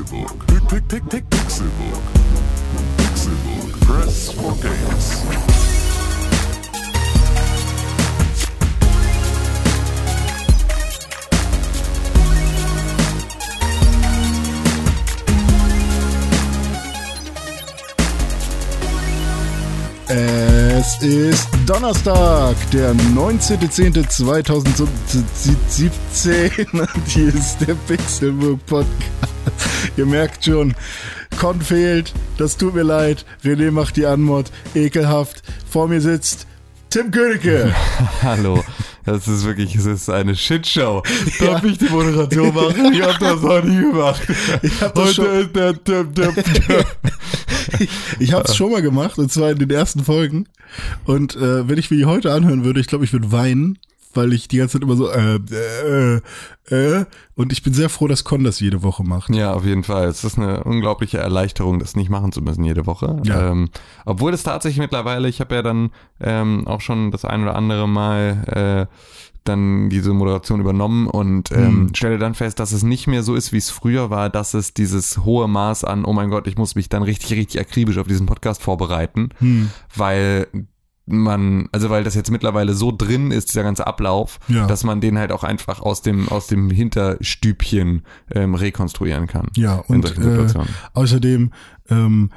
Pixelbook. Pick, pick, pick, Pixelbook. Pixelbook. Press for games. Es ist Donnerstag, der 19.10.2017 und hier ist der Pixelbook Podcast. Ihr merkt schon, Con fehlt, das tut mir leid. René macht die Anmod, ekelhaft. Vor mir sitzt Tim Königke. Hallo, das ist wirklich, es ist eine Shitshow. Darf ich die Moderation machen? Ich hab das noch nie gemacht. Ich hab das schon- Tim, Tim, Tim. Ich habe es schon mal gemacht, und zwar in den ersten Folgen. Und äh, wenn ich mir die heute anhören würde, ich glaube, ich würde weinen, weil ich die ganze Zeit immer so äh, äh, äh. Und ich bin sehr froh, dass Con das jede Woche macht. Ja, auf jeden Fall. Es ist eine unglaubliche Erleichterung, das nicht machen zu müssen jede Woche. Ja. Ähm, obwohl es tatsächlich mittlerweile, ich habe ja dann ähm, auch schon das ein oder andere Mal äh, dann diese Moderation übernommen und ähm, Hm. stelle dann fest, dass es nicht mehr so ist, wie es früher war, dass es dieses hohe Maß an, oh mein Gott, ich muss mich dann richtig, richtig akribisch auf diesen Podcast vorbereiten, Hm. weil man, also weil das jetzt mittlerweile so drin ist, dieser ganze Ablauf, Ja. dass man den halt auch einfach aus dem, aus dem Hinterstübchen ähm, rekonstruieren kann. Ja, und äh, außerdem, ähm,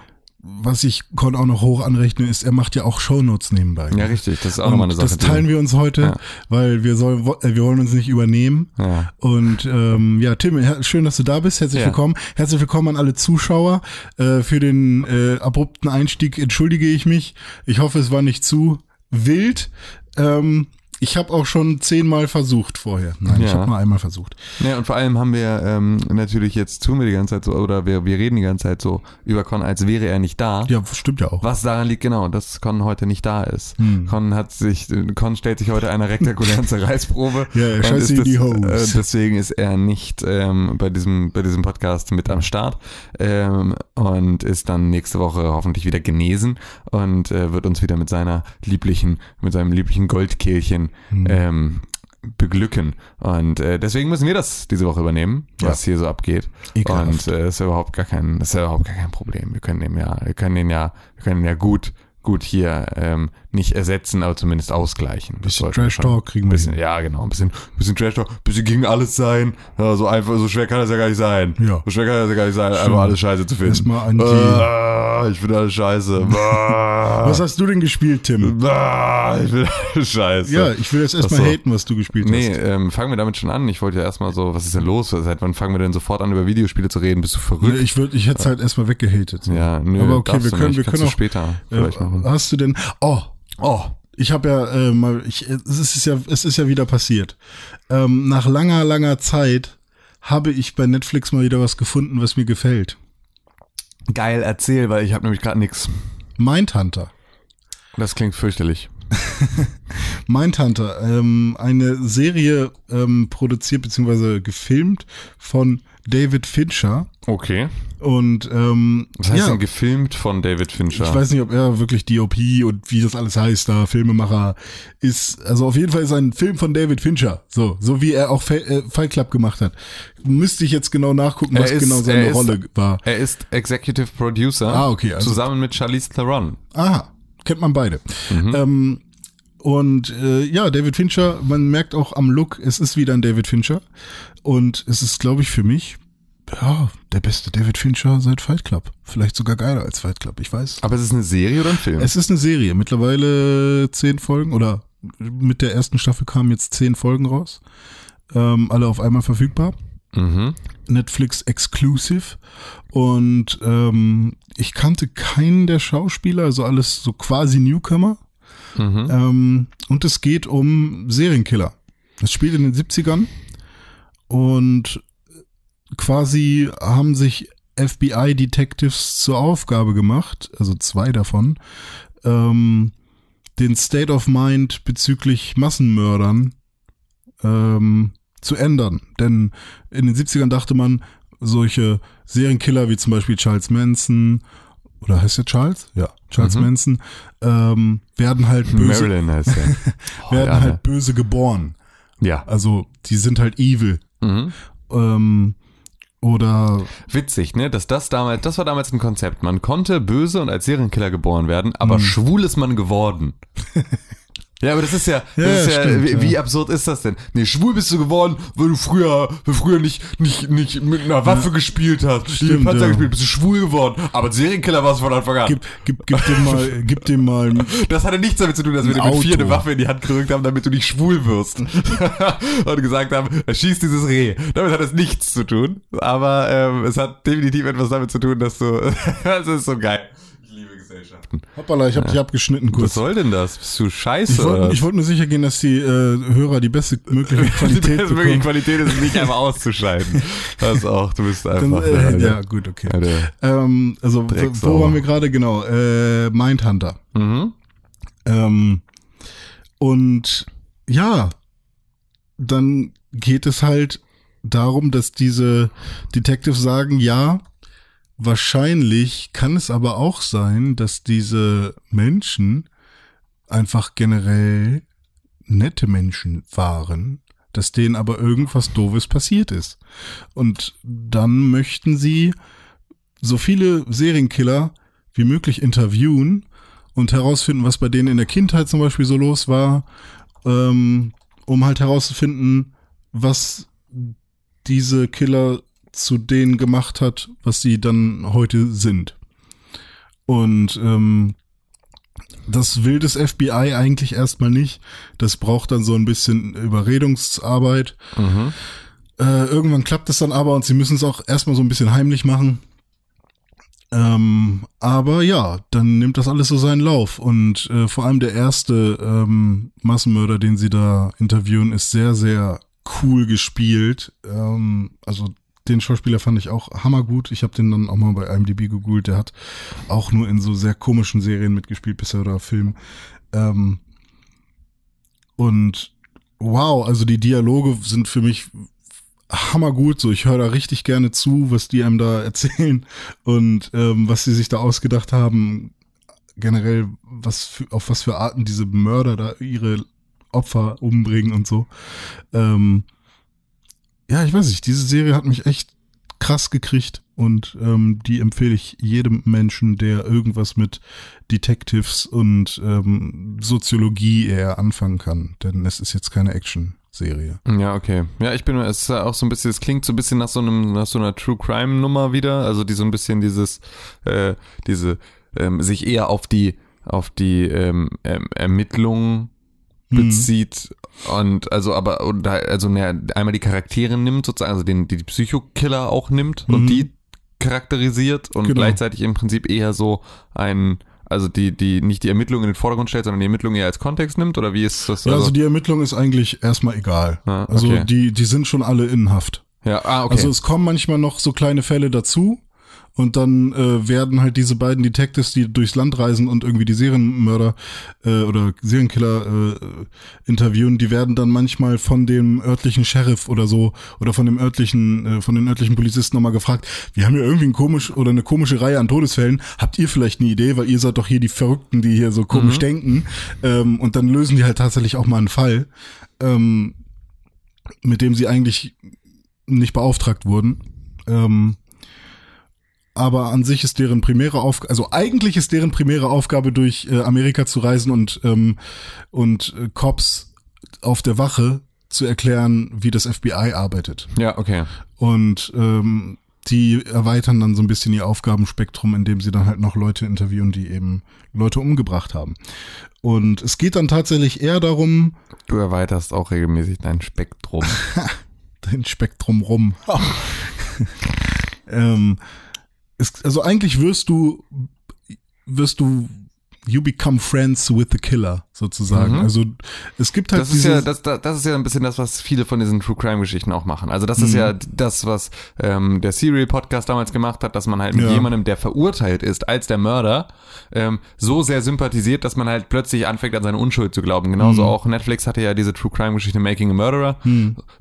was ich Con auch noch hoch anrechne, ist, er macht ja auch Shownotes nebenbei. Ja, richtig, das ist auch nochmal eine Sache. das teilen wir uns heute, Ja. weil wir sollen, äh, wir wollen uns nicht übernehmen. Ja. Und ähm, ja, Tim, schön, dass du da bist. Herzlich Ja. willkommen. Herzlich willkommen an alle Zuschauer. Äh, für den äh, abrupten Einstieg entschuldige ich mich. Ich hoffe, es war nicht zu wild. Ähm, ich habe auch schon zehnmal versucht vorher. Nein, ich Ja. habe nur einmal versucht. ja, und vor allem haben wir ähm, natürlich jetzt tun wir die ganze Zeit so, oder wir, wir reden die ganze Zeit so über Con, als wäre er nicht da. Ja, stimmt ja auch. Was daran liegt, genau, dass Con heute nicht da ist. Hm. Con hat sich, Con stellt sich heute einer rektakulären Zerreißprobe. Ja, ist in die des- Hose. Äh, deswegen ist er nicht ähm, bei diesem bei diesem Podcast mit am Start ähm, und ist dann nächste Woche hoffentlich wieder genesen und äh, wird uns wieder mit seiner lieblichen, mit seinem lieblichen Goldkehlchen Hm. ähm, beglücken. Und äh, deswegen müssen wir das diese Woche übernehmen, was hier so abgeht. Ekelhaft. Und äh, ist ja überhaupt gar kein, das ist ja überhaupt gar kein Problem. Wir können den ja, wir können den ja, wir können den ja gut, gut hier ähm, nicht ersetzen, aber zumindest ausgleichen. Das Bisschen Trash Talk kriegen wir bisschen, hin. Ja, genau, ein bisschen, bisschen Trash Talk, bisschen gegen alles sein. Ja, so einfach, so schwer kann das ja gar nicht sein. Ja. So schwer kann das ja gar nicht sein, Stimmt. einfach alles scheiße zu finden. Erstmal anti- Ah, ich finde alles scheiße. Ah, Was hast du denn gespielt, Tim? ah, ich finde alles scheiße. Ja, ich will jetzt erstmal so. haten, was du gespielt Nee, hast. ähm, fangen wir damit schon an. Ich wollte ja erstmal so, was ist denn los? Seit wann fangen wir denn sofort an, über Videospiele zu reden? Bist du Nee, verrückt? ich würde, ich hätte es halt erstmal weggehatet. ja, nö, Aber okay, wir können- wir können auch- später Äh, hast du denn? Oh, Oh, Ich habe ja äh, mal, ich, es ist ja, es ist ja wieder passiert. Ähm, nach langer, langer Zeit habe ich bei Netflix mal wieder was gefunden, was mir gefällt. geil, erzähl, weil ich habe nämlich gerade nix. Mindhunter. Das klingt fürchterlich. Mindhunter, ähm, eine Serie ähm, produziert bzw. gefilmt von David Fincher. Okay. Und ähm, Was heißt ja, denn gefilmt von David Fincher? ich weiß nicht, ob er wirklich DOP und wie das alles heißt, da Filmemacher ist. Also auf jeden Fall ist ein Film von David Fincher. So, so wie er auch Fa- äh, Fight Club gemacht hat. Müsste ich jetzt genau nachgucken, was ist- genau seine ist- Rolle war. er ist Executive Producer. Ah, okay, also- zusammen mit Charlize Theron. Aha, kennt man beide. Mhm. Ähm, und äh, ja, David Fincher, man merkt auch am Look, es ist wieder ein David Fincher. Und es ist, glaube ich, für mich, ja, der beste David Fincher seit Fight Club. Vielleicht sogar geiler als Fight Club, ich weiß. Aber es ist eine Serie oder ein Film? Es ist eine Serie, mittlerweile zehn Folgen oder mit der ersten Staffel kamen jetzt zehn Folgen raus. Ähm, alle auf einmal verfügbar. mhm. Netflix Exclusive. Und ähm, ich kannte keinen der Schauspieler, also alles so quasi Newcomer. Mhm. Ähm, und es geht um Serienkiller. Es spielt in den 70ern und quasi haben sich FBI-Detectives zur Aufgabe gemacht, also zwei davon, ähm, den State of Mind bezüglich Massenmördern ähm, zu ändern. Denn in den 70ern dachte man, solche Serienkiller wie zum Beispiel Charles Manson oder heißt der Charles? Ja, Charles Mhm. Manson, ähm, werden halt böse, Marilyn heißt er. Oh, werden ja, halt böse geboren. ja. Also die sind halt evil. Mhm. Ähm, Oder Witzig, ne? Dass das damals, das war damals ein Konzept. Man konnte böse und als Serienkiller geboren werden, aber schwul ist man geworden. Ja, aber das ist ja, das Ja, ist ja, ja, stimmt, wie, ja. wie absurd ist das denn? Nee, schwul bist du geworden, weil du früher, früher nicht, nicht, nicht mit einer Waffe gespielt hast, Stimmt, Panzer ja. gespielt, bist du schwul geworden. Aber Serienkiller warst du von Anfang an. gib, gib, gib dem mal, gib dem mal, Das hatte nichts damit zu tun, dass wir dir mit vier eine. Waffe in die Hand gerückt haben, damit du nicht schwul wirst. und gesagt haben, schieß dieses Reh. Damit hat es nichts zu tun. Aber ähm, es hat definitiv etwas damit zu tun, dass du. das ist so geil. Gesellschaften. hoppala, ich hab dich abgeschnitten Was kurz. soll denn das? Bist du scheiße? Ich wollte was? wollte nur sicher gehen, dass die äh, Hörer die beste mögliche die Qualität bestmögliche bekommen. Qualität ist nicht einfach auszuschalten. Das auch, du bist Dann, einfach. äh, äh, ja, gut, okay. Ähm, also, wo waren wir gerade? Genau, äh, Mindhunter. Mhm. Ähm, und ja, dann geht es halt darum, dass diese Detectives sagen, ja, wahrscheinlich kann es aber auch sein, dass diese Menschen einfach generell nette Menschen waren, dass denen aber irgendwas Doofes passiert ist. Und dann möchten sie so viele Serienkiller wie möglich interviewen und herausfinden, was bei denen in der Kindheit zum Beispiel so los war, ähm, um halt herauszufinden, was diese Killer zu denen gemacht hat, was sie dann heute sind. Und ähm, das will das FBI eigentlich erstmal nicht. Das braucht dann so ein bisschen Überredungsarbeit. Mhm. Äh, irgendwann klappt es dann aber und sie müssen es auch erstmal so ein bisschen heimlich machen. Ähm, aber ja, dann nimmt das alles so seinen Lauf. Und äh, vor allem der erste ähm, Massenmörder, den sie da interviewen, ist sehr, sehr cool gespielt. Ähm, also den Schauspieler fand ich auch hammergut. Ich habe den dann auch mal bei IMDb gegoogelt. Der hat auch nur in so sehr komischen Serien mitgespielt bisher oder Filmen. Ähm, und wow, also die Dialoge sind für mich hammergut. So, ich höre da richtig gerne zu, was die einem da erzählen und ähm, was sie sich da ausgedacht haben. Generell, was für, auf was für Arten diese Mörder da ihre Opfer umbringen und so. Ähm, ja, ich weiß nicht, diese Serie hat mich echt krass gekriegt und ähm, die empfehle ich jedem Menschen, der irgendwas mit Detectives und ähm, Soziologie eher anfangen kann, denn es ist jetzt keine Action-Serie. Ja, okay. Ja, ich bin, es ist auch so ein bisschen, es klingt so ein bisschen nach so einem, nach so einer True Crime Nummer wieder, also die so ein bisschen dieses, äh, diese, ähm, sich eher auf die, auf die ähm, ähm, Ermittlungen Hm. bezieht und also aber und da- also ne, einmal die Charaktere nimmt sozusagen, also den die Psychokiller auch nimmt und Mhm. die charakterisiert und Genau. gleichzeitig im Prinzip eher so ein also die die nicht die Ermittlungen in den Vordergrund stellt, sondern die Ermittlungen eher als Kontext nimmt oder wie ist das? Ja, also die Ermittlung ist eigentlich erstmal egal. Ah, Also okay. die, die sind schon alle in Haft. ja, ah, okay. Also es kommen manchmal noch so kleine Fälle dazu und dann äh, werden halt diese beiden Detectives, die durchs Land reisen und irgendwie die Serienmörder äh, oder Serienkiller äh, interviewen, die werden dann manchmal von dem örtlichen Sheriff oder so oder von dem örtlichen, äh, von den örtlichen Polizisten nochmal gefragt, wir haben ja irgendwie ein komisch oder eine komische Reihe an Todesfällen, habt ihr vielleicht eine Idee, weil ihr seid doch hier die Verrückten, die hier so komisch denken ähm, und dann lösen die halt tatsächlich auch mal einen Fall, ähm, mit dem sie eigentlich nicht beauftragt wurden. Ähm, aber an sich ist deren primäre Aufgabe, also eigentlich ist deren primäre Aufgabe, durch äh, Amerika zu reisen und, ähm, und äh, Cops auf der Wache zu erklären, wie das FBI arbeitet. ja, okay. Und ähm, die erweitern dann so ein bisschen ihr Aufgabenspektrum, indem sie dann halt noch Leute interviewen, die eben Leute umgebracht haben. Und es geht dann tatsächlich eher darum, Du erweiterst auch regelmäßig dein Spektrum. dein Spektrum rum. ähm, es, also eigentlich wirst du, wirst du, you become friends with the killer, sozusagen. Mhm. Also es gibt halt Das ist ja, das, das ist ja ein bisschen das, was viele von diesen True Crime Geschichten auch machen. Also das ist Mhm. ja das, was ähm, der Serial Podcast damals gemacht hat, dass man halt mit Ja. jemandem, der verurteilt ist als der Mörder, ähm, so sehr sympathisiert, dass man halt plötzlich anfängt an seine Unschuld zu glauben. Genauso Mhm. auch Netflix hatte ja diese True Crime Geschichte Making a Murderer,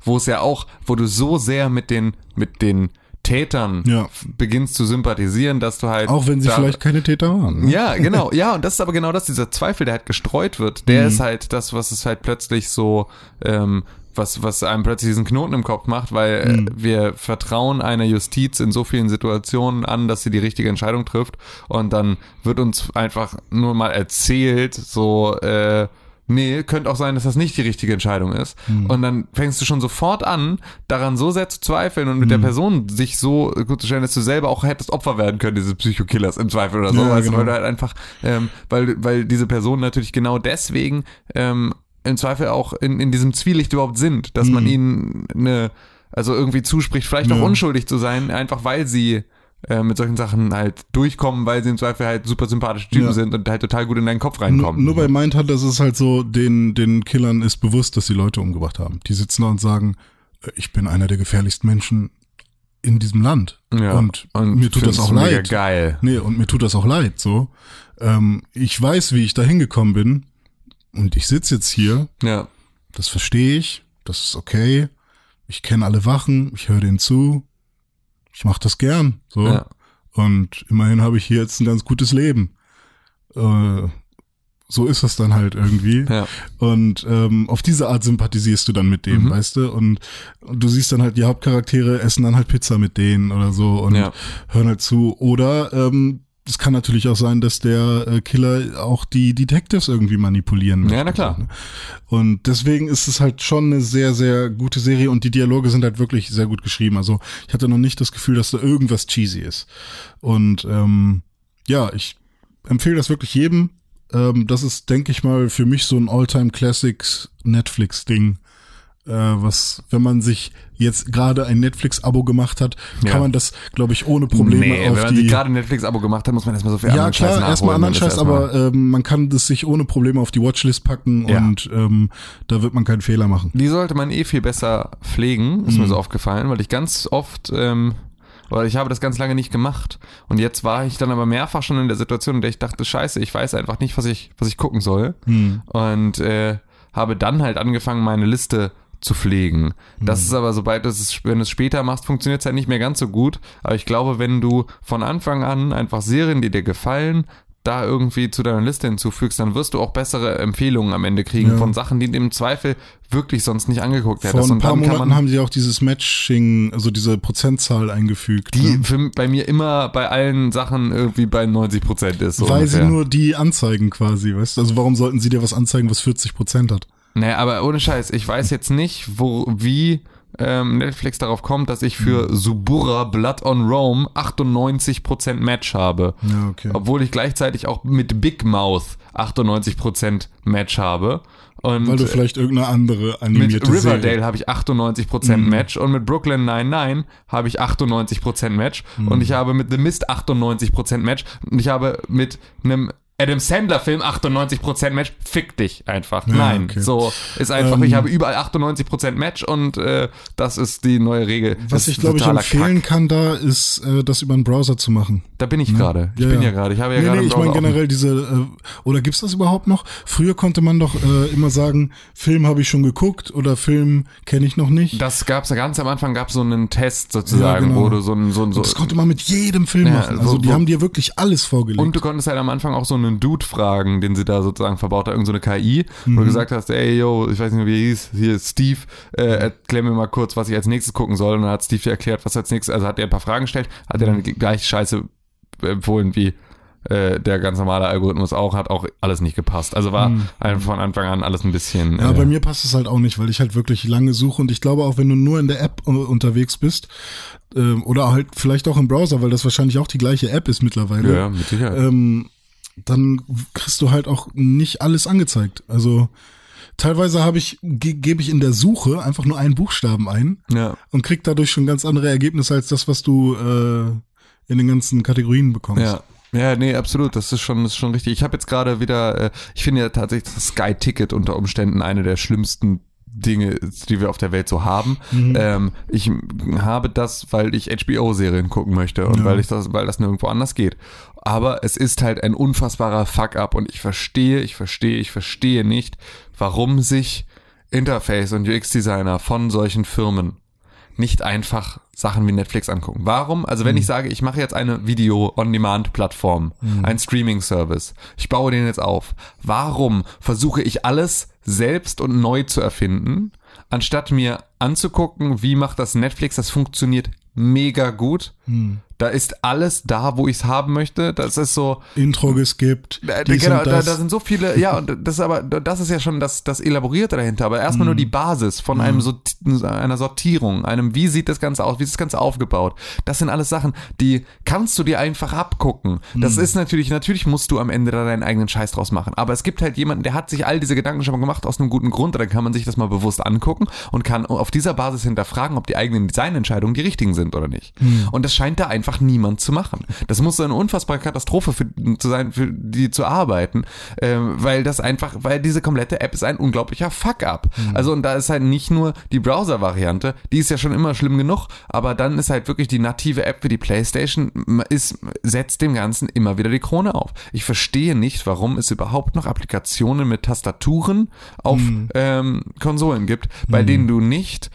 wo es ja auch, wo du so sehr mit den mit den Tätern Ja. beginnst zu sympathisieren, dass du halt auch wenn sie da- vielleicht keine Täter waren. ne? ja, genau. Ja, und das ist aber genau das, dieser Zweifel, der halt gestreut wird, der ist halt das, was es halt plötzlich so, ähm, was, was einem plötzlich diesen Knoten im Kopf macht, weil äh, Mhm. wir vertrauen einer Justiz in so vielen Situationen an, dass sie die richtige Entscheidung trifft und dann wird uns einfach nur mal erzählt, so, äh, nee, könnte auch sein, dass das nicht die richtige Entscheidung ist. Mhm. Und dann fängst du schon sofort an, daran so sehr zu zweifeln und mit Mhm. der Person sich so gut zu stellen, dass du selber auch hättest Opfer werden können, dieses Psychokillers im Zweifel oder so. Ja, weißt du, genau. weil du halt einfach, ähm, weil, weil diese Personen natürlich genau deswegen ähm, im Zweifel auch in, in diesem Zwielicht überhaupt sind, dass man Mhm. ihnen eine, also irgendwie zuspricht, vielleicht auch Ja. unschuldig zu sein, einfach weil sie äh, mit solchen Sachen halt durchkommen, weil sie im Zweifel halt super sympathische Typen Ja. sind und halt total gut in deinen Kopf Nur, reinkommen. nur bei Mindhunter ist es halt so, den, den Killern ist bewusst, dass sie Leute umgebracht haben. Die sitzen da und sagen, äh, ich bin einer der gefährlichsten Menschen in diesem Land. ja. Und, mir tut das auch leid. geil. Nee, und mir tut das auch leid, so. Ähm, ich weiß, wie ich da hingekommen bin. Und ich sitze jetzt hier. Ja. Das verstehe ich. Das ist okay. Ich kenne alle Wachen. Ich höre denen zu. Ich mache das gern. So. Ja. Und immerhin habe ich hier jetzt ein ganz gutes Leben. Äh, so ist das dann halt irgendwie. Ja. Und ähm, auf diese Art sympathisierst du dann mit dem, Mhm. weißt du? Und, und du siehst dann halt, die Hauptcharaktere essen dann halt Pizza mit denen oder so und Ja. hören halt zu. Oder ähm, es kann natürlich auch sein, dass der äh, Killer auch die Detectives irgendwie manipulieren möchte. Ja, na klar. ne? Und deswegen ist es halt schon eine sehr, sehr gute Serie und die Dialoge sind halt wirklich sehr gut geschrieben. Also ich hatte noch nicht das Gefühl, dass da irgendwas cheesy ist. Und ähm, ja, ich empfehle das wirklich jedem. Ähm, das ist, denke ich mal, für mich so ein All-Time-Classics Netflix-Ding. Äh, was, wenn man sich jetzt gerade ein Netflix-Abo gemacht hat, Ja. kann man das, glaube ich, ohne Probleme nee, auf wenn man die sich gerade ein Netflix-Abo gemacht hat, muss man erstmal so viel ja, anderen Scheiß klar, nachholen. erstmal anderen Scheiß, aber ähm, man kann das sich ohne Probleme auf die Watchlist packen Ja. und ähm, da wird man keinen Fehler machen. Die sollte man eh viel besser pflegen, ist Mhm. mir so aufgefallen, weil ich ganz oft, ähm, oder ich habe das ganz lange nicht gemacht. Und jetzt war ich dann aber mehrfach schon in der Situation, in der ich dachte, scheiße, ich weiß einfach nicht, was ich, was ich gucken soll. Hm. Und äh, habe dann halt angefangen, meine Liste zu pflegen. Das Mhm. ist aber, sobald du es, wenn du es später machst, funktioniert es halt nicht mehr ganz so gut. Aber ich glaube, wenn du von Anfang an einfach Serien, die dir gefallen, da irgendwie zu deiner Liste hinzufügst, dann wirst du auch bessere Empfehlungen am Ende kriegen Ja. von Sachen, die im Zweifel wirklich sonst nicht angeguckt Vor hättest. ein Und paar Monaten haben sie auch dieses Matching, also diese Prozentzahl eingefügt. die ne? für, bei mir immer bei allen Sachen irgendwie bei 90 Prozent ist. So Weil ungefähr. sie nur die anzeigen quasi, weißt du? Also warum sollten sie dir was anzeigen, was 40 Prozent hat? Naja, aber ohne Scheiß, ich weiß jetzt nicht, wo, wie ähm, Netflix darauf kommt, dass ich für Hm. Suburra Blood on Rome 98% Match habe. Ja, okay. Obwohl ich gleichzeitig auch mit Big Mouth 98% Match habe. Und Weil du vielleicht irgendeine andere mit animierte Riverdale Serie. Mhm. habe ich 98% Match und mit Brooklyn 99 habe ich 98% Match Mhm. und ich habe mit The Mist 98% Match und ich habe mit einem Adam Sandler Film 98% Match, fick dich einfach. Ja, Nein, okay. so ist einfach, Ähm, ich habe überall 98% Match und äh, das ist die neue Regel. Was Das ich glaube ich empfehlen Kack. kann da, ist äh, das über einen Browser zu machen. Da bin ich gerade. Ich Ja, bin ja. ja gerade. Ich habe ja nee, gerade nee, ich meine generell diese, äh, oder gibt's das überhaupt noch? Früher konnte man doch äh, immer sagen, Film habe ich schon geguckt oder Film kenne ich noch nicht. Das gab's ja ganz am Anfang gab so einen Test sozusagen, genau. wo du so ein so ein so Und das konnte man mit jedem Film machen. Also wo- die wo- haben dir wirklich alles vorgelegt. Und du konntest halt am Anfang auch so einen Dude fragen, den sie da sozusagen verbaut hat, irgend so eine KI, wo Mhm. du gesagt hast, ey, yo, ich weiß nicht wie er hieß, hier ist Steve, äh, erklär mir mal kurz, was ich als nächstes gucken soll. Und dann hat Steve dir erklärt, was als nächstes, also hat er ein paar Fragen gestellt, hat er Mhm. dann gleich Scheiße empfohlen, wie äh, der ganz normale Algorithmus auch, hat auch alles nicht gepasst. Also war einfach von Anfang an alles ein bisschen. Mhm. Ja, äh, bei mir passt es halt auch nicht, weil ich halt wirklich lange suche und ich glaube auch, wenn du nur in der App äh, unterwegs bist ähm, oder halt vielleicht auch im Browser, weil das wahrscheinlich auch die gleiche App ist mittlerweile, ja, mit Sicherheit. ähm, dann kriegst du halt auch nicht alles angezeigt. Also teilweise habe ich ge gebe ich in der Suche einfach nur einen Buchstaben ein ja. und krieg dadurch schon ganz andere Ergebnisse als das, was du äh, in den ganzen Kategorien bekommst. Ja. Ja, nee, absolut. Das ist schon, das ist schon richtig. Ich habe jetzt gerade wieder, äh, ich finde ja tatsächlich das Sky Ticket unter Umständen eine der schlimmsten Dinge, die wir auf der Welt so haben. Mhm. Ähm, ich habe das, weil ich HBO-Serien gucken möchte und Ja. weil ich das, weil das nirgendwo anders geht. Aber es ist halt ein unfassbarer Fuck-up und ich verstehe, ich verstehe, ich verstehe nicht, warum sich Interface und UX-Designer von solchen Firmen nicht einfach Sachen wie Netflix angucken. Warum? Also wenn ich sage, ich mache jetzt eine Video-on-Demand-Plattform, ein Streaming-Service, ich baue den jetzt auf, warum versuche ich alles selbst und neu zu erfinden, anstatt mir anzugucken, wie macht das Netflix, das funktioniert mega gut. Hm. Da ist alles da, wo ich es haben möchte. Das ist so, Intro geskippt. äh, dies genau, da, da sind so viele, ja, und das ist aber, das ist ja schon das, das Elaborierte dahinter, aber erstmal Mhm. nur die Basis von einem Sort, einer Sortierung, einem, wie sieht das Ganze aus, wie ist das Ganze aufgebaut. Das sind alles Sachen, die kannst du dir einfach abgucken. Das Mhm. ist natürlich, natürlich musst du am Ende da deinen eigenen Scheiß draus machen, aber es gibt halt jemanden, der hat sich all diese Gedanken schon mal gemacht aus einem guten Grund, dann kann man sich das mal bewusst angucken und kann auf dieser Basis hinterfragen, ob die eigenen Designentscheidungen die richtigen sind oder nicht. Und das scheint da einfach niemand zu machen. Das muss so eine unfassbare Katastrophe für, zu sein, für die zu arbeiten, ähm, weil das einfach, weil diese komplette App ist ein unglaublicher Fuck-up. Also und da ist halt nicht nur die Browser-Variante, die ist ja schon immer schlimm genug, aber dann ist halt wirklich die native App für die Playstation, ist, setzt dem Ganzen immer wieder die Krone auf. Ich verstehe nicht, warum es überhaupt noch Applikationen mit Tastaturen auf ähm, Konsolen gibt, bei denen du nicht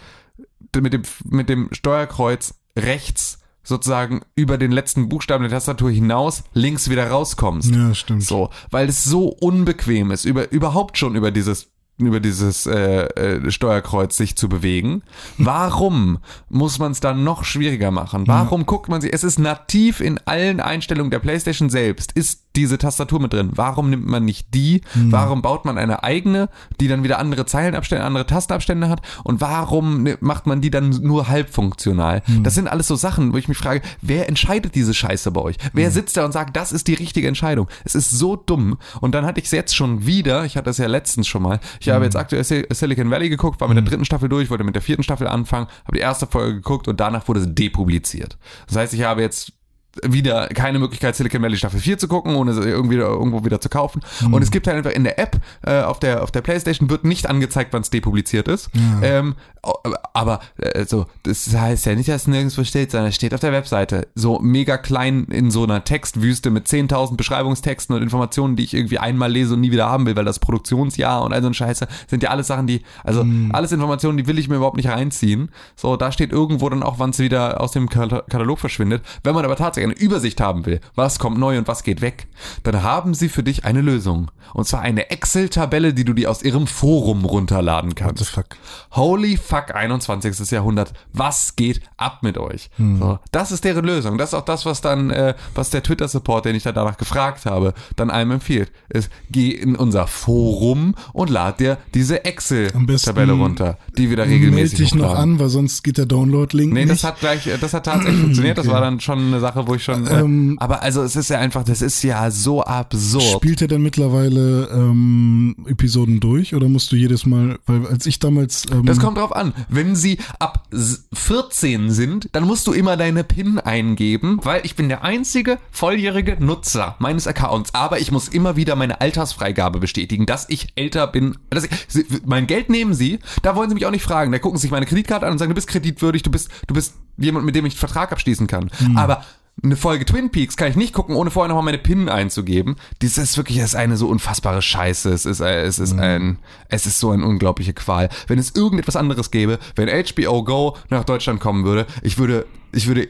mit dem, mit dem Steuerkreuz rechts sozusagen über den letzten Buchstaben der Tastatur hinaus links wieder rauskommst. ja, stimmt. So, weil es so unbequem ist, über, überhaupt schon über dieses über dieses äh, äh, Steuerkreuz sich zu bewegen. Warum muss man es dann noch schwieriger machen? Warum guckt man sich? Es ist nativ in allen Einstellungen der PlayStation selbst. Ist diese Tastatur mit drin? Warum nimmt man nicht die? Warum baut man eine eigene, die dann wieder andere Zeilenabstände, andere Tastenabstände hat? Und warum macht man die dann nur halb funktional? Das sind alles so Sachen, wo ich mich frage, wer entscheidet diese Scheiße bei euch? Wer sitzt da und sagt, das ist die richtige Entscheidung? Es ist so dumm. Und dann hatte ich es jetzt schon wieder, ich hatte es ja letztens schon mal, ich habe jetzt aktuell Sil- Silicon Valley geguckt, war mit der dritten Staffel durch, wollte mit der vierten Staffel anfangen, habe die erste Folge geguckt und danach wurde es depubliziert. Das heißt, ich habe jetzt wieder keine Möglichkeit, Silicon Valley Staffel 4 zu gucken, ohne sie irgendwie irgendwo wieder zu kaufen. Und es gibt halt einfach in der App, äh, auf, der, auf der Playstation wird nicht angezeigt, wann es depubliziert ist. Ähm, aber äh, so, das heißt ja nicht, dass es nirgendwo steht, sondern es steht auf der Webseite. So mega klein in so einer Textwüste mit 10.000 Beschreibungstexten und Informationen, die ich irgendwie einmal lese und nie wieder haben will, weil das Produktionsjahr und all so ein Scheiße sind ja alles Sachen, die, also alles Informationen, die will ich mir überhaupt nicht reinziehen. So, da steht irgendwo dann auch, wann es wieder aus dem Kata- Katalog verschwindet. Wenn man aber tatsächlich eine Übersicht haben will, was kommt neu und was geht weg, dann haben sie für dich eine Lösung. Und zwar eine Excel-Tabelle, die du dir aus ihrem Forum runterladen What the kannst. fuck? Holy fuck, 21. Jahrhundert. Was geht ab mit euch? So, das ist deren Lösung. Das ist auch das, was dann, äh, was der Twitter-Support, den ich da danach gefragt habe, dann einem empfiehlt. Ist, geh in unser Forum und lad dir diese Excel-Tabelle runter, die wieder Meld regelmäßig dich noch an, weil sonst geht der Download-Link Nee, nicht. das hat gleich, das hat tatsächlich funktioniert. Das Okay. war dann schon eine Sache, wo ich schon. Äh, Ähm, aber also es ist ja einfach, das ist ja so absurd. Spielt er denn mittlerweile ähm, Episoden durch oder musst du jedes Mal, weil als ich damals ähm, Das kommt drauf an. Wenn sie ab s- 14 sind, dann musst du immer deine PIN eingeben, weil ich bin der einzige volljährige Nutzer meines Accounts. Aber ich muss immer wieder meine Altersfreigabe bestätigen, dass ich älter bin. Dass ich, sie, mein Geld nehmen sie, da wollen sie mich auch nicht fragen. Da gucken sie sich meine Kreditkarte an und sagen, du bist kreditwürdig, du bist, du bist jemand, mit dem ich einen Vertrag abschließen kann. Aber eine Folge Twin Peaks kann ich nicht gucken, ohne vorher nochmal meine PIN einzugeben. Das ist wirklich, das ist eine so unfassbare Scheiße. Es ist, äh, es ist ein, es ist so eine unglaubliche Qual. Wenn es irgendetwas anderes gäbe, wenn HBO Go nach Deutschland kommen würde, ich würde, ich würde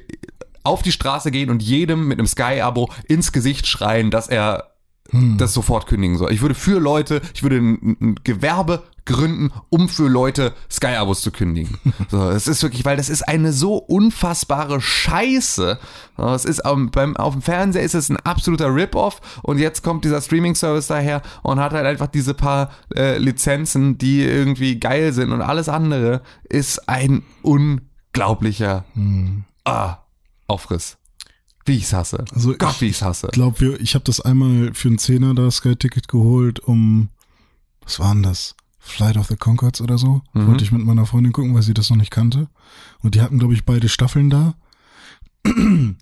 auf die Straße gehen und jedem mit einem Sky-Abo ins Gesicht schreien, dass er das sofort kündigen soll. Ich würde für Leute, ich würde ein, ein Gewerbe gründen, um für Leute Sky-Abos zu kündigen. So, es ist wirklich, weil das ist eine so unfassbare Scheiße. Es ist am- beim, auf dem Fernseher ist es ein absoluter Rip-Off und jetzt kommt dieser Streaming-Service daher und hat halt einfach diese paar äh, Lizenzen, die irgendwie geil sind und alles andere ist ein unglaublicher ah, Aufriss. Wie ich's hasse. Also Gott, ich- wie ich's hasse. glaube, wir- ich habe das einmal für einen Zehner da Sky-Ticket geholt, um, was war denn das? Flight of the Concords oder so. Mhm. Wollte ich mit meiner Freundin gucken, weil sie das noch nicht kannte. Und die hatten, glaube ich, beide Staffeln da.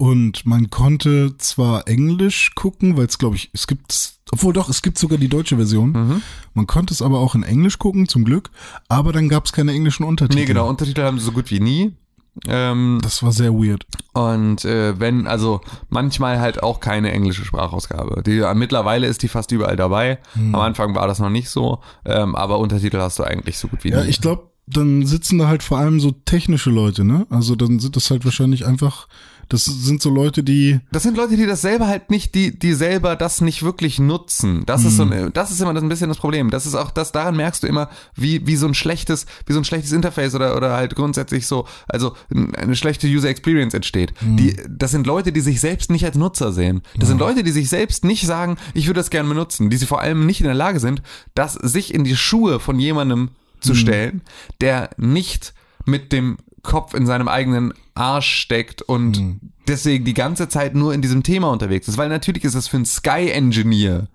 Und man konnte zwar Englisch gucken, weil es, glaube ich, es gibt, obwohl doch, es gibt sogar die deutsche Version. Mhm. Man konnte es aber auch in Englisch gucken, zum Glück. Aber dann gab es keine englischen Untertitel. Nee, genau, Untertitel haben sie so gut wie nie. Ähm, Das war sehr weird. und äh, wenn, also manchmal halt auch keine englische Sprachausgabe. Die, äh, mittlerweile ist die fast überall dabei. Hm. Am Anfang war das noch nicht so, ähm, aber Untertitel hast du eigentlich so gut wie nie. Ja, ich glaube, dann sitzen da halt vor allem so technische Leute, ne? Also dann sind das halt wahrscheinlich einfach, das sind so Leute, die, Das sind Leute, die das selber halt nicht, die, die selber das nicht wirklich nutzen. Das ist so, ein, das ist immer das ein bisschen das Problem. Das ist auch, das, daran merkst du immer, wie, wie so ein schlechtes, wie so ein schlechtes Interface oder, oder halt grundsätzlich so, also eine schlechte User Experience entsteht. Die, das sind Leute, die sich selbst nicht als Nutzer sehen. Das sind Leute, die sich selbst nicht sagen, ich würde das gerne benutzen, die sie vor allem nicht in der Lage sind, das sich in die Schuhe von jemandem zu stellen, der nicht mit dem Kopf in seinem eigenen Arsch steckt und deswegen die ganze Zeit nur in diesem Thema unterwegs ist. Weil natürlich ist das für einen Sky-Engineer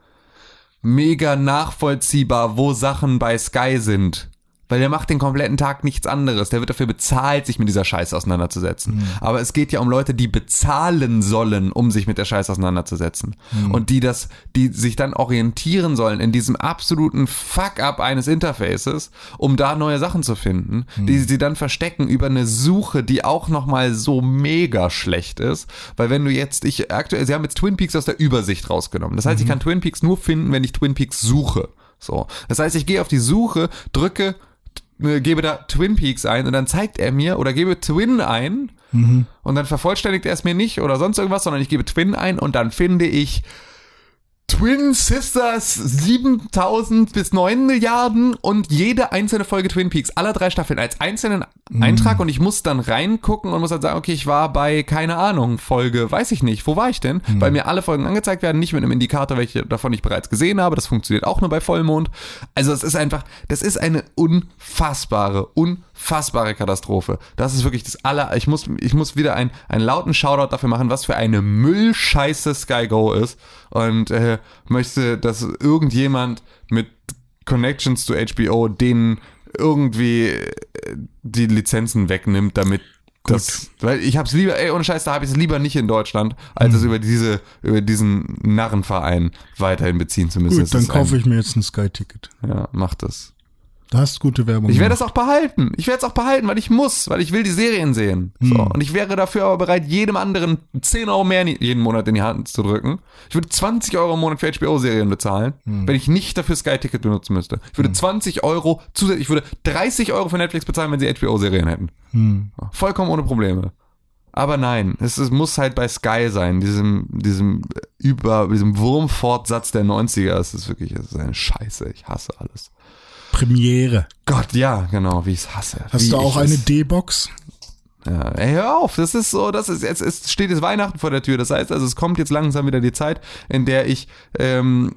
mega nachvollziehbar, wo Sachen bei Sky sind. Weil der macht den kompletten Tag nichts anderes. Der wird dafür bezahlt, sich mit dieser Scheiße auseinanderzusetzen. Aber es geht ja um Leute, die bezahlen sollen, um sich mit der Scheiße auseinanderzusetzen. Und die das, die sich dann orientieren sollen in diesem absoluten Fuck-up eines Interfaces, um da neue Sachen zu finden, die sie dann verstecken über eine Suche, die auch nochmal so mega schlecht ist. Weil wenn du jetzt, ich aktuell, sie haben jetzt Twin Peaks aus der Übersicht rausgenommen. Das heißt, ich kann Twin Peaks nur finden, wenn ich Twin Peaks suche. So. Das heißt, ich gehe auf die Suche, drücke, gebe da Twin Peaks ein und dann zeigt er mir oder gebe Twin ein und dann vervollständigt er es mir nicht oder sonst irgendwas, sondern ich gebe Twin ein und dann finde ich Twin Sisters 7000 bis 9 Milliarden und jede einzelne Folge Twin Peaks, alle drei Staffeln als einzelnen Eintrag und ich muss dann reingucken und muss dann sagen, okay, ich war bei, keine Ahnung, Folge, weiß ich nicht, wo war ich denn? Weil mir alle Folgen angezeigt werden, nicht mit einem Indikator, welche davon ich bereits gesehen habe, das funktioniert auch nur bei Vollmond. Also es ist einfach, das ist eine unfassbare, unfassbare Katastrophe. Das ist wirklich das aller, ich muss, ich muss wieder ein, einen lauten Shoutout dafür machen, was für eine Müllscheiße Sky Go ist und äh, möchte, dass irgendjemand mit Connections zu HBO denen irgendwie äh, die Lizenzen wegnimmt, damit das, weil ich hab's lieber, ey, ohne Scheiß, da habe ich es lieber nicht in Deutschland, als es über diese, über diesen Narrenverein weiterhin beziehen zu müssen. gut, dann kaufe ich mir jetzt ein Sky-Ticket. Ja, mach das. Da hast gute Werbung. Ich werde das auch behalten. Ich werde es auch behalten, weil ich muss, weil ich will die Serien sehen. So. Hm. Und ich wäre dafür aber bereit, jedem anderen 10 Euro mehr jeden Monat in die Hand zu drücken. Ich würde 20 Euro im Monat für HBO-Serien bezahlen, Hm. wenn ich nicht dafür Sky-Ticket benutzen müsste. Ich würde 20 Euro zusätzlich, ich würde 30 Euro für Netflix bezahlen, wenn sie HBO-Serien hätten. Hm. Vollkommen ohne Probleme. Aber nein, es, es muss halt bei Sky sein, diesem, diesem über, diesem Wurmfortsatz der 90er. Es ist wirklich, es ist eine Scheiße. Ich hasse alles. Premiere. Gott, ja, genau, wie ich es hasse. Hast wie du auch eine D-Box? Ja, ey, hör auf, das ist so, das ist jetzt, es steht jetzt Weihnachten vor der Tür. Das heißt, also es kommt jetzt langsam wieder die Zeit, in der ich, ähm,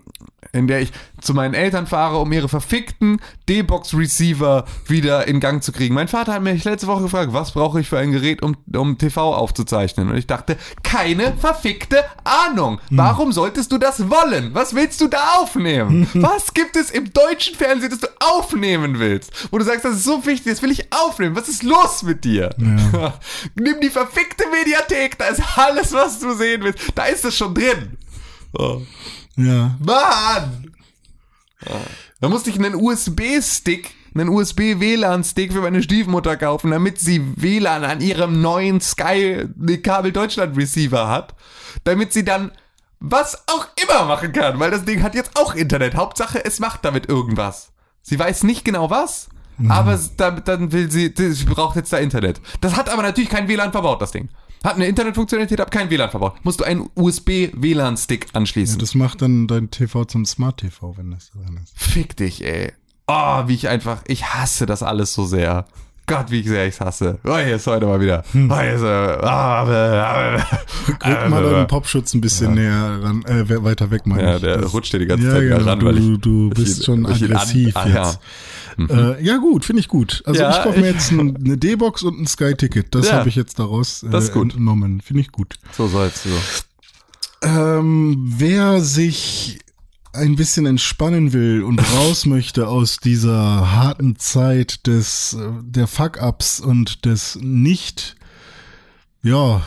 in der ich zu meinen Eltern fahre, um ihre verfickten D-Box-Receiver wieder in Gang zu kriegen. Mein Vater hat mich letzte Woche gefragt, was brauche ich für ein Gerät, um, um TV aufzuzeichnen? Und ich dachte, keine verfickte Ahnung. Warum solltest du das wollen? Was willst du da aufnehmen? Was gibt es im deutschen Fernsehen, das du aufnehmen willst? Wo du sagst, das ist so wichtig, das will ich aufnehmen. Was ist los mit dir? Nimm die verfickte Mediathek, da ist alles, was du sehen willst. Da ist es schon drin. Oh. Ja. Mann! Da musste ich einen USB-Stick, einen USB-WLAN-Stick für meine Stiefmutter kaufen, damit sie WLAN an ihrem neuen Sky Kabel Deutschland Receiver hat, damit sie dann was auch immer machen kann, weil das Ding hat jetzt auch Internet. Hauptsache, es macht damit irgendwas. Sie weiß nicht genau was, aber es- dann, dann will sie, sie braucht jetzt da Internet. Das hat aber natürlich kein WLAN verbaut, das Ding. Hat eine Internetfunktionalität, aber kein WLAN verbaut. Musst du einen USB-WLAN-Stick anschließen. Das macht dann dein TV zum Smart TV, wenn das drin ist. Fick dich, ey. Oh, wie ich einfach, ich hasse das alles so sehr. Gott, wie sehr ich's hasse. Oh, hier ist heute mal wieder. Hm. Oh, hier ist, äh, ah, äh, äh, Rück mal äh, deinen Popschutz ein bisschen näher ran, äh, we- weiter weg, meine Ja, ich. der Das- rutscht dir die ganze ja, Zeit wieder genau, ran, du, weil ich- du ich bist ihn- schon ich ihn an- aggressiv ah, ja. Jetzt. Äh, ja gut, finde ich gut. Also Ja, ich kaufe mir jetzt ein, eine D-Box und ein Sky-Ticket. Das Ja, habe ich jetzt daraus äh, das gut. entnommen. Finde ich gut. So soll's so. Ähm, wer sich ein bisschen entspannen will und raus möchte aus dieser harten Zeit des äh, der Fuck-ups und des nicht ja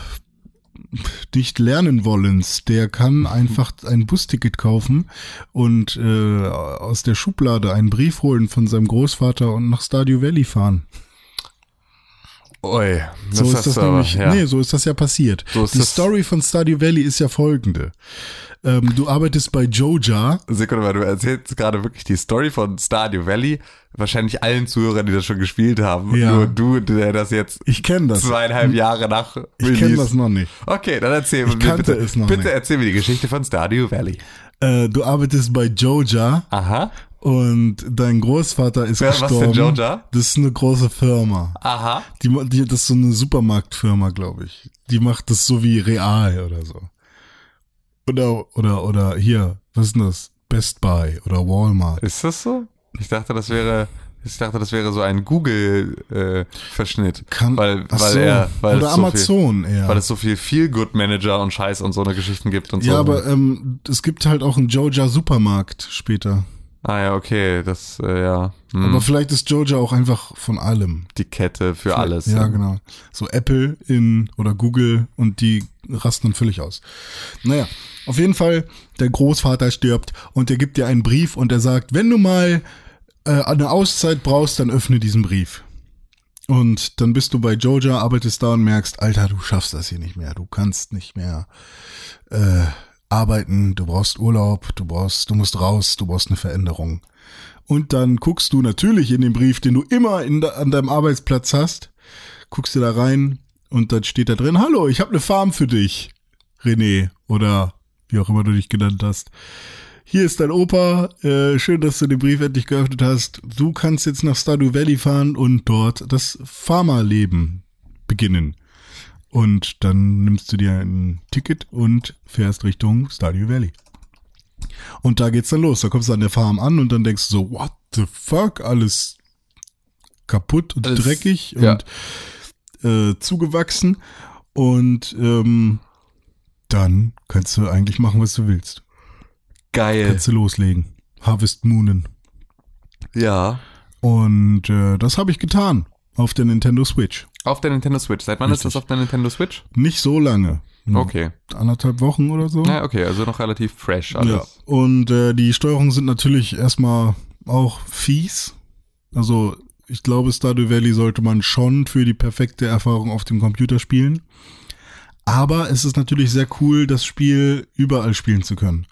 nicht lernen wollens, der kann einfach ein Busticket kaufen und äh, aus der Schublade einen Brief holen von seinem Großvater und nach Stadio Valley fahren. Ui, das So ist das aber, nämlich, ja. nee, so ist das ja passiert. So ist Die Story von Stardew Valley ist ja folgende. Ähm, du arbeitest bei Joja. Sekunde mal, du erzählst gerade wirklich die Story von Stardew Valley. Wahrscheinlich allen Zuhörern, die das schon gespielt haben. Ja. Nur du, der das jetzt Ich kenne das. zweieinhalb Jahre nach Ich kenne das noch nicht. Okay, dann erzähl Ich mir bitte, es noch bitte nicht. erzähl mir die Geschichte von Stardew Valley. Äh, du arbeitest bei Joja Aha, und dein Großvater ist Ja, was gestorben. denn Joja? Das ist eine große Firma. aha. Die, die, das ist so eine Supermarktfirma, glaube ich. Die macht das so wie Real oder so. Oder, oder, oder hier, was ist denn das? Best Buy oder Walmart. Ist das so? Ich dachte, das wäre, ich dachte, das wäre so ein Google-Verschnitt. Kann, weil, weil so. er, weil oder es so viel, Amazon eher. weil es so viel Feel-Good-Manager und Scheiß und so eine Geschichten gibt und so. ja, aber ähm, es gibt halt auch einen Joja Supermarkt später. Ah ja, okay, das, äh, ja. Hm, Aber vielleicht ist Joja auch einfach von allem. die Kette für alles. Ja, genau. So Apple in oder Google und die rasten dann völlig aus. Naja, auf jeden Fall, der Großvater stirbt und der gibt dir einen Brief und er sagt, wenn du mal äh, eine Auszeit brauchst, dann öffne diesen Brief. Und dann bist du bei Joja, arbeitest da und merkst, Alter, du schaffst das hier nicht mehr. Du kannst nicht mehr äh, arbeiten, du brauchst Urlaub, du brauchst, du musst raus, du brauchst eine Veränderung. Und dann guckst du natürlich in den Brief, den du immer in, an deinem Arbeitsplatz hast, guckst du da rein und dann steht da drin, hallo, ich habe eine Farm für dich, René, oder wie auch immer du dich genannt hast. Hier ist dein Opa, äh, schön, dass du den Brief endlich geöffnet hast. Du kannst jetzt nach Stardew Valley fahren und dort das Farmerleben beginnen. Und dann nimmst du dir ein Ticket und fährst Richtung Stardew Valley. Und da geht's dann los. Da kommst du an der Farm an und dann denkst du so, what the fuck? Alles kaputt und Alles- dreckig ja. und äh, zugewachsen. Und ähm, dann kannst du eigentlich machen, was du willst. Geil. Kannst du loslegen. Harvest Moonen. Ja. Und äh, das habe ich getan auf der Nintendo Switch. Auf der Nintendo Switch. Seit wann ist Richtig. das auf der Nintendo Switch? Nicht so lange. Okay. Anderthalb Wochen oder so. Ja, okay, also noch relativ fresh Ja. alles. Und äh, die Steuerungen sind natürlich erstmal auch fies. Also ich glaube, Stardew Valley sollte man schon für die perfekte Erfahrung auf dem Computer spielen. Aber es ist natürlich sehr cool, das Spiel überall spielen zu können.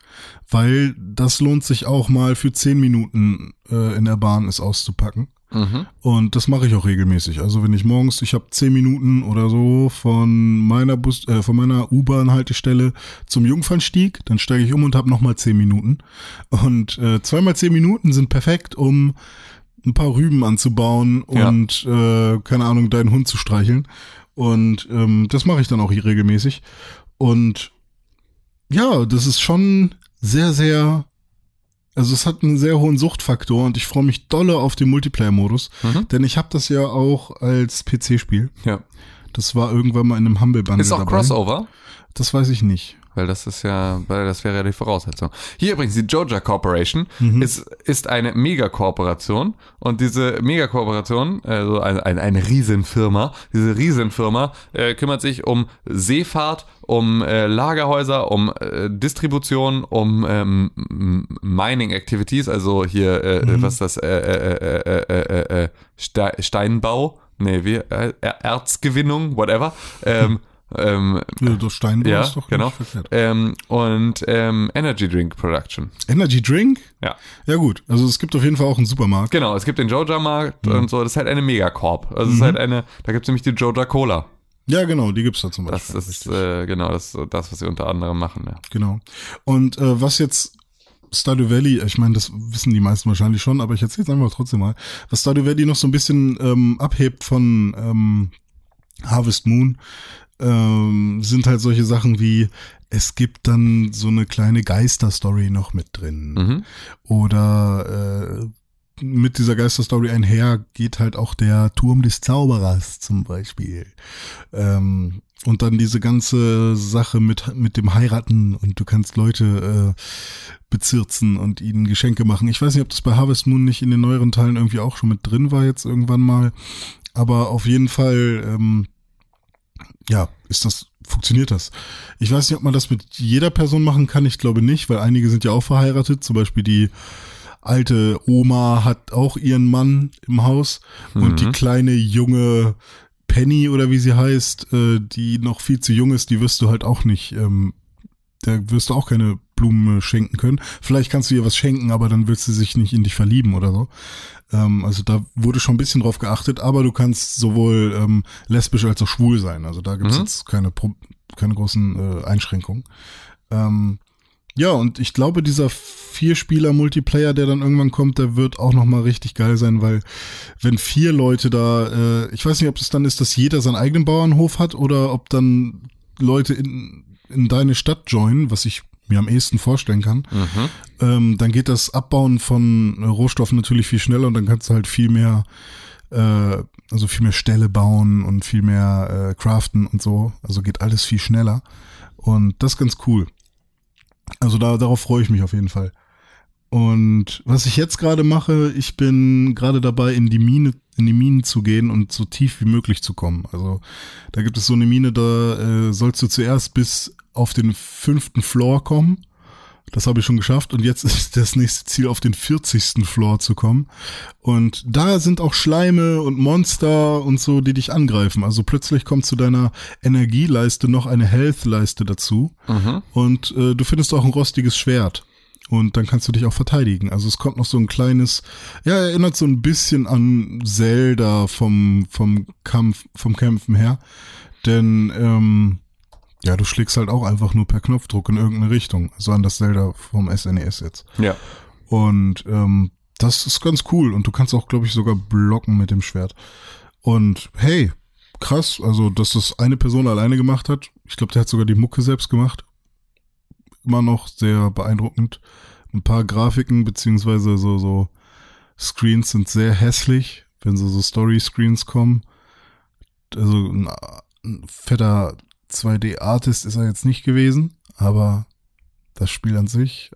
Weil das lohnt sich auch mal für 10 Minuten äh, in der Bahn es auszupacken. Mhm. Und das mache ich auch regelmäßig. Also wenn ich morgens, ich habe zehn Minuten oder so von meiner Bus, äh, von meiner U-Bahn-Haltestelle zum Jungfernstieg, dann steige ich um und habe nochmal zehn Minuten. Und äh, zweimal zehn Minuten sind perfekt, um ein paar Rüben anzubauen Ja. und äh, keine Ahnung, deinen Hund zu streicheln. Und ähm, das mache ich dann auch hier regelmäßig. Und ja, das ist schon sehr, sehr also es hat einen sehr hohen Suchtfaktor und ich freue mich dolle auf den Multiplayer-Modus, Mhm. denn ich habe das ja auch als PC-Spiel. Ja. Das war irgendwann mal in einem Humble Bundle Ist auch dabei. Crossover? Das weiß ich nicht. Weil das ist ja, weil das wäre ja die Voraussetzung. Hier übrigens, die Joja Corporation Mhm. ist, ist eine Megakooperation und diese Megakooperation, also eine, eine, eine Riesenfirma, diese Riesenfirma äh, kümmert sich um Seefahrt, um äh, Lagerhäuser, um äh, Distribution, um ähm, Mining Activities, also hier, äh, Mhm. was ist das, äh, äh, äh, äh, äh, äh, Ste Steinbau, nee, wie, äh, Erzgewinnung, whatever, ähm, ähm, Ja, Das Steinbau ja, ist doch genau. Ähm, und ähm, Energy Drink Production. Energy Drink? Ja. Ja gut, also es gibt auf jeden Fall auch einen Supermarkt. Genau, es gibt den Joja-Markt Mhm. und so. Das ist halt eine Megacorp. Also es ist halt eine, da gibt es nämlich die Joja Cola. Ja genau, die gibt's da zum Das Beispiel. ist äh, genau das, das, was sie unter anderem machen. Ja. Genau. Und äh, was jetzt Stardew Valley, ich meine, das wissen die meisten wahrscheinlich schon, aber ich erzähle es einfach trotzdem mal. Was Stardew Valley noch so ein bisschen ähm, abhebt von ähm, Harvest Moon, ähm, sind halt solche Sachen wie, es gibt dann so eine kleine Geisterstory noch mit drin. Mhm. Oder äh, mit dieser Geisterstory einher geht halt auch der Turm des Zauberers zum Beispiel. Ähm, und dann diese ganze Sache mit, mit dem Heiraten und du kannst Leute äh, bezirzen und ihnen Geschenke machen. Ich weiß nicht, ob das bei Harvest Moon nicht in den neueren Teilen irgendwie auch schon mit drin war jetzt irgendwann mal. Aber auf jeden Fall, ähm, ja, ist das, funktioniert das. Ich weiß nicht, ob man das mit jeder Person machen kann. Ich glaube nicht, weil einige sind ja auch verheiratet. Zum Beispiel die alte Oma hat auch ihren Mann im Haus und die kleine junge Penny oder wie sie heißt, äh, die noch viel zu jung ist, die wirst du halt auch nicht, ähm, da wirst du auch keine Blumen schenken können. Vielleicht kannst du ihr was schenken, aber dann wird sie sich nicht in dich verlieben oder so. Ähm, also da wurde schon ein bisschen drauf geachtet, aber du kannst sowohl ähm, lesbisch als auch schwul sein. Also da gibt's Mhm. jetzt keine, Pro keine großen äh, Einschränkungen. Ähm, ja, und ich glaube, dieser Vier-Spieler-Multiplayer, der dann irgendwann kommt, der wird auch nochmal richtig geil sein, weil wenn vier Leute da, äh, ich weiß nicht, ob es dann ist, dass jeder seinen eigenen Bauernhof hat oder ob dann Leute in, in deine Stadt joinen, was ich mir am ehesten vorstellen kann, Mhm. ähm, dann geht das Abbauen von Rohstoffen natürlich viel schneller und dann kannst du halt viel mehr, äh, also viel mehr Ställe bauen und viel mehr äh, craften und so. Also geht alles viel schneller. Und das ist ganz cool. Also da, darauf freue ich mich auf jeden Fall. Und was ich jetzt gerade mache, ich bin gerade dabei, in die Mine, in die Minen zu gehen und so tief wie möglich zu kommen. Also da gibt es so eine Mine, da äh, sollst du zuerst bis auf den fünften Floor kommen. Das habe ich schon geschafft und jetzt ist das nächste Ziel, auf den 40. Floor zu kommen. Und da sind auch Schleime und Monster und so, die dich angreifen. Also plötzlich kommt zu deiner Energieleiste noch eine Health-Leiste dazu. Mhm. Und äh, du findest auch ein rostiges Schwert. Und dann kannst du dich auch verteidigen. Also es kommt noch so ein kleines, ja, erinnert so ein bisschen an Zelda vom, vom Kampf, vom Kämpfen her. Denn, ähm, ja, du schlägst halt auch einfach nur per Knopfdruck in irgendeine Richtung. Also an das Zelda vom SNES jetzt. Ja. Und ähm, das ist ganz cool. Und du kannst auch, glaube ich, sogar blocken mit dem Schwert. Und hey, krass, also dass das eine Person alleine gemacht hat. Ich glaube, der hat sogar die Mucke selbst gemacht. Immer noch sehr beeindruckend. Ein paar Grafiken beziehungsweise so so Screens sind sehr hässlich, wenn so so Story Screens kommen. Also ein, ein fetter 2D Artist ist er jetzt nicht gewesen, aber das Spiel an sich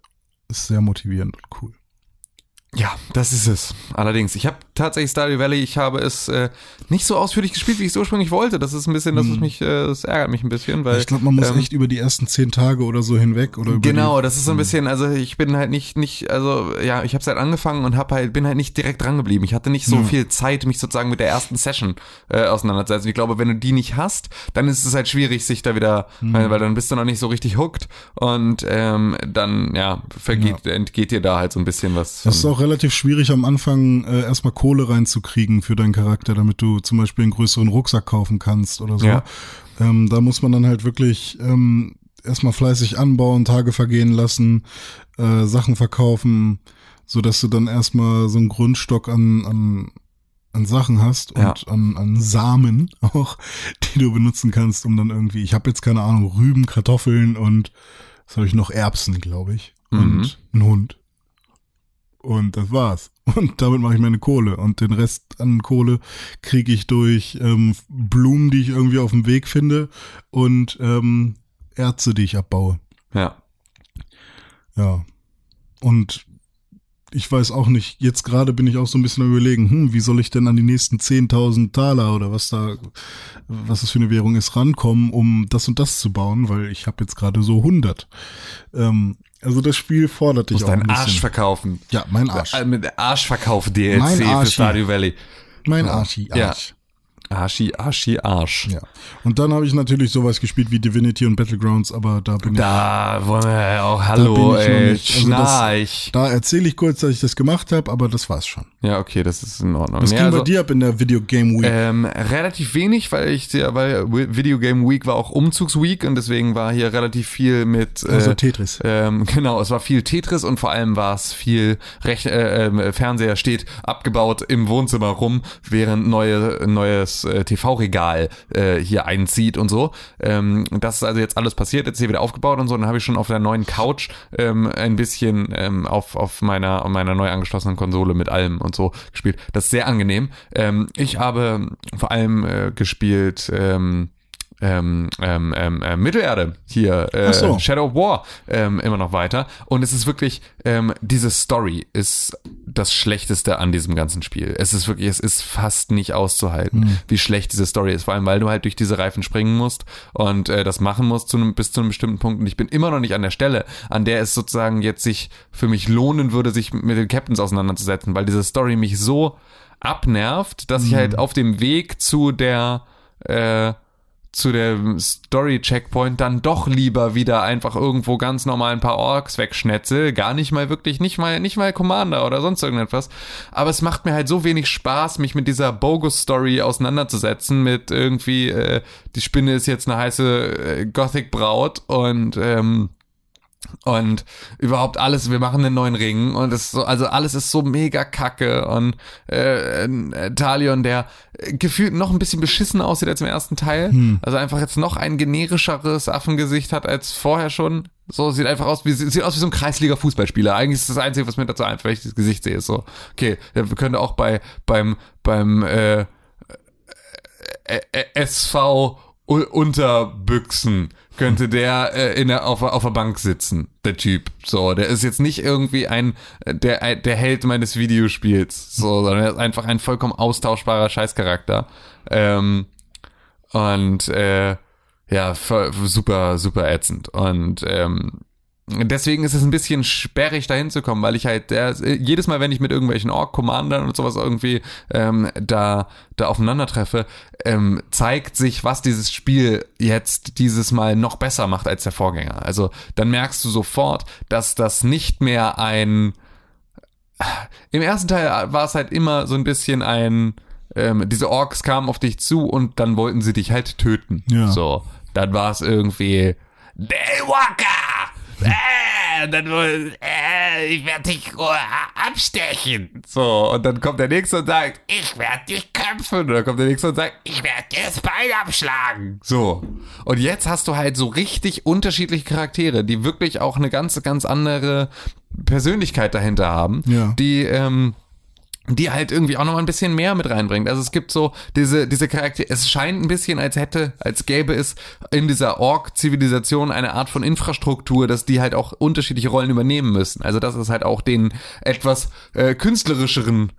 ist sehr motivierend und cool. Ja, das ist es. Allerdings, ich habe tatsächlich Stardew Valley, ich habe es äh, nicht so ausführlich gespielt, wie ich es ursprünglich wollte. Das ist ein bisschen, das ist mich, äh, das ärgert mich ein bisschen, weil ich glaube, man muss ähm, echt über die ersten zehn Tage oder so hinweg oder über Genau, das ist so ein bisschen, also ich bin halt nicht, nicht, also ja, ich habe halt angefangen und hab halt, bin halt nicht direkt dran geblieben. Ich hatte nicht so Ja. viel Zeit, mich sozusagen mit der ersten Session äh, auseinanderzusetzen. Ich glaube, wenn du die nicht hast, dann ist es halt schwierig, sich da wieder, Mhm. weil, weil dann bist du noch nicht so richtig hooked und ähm, dann, ja, vergeht, entgeht dir da halt so ein bisschen was. Das ist auch relativ schwierig am Anfang äh, erstmal Kohle reinzukriegen für deinen Charakter, damit du zum Beispiel einen größeren Rucksack kaufen kannst oder so. Ja. Ähm, da muss man dann halt wirklich ähm, erstmal fleißig anbauen, Tage vergehen lassen, äh, Sachen verkaufen, so dass du dann erstmal so einen Grundstock an, an, an Sachen hast und Ja. an, an Samen auch, die du benutzen kannst, um dann irgendwie, ich habe jetzt keine Ahnung, Rüben, Kartoffeln und was habe ich noch, Erbsen, glaube ich. Und Mhm. einen Hund. Und das war's. Und damit mache ich meine Kohle. Und den Rest an Kohle kriege ich durch ähm, Blumen, die ich irgendwie auf dem Weg finde und ähm, Erze, die ich abbaue. ja. Ja. Und ich weiß auch nicht, jetzt gerade bin ich auch so ein bisschen überlegen, hm, wie soll ich denn an die nächsten 10.000 Taler oder was da, was das für eine Währung ist, rankommen, um das und das zu bauen, weil ich habe jetzt gerade so 100. Ähm, also das Spiel fordert dich auch ein deinen bisschen. Arsch verkaufen. ja, mein Arsch. Äh, Mit Arschverkauf-DLC Mein für. Stardew Valley. Mein Arschi, Ja. Arsch. Arschi, Arschi, Arsch. Ja. Und dann habe ich natürlich sowas gespielt wie Divinity und Battlegrounds, aber da bin Da wollen wir ja auch, Da hallo, ich noch ey. Also das- ich, da erzähle ich kurz, dass ich das gemacht habe, aber das war's schon. Ja, okay, das ist in Ordnung. Was Ja, ging also, bei dir ab in der Video Game Week? Ähm, relativ wenig, weil ich ja, weil Video Game Week war auch Umzugsweek und deswegen war hier relativ viel mit äh, also Tetris. ähm, genau, es war viel Tetris und vor allem war es viel Rech äh, ähm, Fernseher steht abgebaut im Wohnzimmer rum, während neue neues äh, TV-Regal äh, hier einzieht und so. Ähm, das ist also jetzt alles passiert, jetzt hier wieder aufgebaut und so. Dann habe ich schon auf der neuen Couch ähm, ein bisschen ähm, auf, auf meiner, meiner neu angeschlossenen Konsole mit allem und so gespielt. Das ist sehr angenehm. Ähm, ich habe vor allem äh, gespielt ähm, ähm, ähm, ähm, äh, Mittelerde hier, äh, so. Shadow of War ähm, immer noch weiter. Und es ist wirklich, ähm, diese Story ist das Schlechteste an diesem ganzen Spiel. Es ist wirklich, es ist fast nicht auszuhalten, wie schlecht diese Story ist. Vor allem, weil du halt durch diese Reifen springen musst und äh, das machen musst zu einem, bis zu einem bestimmten Punkt. Und ich bin immer noch nicht an der Stelle, an der es sozusagen jetzt sich für mich lohnen würde, sich mit den Captains auseinanderzusetzen, weil diese Story mich so abnervt, dass ich halt auf dem Weg zu der äh, zu dem Story-Checkpoint dann doch lieber wieder einfach irgendwo ganz normal ein paar Orks wegschnetzel. Gar nicht mal wirklich, nicht mal, nicht mal Commander oder sonst irgendetwas. Aber es macht mir halt so wenig Spaß, mich mit dieser Bogus-Story auseinanderzusetzen, mit irgendwie, äh, die Spinne ist jetzt eine heiße äh, Gothic-Braut und ähm, und überhaupt alles, wir machen einen neuen Ring und es so, also alles ist so mega kacke und äh, äh, Talion, der äh, gefühlt noch ein bisschen beschissen aussieht als im ersten Teil, Hm. also einfach jetzt noch ein generischeres Affengesicht hat als vorher schon. So sieht einfach aus wie sieht aus wie so ein Kreisliga Fußballspieler. Eigentlich ist das einzige, was mir dazu einfällt, wenn ich das Gesicht sehe, ist so okay, der könnte auch bei beim beim äh, äh, äh, SV Unterbüchsen könnte der äh, in der, auf, auf der Bank sitzen, der Typ. So, der ist jetzt nicht irgendwie ein der der Held meines Videospiels, so, sondern er ist einfach ein vollkommen austauschbarer Scheißcharakter. Ähm, und äh, ja, super super ätzend und ähm, Deswegen ist es ein bisschen sperrig dahin zu kommen, weil ich halt der, jedes Mal, wenn ich mit irgendwelchen Ork-Commandern und sowas irgendwie ähm, da, da aufeinander treffe, ähm, zeigt sich, was dieses Spiel jetzt dieses Mal noch besser macht als der Vorgänger. Also dann merkst du sofort, dass das nicht mehr ein im ersten Teil war es halt immer so ein bisschen ein, ähm, diese Orks kamen auf dich zu und dann wollten sie dich halt töten. Ja. So, dann war es irgendwie Daywalker! Äh, dann wohl, äh, ich werde dich äh, abstechen. So, und dann kommt der Nächste und sagt, ich werde dich kämpfen. Und dann kommt der Nächste und sagt, ich werde dir das Bein abschlagen. So. Und jetzt hast du halt so richtig unterschiedliche Charaktere, die wirklich auch eine ganz, ganz andere Persönlichkeit dahinter haben. Ja. Die, ähm, die halt irgendwie auch noch mal ein bisschen mehr mit reinbringt. Also es gibt so diese, diese Charaktere, es scheint ein bisschen, als hätte, als gäbe es in dieser Ork-Zivilisation eine Art von Infrastruktur, dass die halt auch unterschiedliche Rollen übernehmen müssen. Also dass es halt auch den etwas äh, künstlerischeren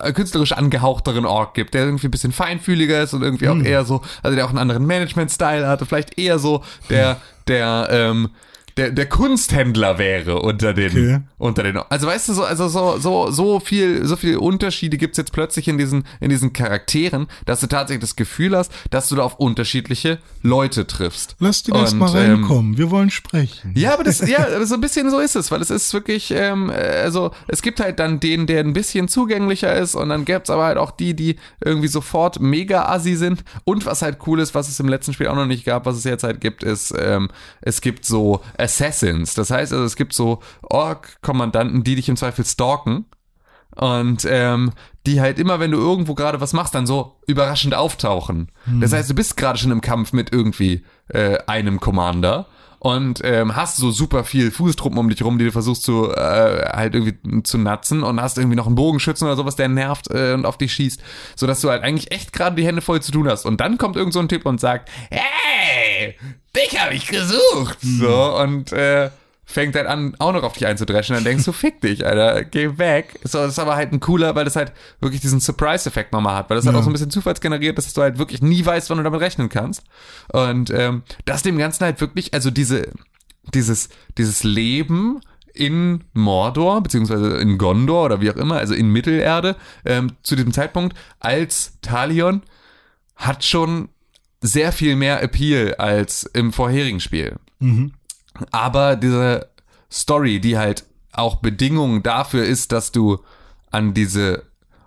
äh, künstlerisch angehauchteren Ork gibt, der irgendwie ein bisschen feinfühliger ist und irgendwie auch eher so, also der auch einen anderen Management-Style hat und vielleicht eher so der, der, ähm, der, der Kunsthändler wäre unter den, Okay. unter den, also weißt du, so, also so, so, so viel, so viele Unterschiede gibt's jetzt plötzlich in diesen, in diesen Charakteren, dass du tatsächlich das Gefühl hast, dass du da auf unterschiedliche Leute triffst. Lass den erst mal ähm, reinkommen. Wir wollen sprechen. ja, aber das, ja, so ein bisschen so ist es, weil es ist wirklich, ähm, äh, also es gibt halt dann den, der ein bisschen zugänglicher ist und dann gibt's aber halt auch die, die irgendwie sofort mega assi sind. Und was halt cool ist, was es im letzten Spiel auch noch nicht gab, was es jetzt halt gibt, ist, ähm, es gibt so Assassins. Das heißt also, es gibt so Ork-Kommandanten, die dich im Zweifel stalken. Und ähm, die halt immer, wenn du irgendwo gerade was machst, dann so überraschend auftauchen. Das heißt, du bist gerade schon im Kampf mit irgendwie äh, einem Commander und ähm, hast so super viel Fußtruppen um dich rum, die du versuchst zu äh, halt irgendwie zu natzen und hast irgendwie noch einen Bogenschützen oder sowas, der nervt äh, und auf dich schießt, so dass du halt eigentlich echt gerade die Hände voll zu tun hast. Und dann kommt irgend so ein Typ und sagt, hey, dich habe ich gesucht. So und äh, fängt halt an, auch noch auf dich einzudreschen, dann denkst du, fick dich, Alter, geh weg. So, das ist aber halt ein cooler, weil das halt wirklich diesen Surprise-Effekt nochmal hat, weil das halt Ja. auch so ein bisschen zufallsgeneriert, dass du halt wirklich nie weißt, wann du damit rechnen kannst. Und ähm, das dem Ganzen halt wirklich, also diese, dieses, dieses Leben in Mordor, beziehungsweise in Gondor oder wie auch immer, also in Mittelerde, ähm, zu diesem Zeitpunkt als Talion, hat schon sehr viel mehr Appeal als im vorherigen Spiel. Aber diese Story, die halt auch Bedingung dafür ist, dass du an diese,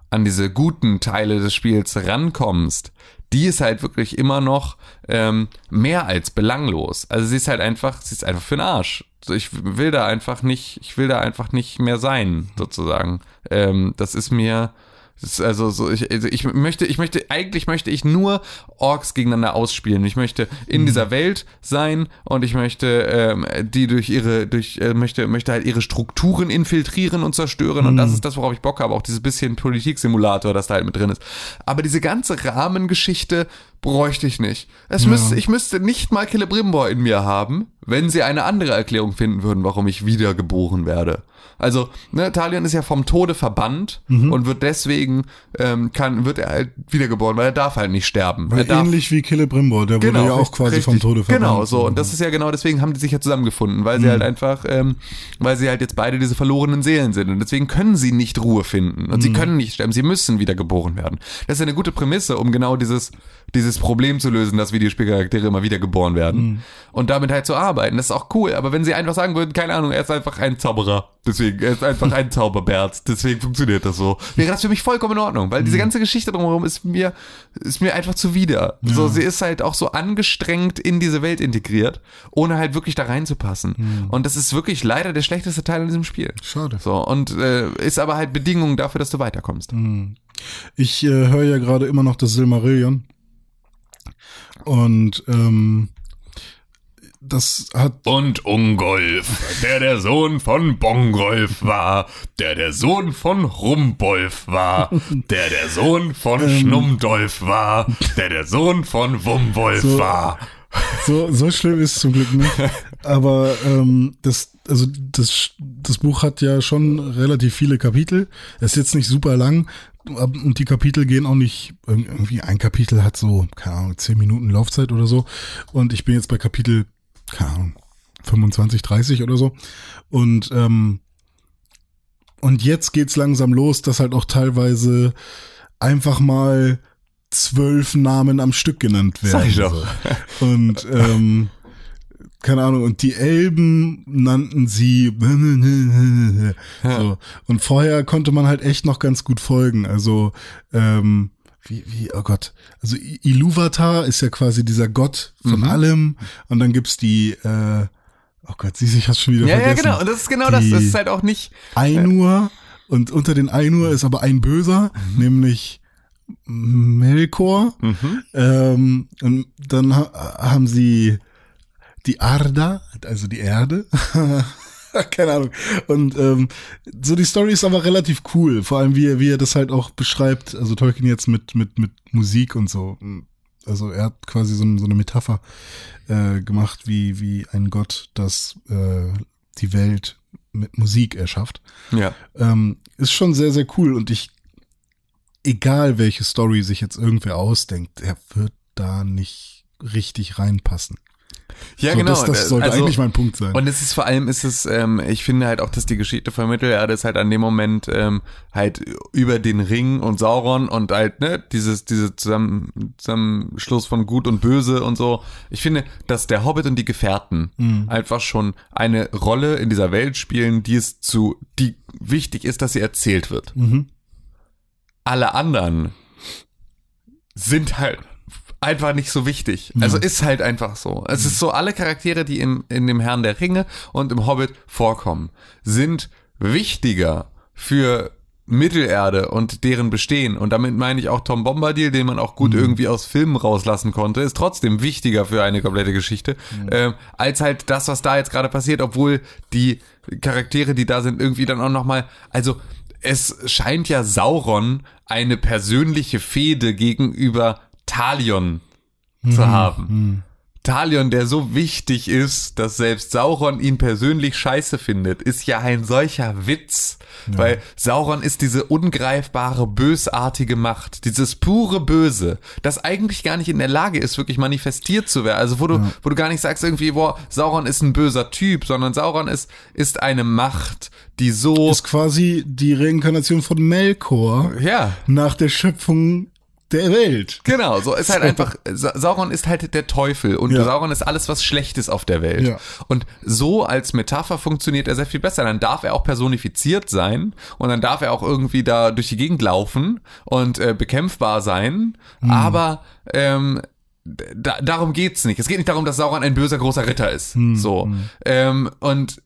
an diese guten Teile des Spiels rankommst, die ist halt wirklich immer noch ähm, mehr als belanglos. Also sie ist halt einfach, sie ist einfach für den Arsch. Ich will da einfach nicht, ich will da einfach nicht mehr sein, sozusagen. Ähm, das ist mir, also so, ich, also ich möchte, ich möchte, eigentlich möchte ich nur Orks gegeneinander ausspielen. Ich möchte in dieser Welt sein und ich möchte ähm, die durch ihre, durch, äh, möchte, möchte halt ihre Strukturen infiltrieren und zerstören. Und das ist das, worauf ich Bock habe. Auch dieses bisschen Politiksimulator, das da halt mit drin ist. Aber diese ganze Rahmengeschichte bräuchte ich nicht. Es müsste, ich müsste nicht mal Celebrimbor in mir haben, wenn sie eine andere Erklärung finden würden, warum ich wiedergeboren werde. Also, ne, Talion ist ja vom Tode verbannt und wird deswegen, ähm, kann, wird er halt wiedergeboren, weil er darf halt nicht sterben. Er ähnlich wie Celebrimbor, der wurde ja auch quasi vom Tode verbannt. Genau, so. Und das ist ja genau deswegen haben die sich ja zusammengefunden, weil sie halt einfach, ähm, weil sie halt jetzt beide diese verlorenen Seelen sind. Und deswegen können sie nicht Ruhe finden. Und sie können nicht sterben. Sie müssen wieder geboren werden. Das ist ja eine gute Prämisse, um genau dieses, dieses Problem zu lösen, dass Videospielcharaktere immer wieder geboren werden. Und damit halt zu arbeiten. Das ist auch cool. Aber wenn sie einfach sagen würden, keine Ahnung, er ist einfach ein Zauberer. Deswegen, er ist einfach ein Zauberbert. Deswegen funktioniert das so. Wäre das für mich vollkommen in Ordnung, weil diese ganze Geschichte drumherum ist mir, ist mir einfach zuwider. So, sie ist halt auch so angestrengt in diese Welt integriert, ohne halt wirklich da reinzupassen. Und das ist wirklich leider der schlechteste Teil in diesem Spiel. Schade. So, und äh, ist aber halt Bedingung dafür, dass du weiterkommst. Ich äh, höre ja gerade immer noch das Silmarillion. Und ähm, das hat Und Ungolf, der der Sohn von Bongolf war, der der Sohn von Rumbolf war, der der Sohn von Schnummdolf war, der der Sohn von Wumwolf So. war. so, so schlimm ist es zum Glück nicht. Aber ähm, das, also das, das Buch hat ja schon relativ viele Kapitel. Es ist jetzt nicht super lang. Und die Kapitel gehen auch nicht, irg- irgendwie ein Kapitel hat so, keine Ahnung, zehn Minuten Laufzeit oder so. Und ich bin jetzt bei Kapitel, keine Ahnung, 25, 30 oder so. Und, ähm, und jetzt geht's langsam los, dass halt auch teilweise einfach mal zwölf Namen am Stück genannt werden. Sag ich doch. Und ähm, keine Ahnung, und die Elben nannten sie so. Und vorher konnte man halt echt noch ganz gut folgen. Also, ähm, wie, wie, oh Gott. Also I- Iluvatar ist ja quasi dieser Gott von allem. Und dann gibt's die, äh, oh Gott, siehst du, ich hab's schon wieder Ja, ja, vergessen. genau. Und das ist genau das. Die- Das ist halt auch nicht. Ainur und unter den Ainur ist aber ein Böser, Mhm. nämlich Melkor. Ähm, und dann ha haben sie die Arda, also die Erde. Keine Ahnung. Und ähm, so die Story ist aber relativ cool, vor allem wie er, wie er das halt auch beschreibt. Also Tolkien jetzt mit mit mit Musik und so. Also er hat quasi so, so eine Metapher äh, gemacht, wie wie ein Gott, das äh, die Welt mit Musik erschafft. Ja. Ähm, ist schon sehr, sehr cool und ich, egal welche Story sich jetzt irgendwer ausdenkt, er wird da nicht richtig reinpassen. Ja, so, genau. Das, das sollte Also- eigentlich mein Punkt sein. Und es ist vor allem, ist es, ähm, ich finde halt auch, dass die Geschichte von Mittelerde ist halt an dem Moment ähm, halt über den Ring und Sauron und halt, ne, dieses, diese Zusammen, Zusammenschluss von Gut und Böse und so. Ich finde, dass der Hobbit und die Gefährten Mhm. einfach schon eine Rolle in dieser Welt spielen, die es zu, die wichtig ist, dass sie erzählt wird. Mhm. Alle anderen sind halt einfach nicht so wichtig. Also ist halt einfach so. Es ist so, alle Charaktere, die in, in dem Herrn der Ringe und im Hobbit vorkommen, sind wichtiger für Mittelerde und deren Bestehen. Und damit meine ich auch Tom Bombadil, den man auch gut irgendwie aus Filmen rauslassen konnte, ist trotzdem wichtiger für eine komplette Geschichte, ähm, als halt das, was da jetzt gerade passiert, obwohl die Charaktere, die da sind, irgendwie dann auch nochmal, also es scheint ja Sauron eine persönliche Fehde gegenüber Talion zu haben. Talion, der so wichtig ist, dass selbst Sauron ihn persönlich scheiße findet, ist ja ein solcher Witz. Weil Sauron ist diese ungreifbare, bösartige Macht, dieses pure Böse, das eigentlich gar nicht in der Lage ist, wirklich manifestiert zu werden. Also wo du, wo du gar nicht sagst irgendwie, boah, Sauron ist ein böser Typ, sondern Sauron ist, ist eine Macht, die so, ist quasi die Reinkarnation von Melkor ja, nach der Schöpfung der Welt. Genau, so ist halt einfach, Sa- Sauron ist halt der Teufel und Ja. Sauron ist alles, was schlecht ist auf der Welt. Ja. Und so als Metapher funktioniert er sehr viel besser. Dann darf er auch personifiziert sein und dann darf er auch irgendwie da durch die Gegend laufen und äh, bekämpfbar sein, Hm. aber ähm, da, darum geht's nicht. Es geht nicht darum, dass Sauron ein böser großer Ritter ist. Hm. So. Ähm, und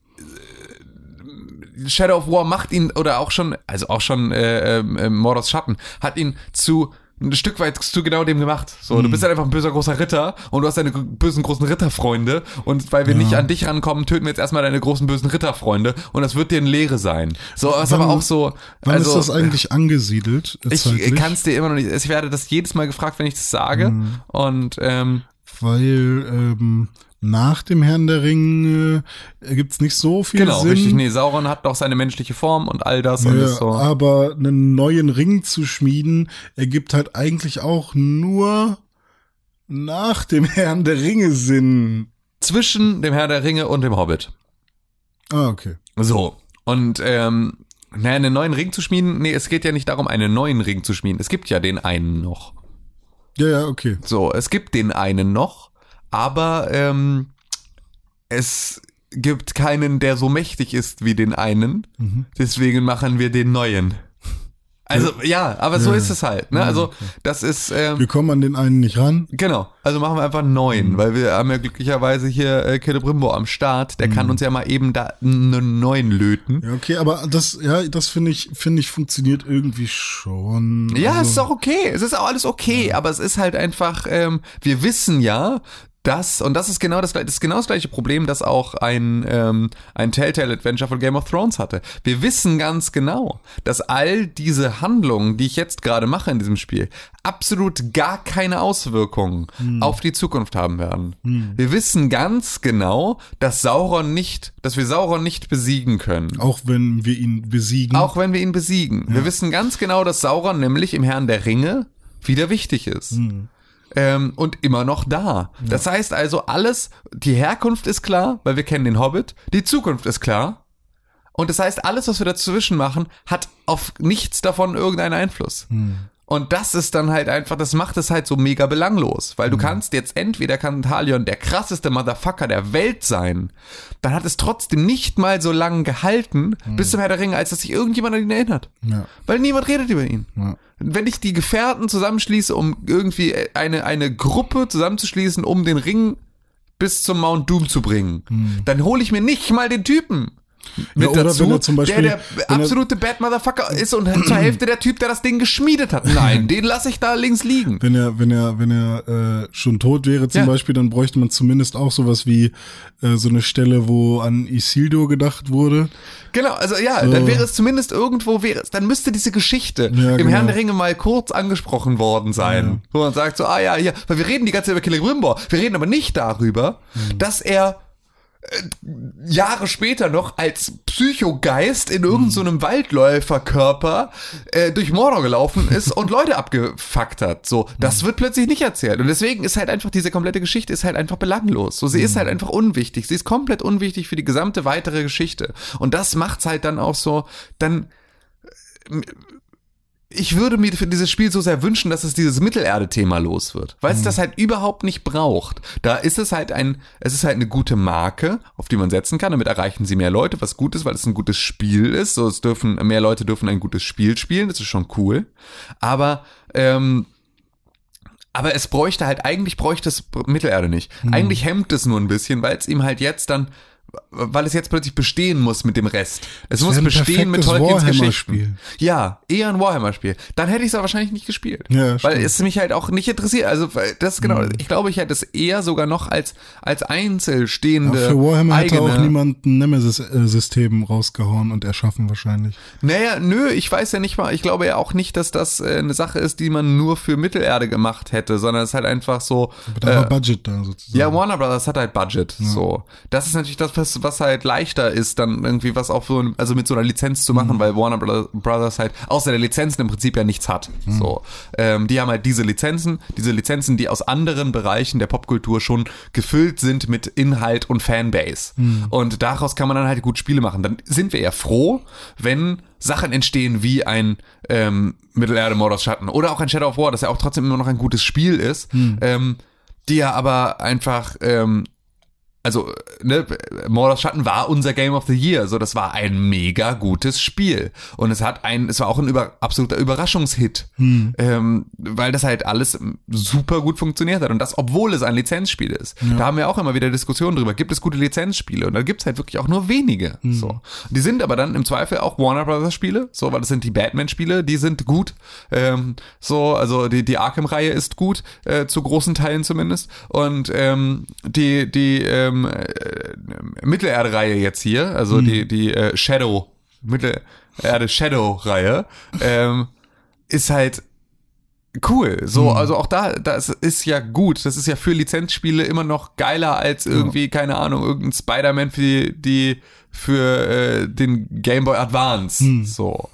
Shadow of War macht ihn, oder auch schon, also auch schon äh, ähm, äh, Mordors Schatten, hat ihn zu ein Stück weit zu genau dem gemacht. So, du bist halt einfach ein böser großer Ritter und du hast deine bösen großen Ritterfreunde und weil wir nicht an dich rankommen, töten wir jetzt erstmal deine großen bösen Ritterfreunde und das wird dir eine Lehre sein. So, was aber auch so. Wann also, ist das eigentlich angesiedelt? Ich kann es dir immer noch nicht. Ich werde das jedes Mal gefragt, wenn ich das sage. Mhm. Und ähm, Weil ähm, nach dem Herrn der Ringe äh, gibt's nicht so viel Genau, Sinn. richtig. Nee, Sauron hat doch seine menschliche Form und all das und Ja, ist so. Aber einen neuen Ring zu schmieden, ergibt halt eigentlich auch nur nach dem Herrn der Ringe Sinn. Zwischen dem Herr der Ringe und dem Hobbit. Ah, okay. So. Und ähm, naja, einen neuen Ring zu schmieden, nee, es geht ja nicht darum, einen neuen Ring zu schmieden. Es gibt ja den einen noch. Ja, ja, okay. So, es gibt den einen noch, aber ähm, es gibt keinen, der so mächtig ist wie den einen. Mhm. Deswegen machen wir den neuen. Also ja, aber so Ja. ist es halt. Ne? Also das ist ähm, Wir kommen an den einen nicht ran. genau. Also machen wir einfach einen neuen, weil wir haben ja glücklicherweise hier äh, Celebrimbo am Start. Der kann uns ja mal eben da einen neuen löten. Ja, okay, aber das, ja, das finde ich, finde ich, funktioniert irgendwie schon. Ja, Also, es ist auch okay. Es ist auch alles okay, aber es ist halt einfach, ähm, wir wissen ja, dass, und das ist genau das, das ist genau das gleiche Problem, das auch ein, ähm, ein Telltale Adventure von Game of Thrones hatte. Wir wissen ganz genau, dass all diese Handlungen, die ich jetzt gerade mache in diesem Spiel, absolut gar keine Auswirkungen auf die Zukunft haben werden. Wir wissen ganz genau, dass Sauron nicht, dass wir Sauron nicht besiegen können. Auch wenn wir ihn besiegen. Auch wenn wir ihn besiegen. Wir wissen ganz genau, dass Sauron nämlich im Herrn der Ringe wieder wichtig ist. Ähm, und immer noch da. Das heißt also, alles, die Herkunft ist klar, weil wir kennen den Hobbit, die Zukunft ist klar. Und das heißt, alles, was wir dazwischen machen, hat auf nichts davon irgendeinen Einfluss. Und das ist dann halt einfach, das macht es halt so mega belanglos, weil du kannst jetzt entweder kann Talion der krasseste Motherfucker der Welt sein, dann hat es trotzdem nicht mal so lange gehalten, bis zum Herr der Ringe, als dass sich irgendjemand an ihn erinnert. Ja. Weil niemand redet über ihn. Ja. Wenn ich die Gefährten zusammenschließe, um irgendwie eine, eine Gruppe zusammenzuschließen, um den Ring bis zum Mount Doom zu bringen, dann hole ich mir nicht mal den Typen mit oder dazu, Beispiel- der der er- absolute Bad Motherfucker ist und zur Hälfte der Typ, der das Ding geschmiedet hat. Nein, den lasse ich da links liegen. Wenn er, wenn er, wenn er äh, schon tot wäre zum Ja. Beispiel, dann bräuchte man zumindest auch sowas wie äh, so eine Stelle, wo an Isildur gedacht wurde. Genau, also ja, So. dann wäre es zumindest irgendwo, wäre es, dann müsste diese Geschichte Ja, im genau. Herrn der Ringe mal kurz angesprochen worden sein. Wo man sagt so, ah ja, ja, weil wir reden die ganze Zeit über Celebrimbor, wir reden aber nicht darüber, Mhm. dass er Jahre später noch als Psychogeist in Mhm. irgendeinem so einem Waldläuferkörper äh, durch Mordor gelaufen ist und Leute abgefuckt hat. So, Mhm. das wird plötzlich nicht erzählt. Und deswegen ist halt einfach diese komplette Geschichte ist halt einfach belanglos. So, sie ist Mhm. halt einfach unwichtig. Sie ist komplett unwichtig für die gesamte weitere Geschichte. Und das macht's halt dann auch so, dann ich würde mir für dieses Spiel so sehr wünschen, dass es dieses Mittelerde-Thema los wird, weil es das halt überhaupt nicht braucht. Da ist es halt ein, es ist halt eine gute Marke, auf die man setzen kann. Damit erreichen sie mehr Leute, was gut ist, weil es ein gutes Spiel ist. So, es dürfen mehr Leute dürfen ein gutes Spiel spielen. Das ist schon cool. Aber ähm, aber es bräuchte halt, eigentlich bräuchte es Mittelerde nicht. Eigentlich hemmt es nur ein bisschen, weil es ihm halt jetzt dann, weil es jetzt plötzlich bestehen muss mit dem Rest. Es muss bestehen mit Tolkiens Warhammer-Spiel. Geschichten. Ja, eher ein Warhammer-Spiel. Dann hätte ich es wahrscheinlich nicht gespielt. Ja, weil es mich halt auch nicht interessiert. Also das genau, Mhm. ich glaube, ich hätte es eher sogar noch als, als einzelstehende. Ja, für Warhammer hätte eigene, auch niemand ein Nemesis-System rausgehauen und erschaffen wahrscheinlich. Naja, nö, ich weiß ja nicht mal, ich glaube ja auch nicht, dass das äh, eine Sache ist, die man nur für Mittelerde gemacht hätte, sondern es ist halt einfach so. Aber da war Budget da sozusagen. Ja, Warner Brothers hat halt Budget, so. Das ist natürlich das, was, was halt leichter ist, dann irgendwie was auch so, also mit so einer Lizenz zu machen, weil Warner Bro- Brothers halt außer der Lizenzen im Prinzip ja nichts hat, so. Ähm, die haben halt diese Lizenzen, diese Lizenzen, die aus anderen Bereichen der Popkultur schon gefüllt sind mit Inhalt und Fanbase. Und daraus kann man dann halt gut Spiele machen. Dann sind wir eher froh, wenn Sachen entstehen wie ein ähm, Mittelerde Mordors Schatten oder auch ein Shadow of War, das ja auch trotzdem immer noch ein gutes Spiel ist, ähm, die ja aber einfach ähm, also, ne, Mordors Schatten war unser Game of the Year. So, das war ein mega gutes Spiel. Und es hat ein, es war auch ein über, absoluter Überraschungshit. Ähm, weil das halt alles super gut funktioniert hat. Und das, obwohl es ein Lizenzspiel ist. Da haben wir auch immer wieder Diskussionen drüber. Gibt es gute Lizenzspiele? Und da gibt's halt wirklich auch nur wenige. So. Die sind aber dann im Zweifel auch Warner Brothers Spiele. So, weil das sind die Batman-Spiele, die sind gut. Ähm, so, also die, die Arkham-Reihe ist gut, äh, zu großen Teilen zumindest. Und ähm, die, die, ähm, äh, Mittelerde-Reihe jetzt hier, also die, die äh, Shadow, Mittelerde Shadow-Reihe, ähm, ist halt cool. So, also auch da, das ist ja gut. Das ist ja für Lizenzspiele immer noch geiler als irgendwie, keine Ahnung, irgendein Spider-Man für die, die für äh, den Game Boy Advance. So.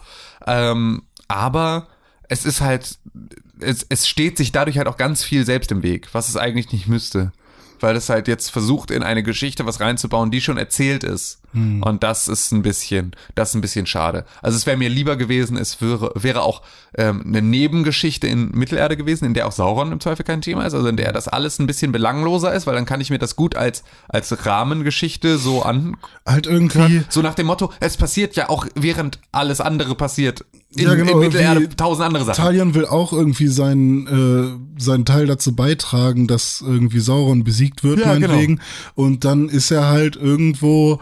Ähm, aber es ist halt, es, es steht sich dadurch halt auch ganz viel selbst im Weg, was es eigentlich nicht müsste. Weil es halt jetzt versucht, in eine Geschichte was reinzubauen, die schon erzählt ist. Und das ist ein bisschen, das ist ein bisschen schade. Also es wäre mir lieber gewesen, es wäre, wäre auch ähm, eine Nebengeschichte in Mittelerde gewesen, in der auch Sauron im Zweifel kein Thema ist, also in der das alles ein bisschen belangloser ist, weil dann kann ich mir das gut als, als Rahmengeschichte so an, Halt irgendwie. so nach dem Motto, es passiert ja auch während alles andere passiert. In, Ja, genau, in Mittelerde tausend andere Sachen. Talion will auch irgendwie seinen, äh, seinen Teil dazu beitragen, dass irgendwie Sauron besiegt wird, Ja, genau. meinetwegen. Und dann ist er halt irgendwo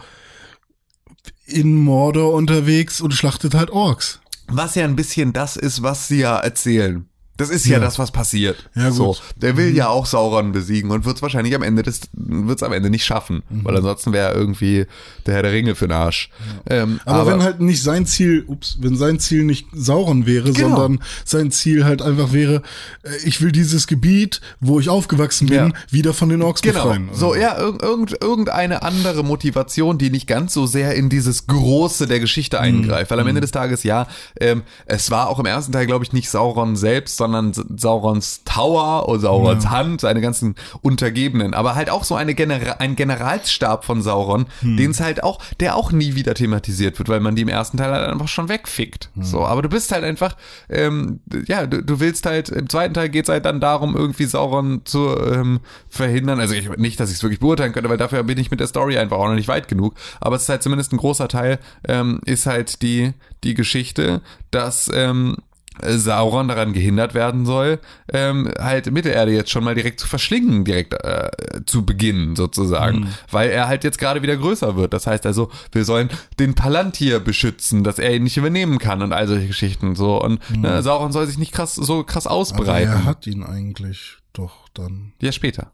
in Mordor unterwegs und schlachtet halt Orks. Was ja ein bisschen das ist, was sie ja erzählen. Das ist ja, Ja. das, was passiert. Ja, gut. So, der will ja auch Sauron besiegen und wird es wahrscheinlich am Ende des, wird's am Ende nicht schaffen, Mhm. weil ansonsten wäre er irgendwie der Herr der Ringe für den Arsch. Ähm, Aber, wenn halt nicht sein Ziel, ups, wenn sein Ziel nicht Sauron wäre, Genau. sondern sein Ziel halt einfach wäre, äh, ich will dieses Gebiet, wo ich aufgewachsen bin, Ja. wieder von den Orks Genau. befreien. So, ja, irg irgend, irgendeine andere Motivation, die nicht ganz so sehr in dieses Große der Geschichte eingreift. Weil am Ende des Tages, ja, ähm, es war auch im ersten Teil, glaube ich, nicht Sauron selbst, sondern Saurons Tower oder Saurons Hand, seine ganzen Untergebenen. Aber halt auch so eine Genera ein Generalsstab von Sauron, den es halt auch, der auch nie wieder thematisiert wird, weil man die im ersten Teil halt einfach schon wegfickt. So, aber du bist halt einfach, ähm, ja, du, du willst halt, im zweiten Teil geht es halt dann darum, irgendwie Sauron zu ähm, verhindern. Also ich, nicht, dass ich es wirklich beurteilen könnte, weil dafür bin ich mit der Story einfach auch noch nicht weit genug. Aber es ist halt zumindest ein großer Teil, ähm, ist halt die, die Geschichte, dass ähm, Sauron daran gehindert werden soll, ähm, halt Mittelerde jetzt schon mal direkt zu verschlingen, direkt äh, zu Beginn sozusagen, weil er halt jetzt gerade wieder größer wird. Das heißt also, wir sollen den Palantir beschützen, dass er ihn nicht übernehmen kann und all solche Geschichten so. Und ne, Sauron soll sich nicht krass so krass aber ausbreiten. er hat ihn eigentlich doch dann. Ja, später.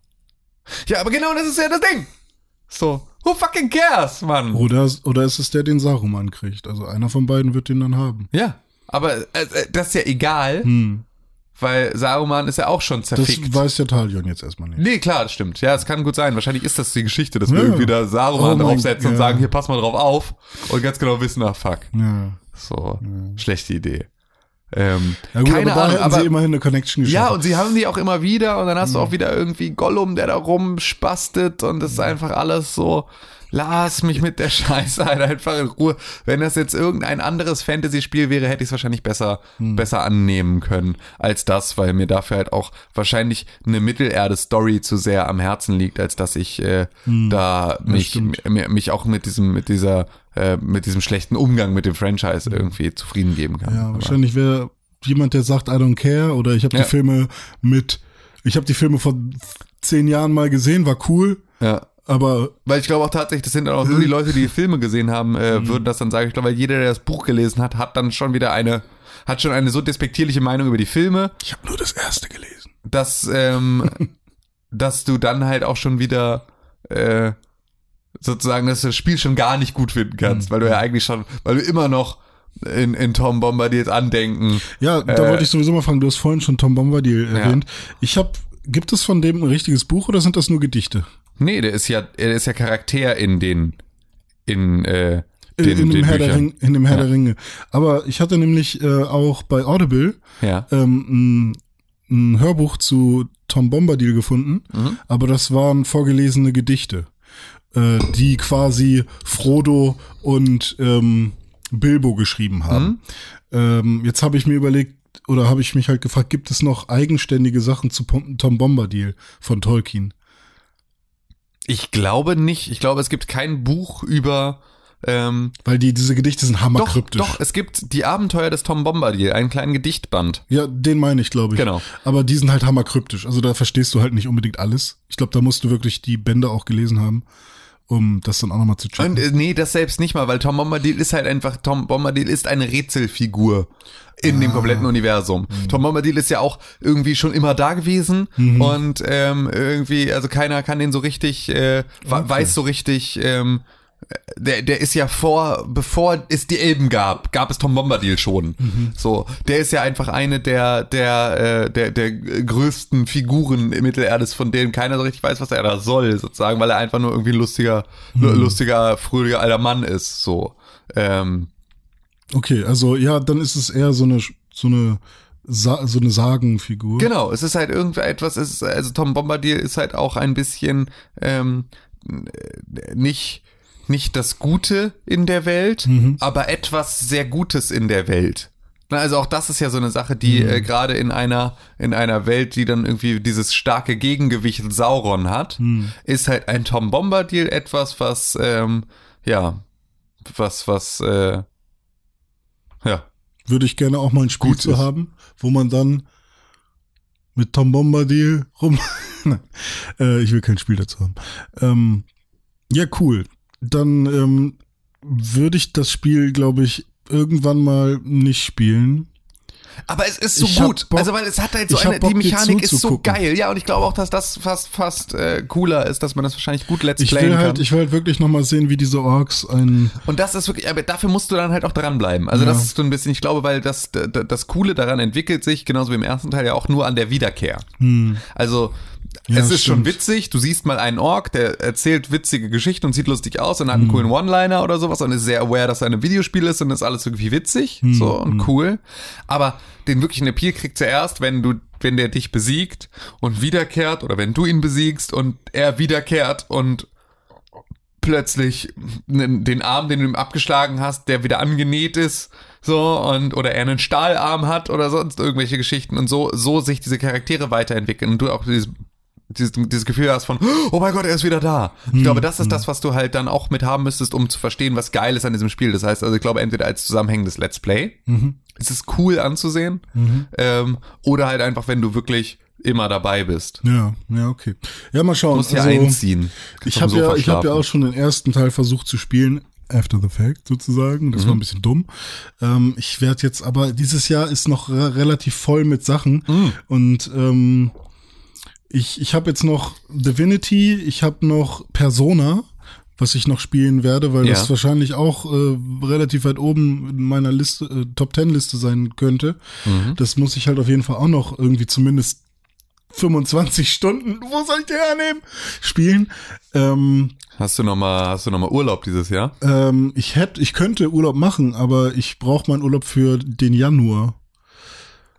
Ja, aber genau das ist ja das Ding. So, who fucking cares, Mann? Oder, oder ist es der, den Saruman kriegt? Also einer von beiden wird den dann haben. Ja, aber äh, äh, das ist ja egal, Hm. weil Saruman ist ja auch schon Das zerfickt. weiß ja Talion jetzt erstmal nicht. Nee, klar, das stimmt. Ja, es kann gut sein. Wahrscheinlich ist das die Geschichte, dass wir Ja. irgendwie da Saruman Oh mein- draufsetzen und ja. sagen, hier, pass mal drauf auf. Und ganz genau wissen, ach fuck. Ja. So, schlechte Idee. Ähm, Ja gut, keine aber da Ahnung, hätten aber sie immerhin eine Connection geschaffen. ja, und sie haben die auch immer wieder und dann hast du auch wieder irgendwie Gollum, der da rumspastet und das ist einfach alles so, lass mich mit der Scheiße halt einfach in Ruhe. Wenn das jetzt irgendein anderes Fantasy-Spiel wäre, hätte ich es wahrscheinlich besser, besser annehmen können als das, weil mir dafür halt auch wahrscheinlich eine Mittelerde-Story zu sehr am Herzen liegt, als dass ich äh, da mich, mich auch mit diesem, mit dieser, äh, mit diesem schlechten Umgang mit dem Franchise irgendwie zufrieden geben kann. Ja, wahrscheinlich wäre jemand, der sagt, I don't care, oder ich habe Ja. die Filme mit, ich habe die Filme vor zehn Jahren mal gesehen, war cool, ja. Aber Weil ich glaube auch tatsächlich, das sind dann auch nur die Leute, die Filme gesehen haben, äh, würden das dann sagen. Ich glaube, weil jeder, der das Buch gelesen hat, hat dann schon wieder eine, hat schon eine so despektierliche Meinung über die Filme, ich habe nur das erste gelesen. dass, ähm, dass du dann halt auch schon wieder, äh, sozusagen, das Spiel schon gar nicht gut finden kannst, weil du ja eigentlich schon, weil du immer noch in, in Tom Bombadils Andenken, Ja, da Äh, wollte ich sowieso mal fragen, du hast vorhin schon Tom Bombadil erwähnt. Ich habe, gibt es von dem ein richtiges Buch oder sind das nur Gedichte? Nee, der ist ja, er ist ja Charakter in den, in, äh, In, den, in, dem Herr der. Ring, in dem Herr Ja. der Ringe. Aber ich hatte nämlich äh, auch bei Audible Ja. ähm, ein, ein Hörbuch zu Tom Bombadil gefunden, Mhm. aber das waren vorgelesene Gedichte, äh, die quasi Frodo und ähm, Bilbo geschrieben haben. Mhm. Ähm, jetzt habe ich mir überlegt, oder habe ich mich halt gefragt, gibt es noch eigenständige Sachen zu Tom Bombadil von Tolkien? Ich glaube nicht. Ich glaube, es gibt kein Buch über. Ähm, Weil die, diese Gedichte sind doch, hammerkryptisch. doch, es gibt die Abenteuer des Tom Bombadil, einen kleinen Gedichtband. Ja, den meine ich, glaube ich. Genau. Aber die sind halt hammerkryptisch. Also da verstehst du halt nicht unbedingt alles. Ich glaube, da musst du wirklich die Bände auch gelesen haben, um das dann auch nochmal zu checken. Und äh, nee, das selbst nicht mal, weil Tom Bombadil ist halt einfach, Tom Bombadil ist eine Rätselfigur in dem kompletten Universum. Tom Bombadil ist ja auch irgendwie schon immer da gewesen und ähm, irgendwie, also keiner kann den so richtig, äh, wa- weiß so richtig, ähm, der, der ist ja vor, bevor es die Elben gab, gab es Tom Bombadil schon. So, der ist ja einfach eine der, der, äh, der, der größten Figuren im Mittelerdes, von denen keiner so richtig weiß, was er da soll, sozusagen, weil er einfach nur irgendwie ein lustiger, lu- lustiger, fröhlicher alter Mann ist, so. Ähm, Okay, also ja, dann ist es eher so eine, so eine, Sa so eine Sagenfigur. Genau, es ist halt irgendetwas, es ist, also Tom Bombadil ist halt auch ein bisschen ähm, äh, nicht, nicht das Gute in der Welt, aber etwas sehr Gutes in der Welt. Also auch das ist ja so eine Sache, die äh, gerade in einer in einer Welt, die dann irgendwie dieses starke Gegengewicht Sauron hat, ist halt ein Tom Bombadil etwas, was ähm, ja was was äh, ja Würde ich gerne auch mal ein Spiel Gut zu ist. haben, wo man dann mit Tom Bombadil rum. Nein, äh, ich will kein Spiel dazu haben. Ähm, ja, cool. Dann ähm, würde ich das Spiel, glaube ich, irgendwann mal nicht spielen. Aber es ist so Ich gut. Bock- also weil es hat halt so eine, Bock, die Mechanik ist so geil. Ja, und ich glaube auch, dass das fast fast äh, cooler ist, dass man das wahrscheinlich gut Let's Ich Playen will kann. halt, ich will halt wirklich noch mal sehen, wie diese Orks ein. und das ist wirklich, aber dafür musst du dann halt auch dranbleiben. Also Ja. das ist so ein bisschen, ich glaube, weil das, d- d- das Coole daran entwickelt sich, genauso wie im ersten Teil ja auch nur an der Wiederkehr. Hm, Also Ja, es ist schon stimmt. witzig, du siehst mal einen Ork, der erzählt witzige Geschichten und sieht lustig aus und hat Hm. einen coolen One-Liner oder sowas und ist sehr aware, dass er ein Videospiel ist und ist alles irgendwie witzig Hm, so und cool. Aber den wirklichen Appeal kriegt zuerst, wenn du, wenn der dich besiegt und wiederkehrt oder wenn du ihn besiegst und er wiederkehrt und plötzlich den Arm, den du ihm abgeschlagen hast, der wieder angenäht ist, so und oder er einen Stahlarm hat oder sonst irgendwelche Geschichten und so so sich diese Charaktere weiterentwickeln und du auch dieses dieses, dieses Gefühl hast von, oh mein Gott, er ist wieder da. Ich glaube, das ist das, was du halt dann auch mit haben müsstest, um zu verstehen, was geil ist an diesem Spiel. Das heißt, also ich glaube, entweder als zusammenhängendes Let's Play, es ist cool anzusehen, ähm, oder halt einfach, wenn du wirklich immer dabei bist. ja, ja, okay. Ja, mal schauen. Du musst ja Also, einziehen. Ich habe ja, ich habe ja auch schon den ersten Teil versucht zu spielen. After the fact sozusagen. Das war ein bisschen dumm. Ähm, ich werde jetzt aber, dieses Jahr ist noch re relativ voll mit Sachen. Und ähm, ich, ich habe jetzt noch Divinity, ich habe noch Persona, was ich noch spielen werde, weil Ja. das wahrscheinlich auch äh, relativ weit oben in meiner Liste, äh, Top Ten Liste sein könnte. Das muss ich halt auf jeden Fall auch noch irgendwie zumindest 25 Stunden, wo soll ich die hernehmen? Spielen. Ähm, Hast du noch mal, hast du noch mal Urlaub dieses Jahr? ähm, ich hätte, ich könnte Urlaub machen, aber ich brauche meinen Urlaub für den Januar.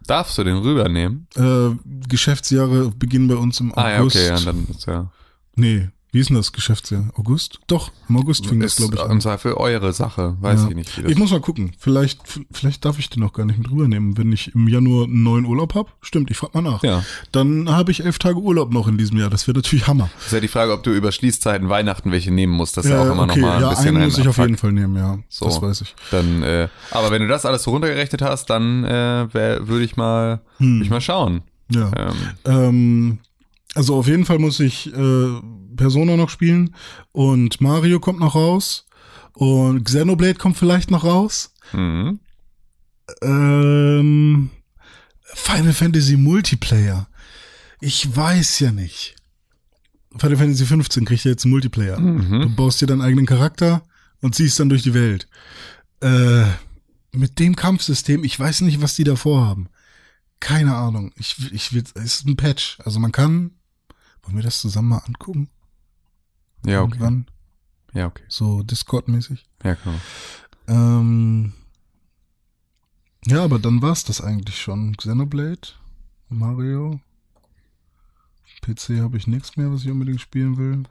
Darfst du den rübernehmen? Äh, Geschäftsjahre beginnen bei uns im August. Ah ja, okay, ja, dann ist ja. Nee, wie ist denn das Geschäftsjahr? August? Doch, im August fing das, Ist glaube ich, im an. Zweifel eure Sache. Weiß Ja. ich nicht. Das Ich muss mal gucken. Vielleicht, vielleicht darf ich den noch gar nicht mit rübernehmen, wenn ich im Januar einen neuen Urlaub habe. Stimmt, ich frag mal nach. Ja. Dann habe ich elf Tage Urlaub noch in diesem Jahr. Das wäre natürlich Hammer. ist ja die Frage, ob du über Schließzeiten Weihnachten welche nehmen musst. Das ist ja auch immer noch mal ein ja, bisschen einen muss ich auf jeden Fall nehmen, ja. So. Das weiß ich. Dann, äh, aber wenn du das alles so runtergerechnet hast, dann äh, würde ich mal, Hm. würd ich mal schauen. Ja. Ähm, Ähm, also auf jeden Fall muss ich äh, Persona noch spielen und Mario kommt noch raus und Xenoblade kommt vielleicht noch raus. mhm. Ähm, Final Fantasy Multiplayer. Ich weiß ja nicht. Final Fantasy 15 kriegt ja jetzt einen Multiplayer. Du Mhm. baust dir deinen eigenen Charakter und ziehst dann durch die Welt. Äh, mit dem Kampfsystem, ich weiß nicht, was die da vorhaben. Keine Ahnung. Ich, ich will, es ist ein Patch. Also man kann, wollen wir das zusammen mal angucken? Ja, okay. Irgendwann? Ja, okay. So Discord-mäßig. Ja, klar. Ähm, ja, aber dann war's das eigentlich schon. Xenoblade, Mario. PC habe ich nichts mehr, was ich unbedingt spielen will.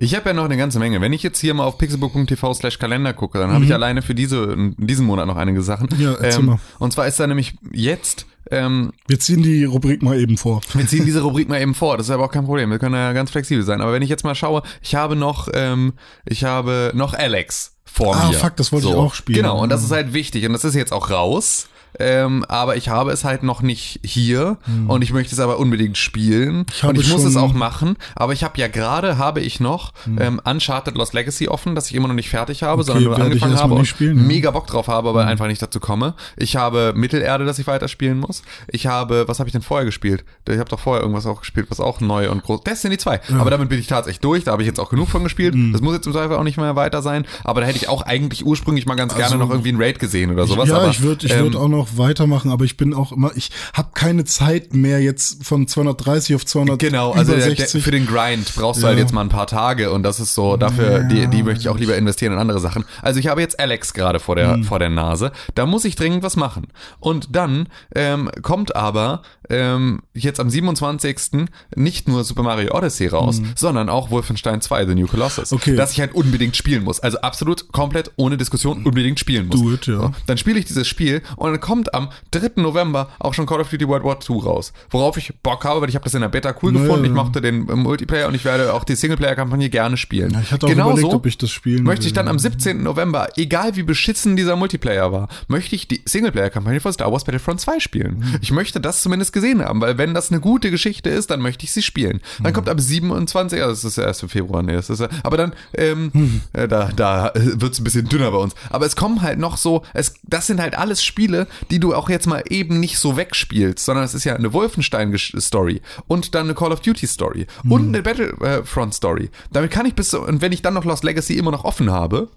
Ich habe ja noch eine ganze Menge. Wenn ich jetzt hier mal auf pixelbook.tv slash Kalender gucke, dann habe ich alleine für diese, diesen Monat noch einige Sachen. Mhm. Ja, ähm, mal. Und zwar ist da nämlich jetzt, ähm, Wir ziehen die Rubrik mal eben vor. wir ziehen diese Rubrik mal eben vor. Das ist aber auch kein Problem. Wir können ja ganz flexibel sein. Aber wenn ich jetzt mal schaue, ich habe noch, ähm, ich habe noch Alex vor Ah, mir. fuck, das wollte ich auch spielen. Genau. Und das ist halt wichtig. Und das ist jetzt auch raus. Ähm, aber ich habe es halt noch nicht hier und ich möchte es aber unbedingt spielen. Ich und ich muss es auch machen, aber ich habe ja gerade, habe ich noch ähm, Uncharted Lost Legacy offen, das ich immer noch nicht fertig habe, sondern nur angefangen habe und spielen, ja. Hm. mega Bock drauf habe, aber einfach nicht dazu komme. Ich habe Mittelerde, das ich weiterspielen muss. Ich habe, was habe ich denn vorher gespielt? Ich habe doch vorher irgendwas auch gespielt, was auch neu und groß. Destiny 2. Aber damit bin ich tatsächlich durch, da habe ich jetzt auch genug von gespielt. Hm. Das muss jetzt im Zweifel auch nicht mehr weiter sein, aber da hätte ich auch eigentlich ursprünglich mal ganz gerne noch irgendwie ein Raid gesehen oder sowas. Also ja, aber, ich würde ich ähm, würd auch noch weitermachen, aber ich bin auch immer, ich habe keine Zeit mehr jetzt von 230 auf 200 Genau, also der, der, 60. für den Grind brauchst du Ja. halt jetzt mal ein paar Tage und das ist so, dafür, die, die möchte ich auch lieber investieren in andere Sachen. Also ich habe jetzt Alex gerade vor der, vor der Nase, da muss ich dringend was machen. Und dann ähm, kommt aber ähm, jetzt am 27. nicht nur Super Mario Odyssey raus, sondern auch Wolfenstein 2, The New Colossus, Okay. das ich halt unbedingt spielen muss. Also absolut komplett ohne Diskussion unbedingt spielen muss. Do it, ja. So, dann spiele ich dieses Spiel und dann kommt am 3. November auch schon Call of Duty World War II raus. Worauf ich Bock habe, weil ich habe das in der Beta cool Ja, gefunden. Ich mochte den äh, Multiplayer und ich werde auch die Singleplayer-Kampagne gerne spielen. Ja, ich hatte auch Genauso überlegt, ob ich das spielen möchte ich dann am 17. November, egal wie beschissen dieser Multiplayer war, möchte ich die Singleplayer-Kampagne von Star Wars Battlefront 2 spielen. Mhm. Ich möchte das zumindest gesehen haben, weil wenn das eine gute Geschichte ist, dann möchte ich sie spielen. Mhm. Dann kommt am 27. Also das ist der 1. Februar, nee, das ist aber dann ähm, Mhm. äh, da da wird es ein bisschen dünner bei uns. Aber es kommen halt noch so, es das sind halt alles Spiele, die du auch jetzt mal eben nicht so wegspielst, sondern es ist ja eine Wolfenstein-Story und dann eine Call of Duty-Story und eine Battlefront-Story. Damit kann ich bis und wenn ich dann noch Lost Legacy immer noch offen habe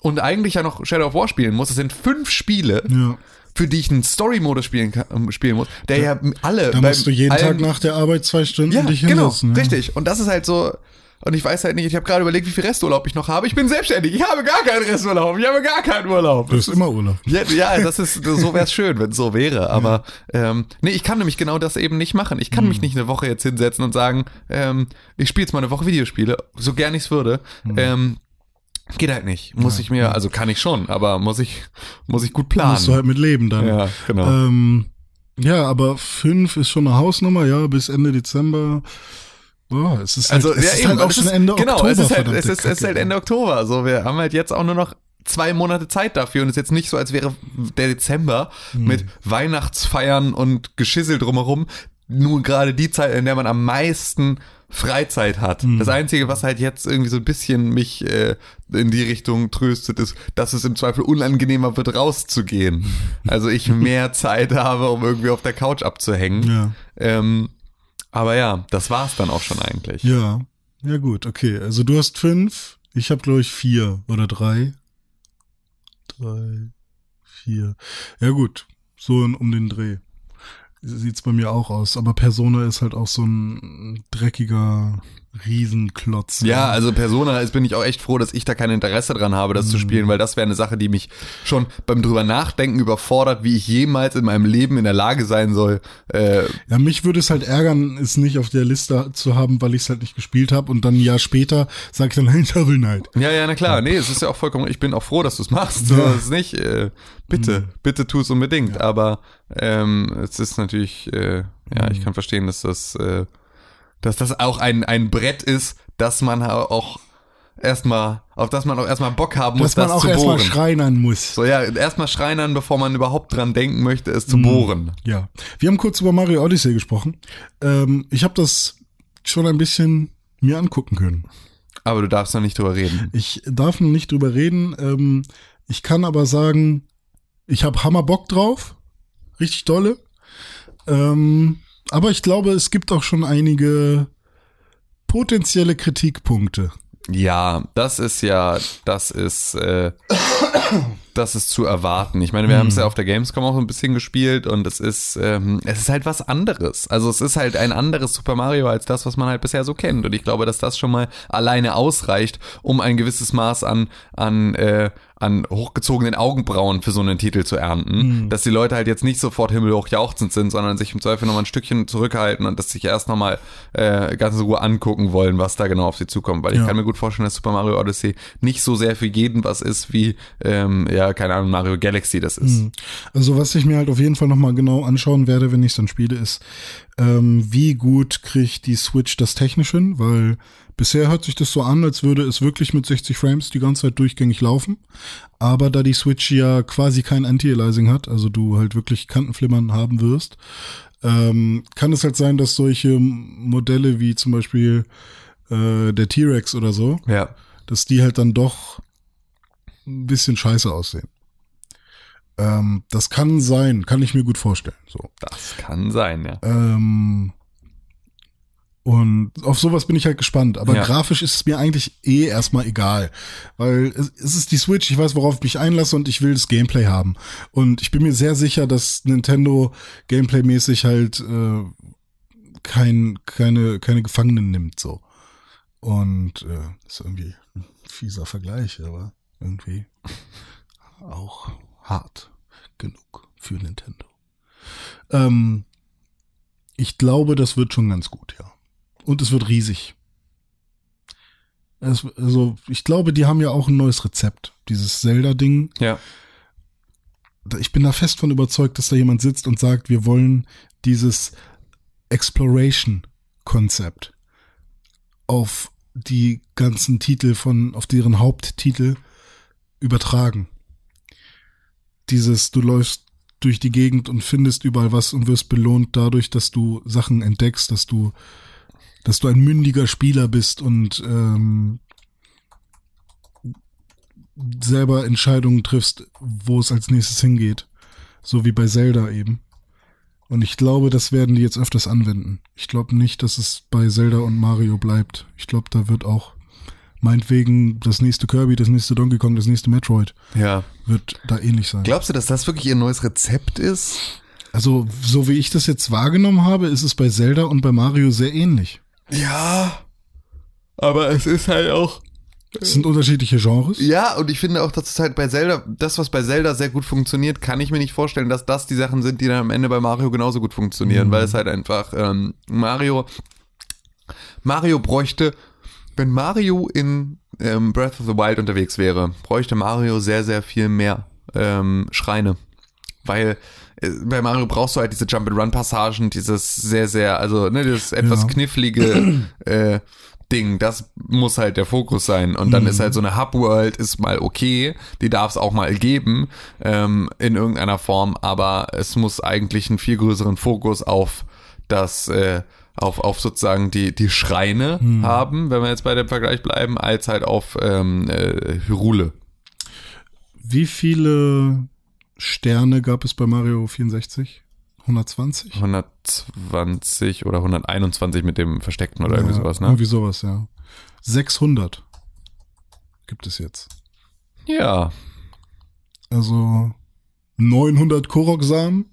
und eigentlich ja noch Shadow of War spielen muss, das sind fünf Spiele, Ja. für die ich einen Story-Modus spielen, kann- ähm, spielen muss, der ja, alle Da musst du jeden allen- Tag nach der Arbeit zwei Stunden ja, dich genau, hinsetzen. ja. richtig. Und das ist halt so. Und ich weiß halt nicht, ich habe gerade überlegt, wie viel Resturlaub ich noch habe. Ich bin selbstständig, ich habe gar keinen Resturlaub, ich habe gar keinen Urlaub. Du hast immer Urlaub. Ja, ja, das ist, so wäre es schön, wenn es so wäre. Aber ähm, nee, ich kann nämlich genau das eben nicht machen. Ich kann Hm. mich nicht eine Woche jetzt hinsetzen und sagen, ähm, ich spiele jetzt mal eine Woche Videospiele, so gern ich es würde. Hm. Ähm, geht halt nicht. Muss ich mir, also kann ich schon, aber muss ich, muss ich gut planen. Musst du halt mit leben dann. ja, genau. Ähm, ja, aber fünf ist schon eine Hausnummer, ja, bis Ende Dezember. Oh, es ist halt, Also, es ja, ist eben, halt auch schon ist, Ende genau, Oktober. es ist halt, es ist, es ist halt Ende Oktober. Also wir haben halt jetzt auch nur noch zwei Monate Zeit dafür und es ist jetzt nicht so, als wäre der Dezember Hm. mit Weihnachtsfeiern und Geschissel drumherum nur gerade die Zeit, in der man am meisten Freizeit hat. Hm. Das Einzige, was halt jetzt irgendwie so ein bisschen mich äh, in die Richtung tröstet, ist, dass es im Zweifel unangenehmer wird, rauszugehen. Also ich mehr Zeit habe, um irgendwie auf der Couch abzuhängen. Ja. Ähm, aber ja, das war's dann auch schon eigentlich. Ja, ja gut, okay. Also du hast fünf, ich habe glaube ich vier oder drei. Drei, vier. Ja gut, so um den Dreh. Sieht's bei mir auch aus. Aber Persona ist halt auch so ein dreckiger Riesenklotz. Ja, also Persona ist, bin ich auch echt froh, dass ich da kein Interesse dran habe, das Mhm. zu spielen, weil das wäre eine Sache, die mich schon beim drüber nachdenken überfordert, wie ich jemals in meinem Leben in der Lage sein soll. Äh, Ja, mich würde es halt ärgern, es nicht auf der Liste zu haben, weil ich es halt nicht gespielt habe und dann ein Jahr später sage ich dann, hey, Shovel Knight. ja, ja, na klar, nee, es ist ja auch vollkommen, ich bin auch froh, dass du es machst. So, Ja. ist nicht, äh, bitte, bitte tu es unbedingt. Aber ähm, es ist natürlich, äh, ja, Mhm. ich kann verstehen, dass das, äh, dass das auch ein, ein Brett ist, dass man auch erstmal, auf das man auch erstmal Bock haben muss, Dass man das auch erstmal schreinern muss. So, ja, erstmal schreinern, bevor man überhaupt dran denken möchte, es zu Mhm. bohren. Ja. Wir haben kurz über Mario Odyssey gesprochen. Ähm, ich habe das schon ein bisschen mir angucken können. Aber du darfst noch nicht drüber reden. Ich darf noch nicht drüber reden. Ähm, ich kann aber sagen, ich habe Hammer Bock drauf. Richtig dolle. Ähm, aber ich glaube, es gibt auch schon einige potenzielle Kritikpunkte. Ja, das ist ja, das ist, äh, das ist zu erwarten. Ich meine, wir haben es ja auf der Gamescom auch so ein bisschen gespielt und es ist, ähm, es ist halt was anderes. Also es ist halt ein anderes Super Mario als das, was man halt bisher so kennt. Und ich glaube, dass das schon mal alleine ausreicht, um ein gewisses Maß an, an, äh, an hochgezogenen Augenbrauen für so einen Titel zu ernten, dass die Leute halt jetzt nicht sofort himmelhoch jauchzend sind, sondern sich im Zweifel nochmal ein Stückchen zurückhalten und das sich erst nochmal äh, ganz in Ruhe angucken wollen, was da genau auf sie zukommt. Weil ich Ja. kann mir gut vorstellen, dass Super Mario Odyssey nicht so sehr für jeden was ist wie ähm, ja keine Ahnung, Mario Galaxy das ist. Mhm. Also was ich mir halt auf jeden Fall nochmal genau anschauen werde, wenn ich dann spiele, ist, ähm, wie gut kriegt die Switch das technisch hin, weil bisher hört sich das so an, als würde es wirklich mit 60 Frames die ganze Zeit durchgängig laufen. Aber da die Switch ja quasi kein Anti-Aliasing hat, also du halt wirklich Kantenflimmern haben wirst, ähm, kann es halt sein, dass solche Modelle wie zum Beispiel äh, der T-Rex oder so, Ja. dass die halt dann doch ein bisschen scheiße aussehen. Ähm, das kann sein, kann ich mir gut vorstellen. So. Das kann sein, ja. Ähm, und auf sowas bin ich halt gespannt. Aber Ja. grafisch ist es mir eigentlich eh erstmal egal. Weil es, es ist die Switch, ich weiß, worauf ich mich einlasse und ich will das Gameplay haben. Und ich bin mir sehr sicher, dass Nintendo Gameplay-mäßig halt äh, kein, keine, keine Gefangenen nimmt. so. Und äh, ist irgendwie ein fieser Vergleich, aber irgendwie auch hart genug für Nintendo. Ähm, ich glaube, das wird schon ganz gut, ja. Und es wird riesig. Es, also, ich glaube, die haben ja auch ein neues Rezept. Dieses Zelda-Ding. Ja. Ich bin da fest von überzeugt, dass da jemand sitzt und sagt, wir wollen dieses Exploration-Konzept auf die ganzen Titel von, auf deren Haupttitel übertragen. Dieses, du läufst durch die Gegend und findest überall was und wirst belohnt dadurch, dass du Sachen entdeckst, dass du, dass du ein mündiger Spieler bist und ähm, selber Entscheidungen triffst, wo es als nächstes hingeht. So wie bei Zelda eben. Und ich glaube, das werden die jetzt öfters anwenden. Ich glaube nicht, dass es bei Zelda und Mario bleibt. Ich glaube, da wird auch meinetwegen das nächste Kirby, das nächste Donkey Kong, das nächste Metroid Ja. wird da ähnlich sein. Glaubst du, dass das wirklich ihr neues Rezept ist? Also, so wie ich das jetzt wahrgenommen habe, ist es bei Zelda und bei Mario sehr ähnlich. Ja. Aber es ist halt auch. Es sind unterschiedliche Genres. Ja, und ich finde auch, dass es halt bei Zelda, das, was bei Zelda sehr gut funktioniert, kann ich mir nicht vorstellen, dass das die Sachen sind, die dann am Ende bei Mario genauso gut funktionieren, weil es halt einfach, ähm, Mario, Mario bräuchte, wenn Mario in ähm, Breath of the Wild unterwegs wäre, bräuchte Mario sehr, sehr viel mehr ähm, Schreine. Weil äh, bei Mario brauchst du halt diese Jump-and-Run-Passagen, dieses sehr, sehr, also ne, dieses etwas Ja. knifflige äh, Ding, das muss halt der Fokus sein. Und dann ist halt so eine Hub-World ist mal okay, die darf es auch mal geben ähm, in irgendeiner Form, aber es muss eigentlich einen viel größeren Fokus auf das, äh, auf, auf sozusagen die, die Schreine haben, wenn wir jetzt bei dem Vergleich bleiben, als halt auf ähm, äh, Hyrule. Wie viele Sterne gab es bei Mario 64? 120? 120 oder 121 mit dem Versteckten oder irgendwie Ja, sowas, ne? Irgendwie sowas, ja. 600 gibt es jetzt. Ja. Also 900 Korok-Samen,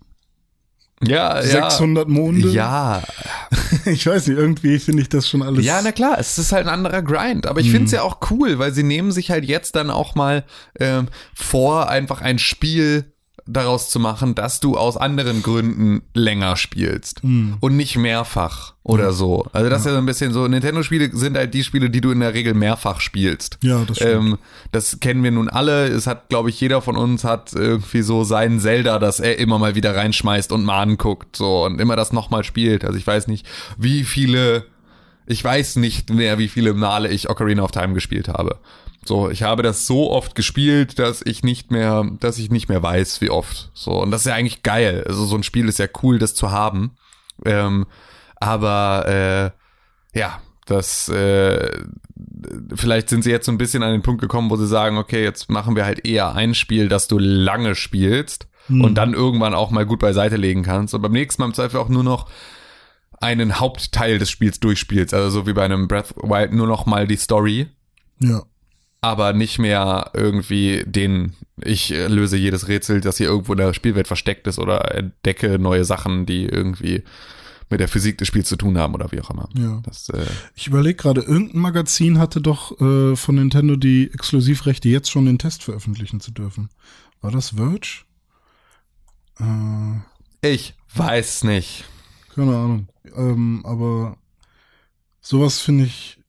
Ja, ja. 600 Monde. Ja, Ich weiß nicht, irgendwie finde ich das schon alles. Ja, na klar, es ist halt ein anderer Grind. Aber ich finde es ja auch cool, weil sie nehmen sich halt jetzt dann auch mal ähm, vor, einfach ein Spiel daraus zu machen, dass du aus anderen Gründen länger spielst und nicht mehrfach oder so. Also das ist ja so ein bisschen so, Nintendo-Spiele sind halt die Spiele, die du in der Regel mehrfach spielst. Ja, das stimmt. Ähm, das kennen wir nun alle. Es hat, glaube ich, jeder von uns hat irgendwie so sein Zelda, das er immer mal wieder reinschmeißt und mal anguckt, so und immer das nochmal spielt. Also ich weiß nicht, wie viele, ich weiß nicht mehr, wie viele Male ich Ocarina of Time gespielt habe. So, ich habe das so oft gespielt, dass ich nicht mehr, dass ich nicht mehr weiß, wie oft. So, und das ist ja eigentlich geil. Also so ein Spiel ist ja cool, das zu haben. Ähm, aber äh, ja, das äh, vielleicht sind sie jetzt so ein bisschen an den Punkt gekommen, wo sie sagen, okay, jetzt machen wir halt eher ein Spiel, das du lange spielst und dann irgendwann auch mal gut beiseite legen kannst und beim nächsten Mal im Zweifel auch nur noch einen Hauptteil des Spiels durchspielst, also so wie bei einem Breath of the Wild nur noch mal die Story, Ja. Aber nicht mehr irgendwie den, ich löse jedes Rätsel, das hier irgendwo in der Spielwelt versteckt ist oder entdecke neue Sachen, die irgendwie mit der Physik des Spiels zu tun haben oder wie auch immer. Ja. Das, äh, Ich überlege gerade, irgendein Magazin hatte doch äh, von Nintendo die Exklusivrechte, jetzt schon den Test veröffentlichen zu dürfen. War das Verge? Äh, ich weiß nicht. keine Ahnung. Ähm, aber sowas finde ich,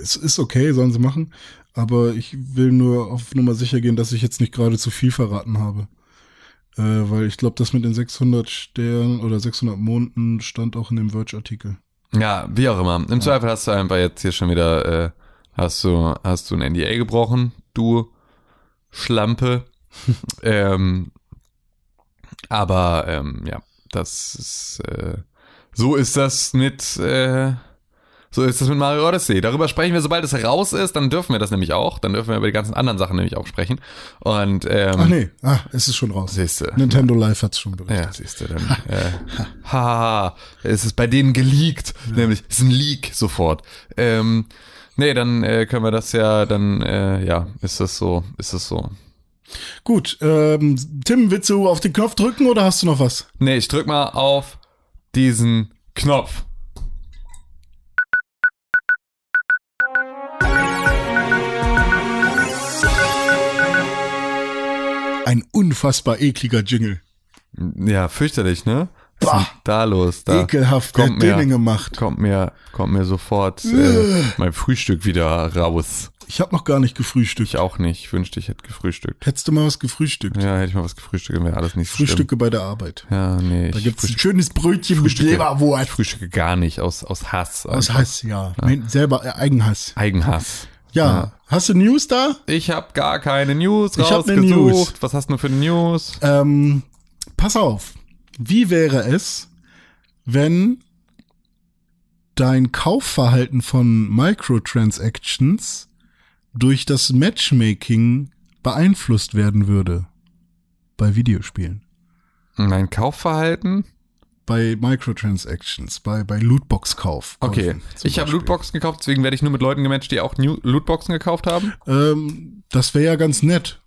es ist okay, sollen sie machen. Aber ich will nur auf Nummer sicher gehen, dass ich jetzt nicht gerade zu viel verraten habe. Äh, weil ich glaube, das mit den 600 Sternen oder 600 Monden stand auch in dem Verge-Artikel. Ja, wie auch immer. Im Zweifel hast du einfach jetzt hier schon wieder, äh, hast du, hast du ein NDA gebrochen, du Schlampe. ähm, aber ähm, ja, das ist, äh, so ist das mit, äh, so ist das mit Mario Odyssey. Darüber sprechen wir, sobald es raus ist, dann dürfen wir das nämlich auch. Dann dürfen wir über die ganzen anderen Sachen nämlich auch sprechen. Und ähm, Ach nee, ah, es ist schon raus. siehste. Nintendo Live hat's schon berichtet. Ja, siehst du, dann, äh, haha, es ist bei denen geleakt, nämlich, es ist ein Leak sofort. Ähm, nee, dann äh, können wir das ja, dann, äh, ja, ist das so, ist das so. Gut, ähm, Tim, willst du auf den Knopf drücken oder hast du noch was? Nee, ich drück mal auf diesen Knopf. Ein unfassbar ekliger Jingle. Ja, fürchterlich, ne? Was ist denn da los? Da Ekelhaft, kommt den mir- gemacht? kommt mir, kommt mir sofort äh, mein Frühstück wieder raus. Ich habe noch gar nicht gefrühstückt. Ich auch nicht. Ich wünschte, ich hätte gefrühstückt. Hättest du mal was gefrühstückt? Ja, hätte ich mal was gefrühstückt, wäre alles nicht so Frühstücke bei der Arbeit. Ja, nee. Da gibt's ein schönes Brötchen mit Frühstücke. Ich Leberwurst. frühstücke gar nicht, aus, aus Hass. Aus einfach. Hass, ja. Mein, selber äh, Eigenhass. Eigenhass. Ja. Hast du News da? Ich habe gar keine News Ich hab rausgesucht. News. Was hast du für News? Ähm, pass auf. Wie wäre es, wenn dein Kaufverhalten von Microtransactions durch das Matchmaking beeinflusst werden würde? Bei Videospielen. Mein Kaufverhalten? Bei Microtransactions, bei, bei Lootbox-Kauf. Okay. Ich habe. Lootboxen gekauft, deswegen werde ich nur mit Leuten gematcht, die auch New Lootboxen gekauft haben. Ähm, das wäre ja ganz nett.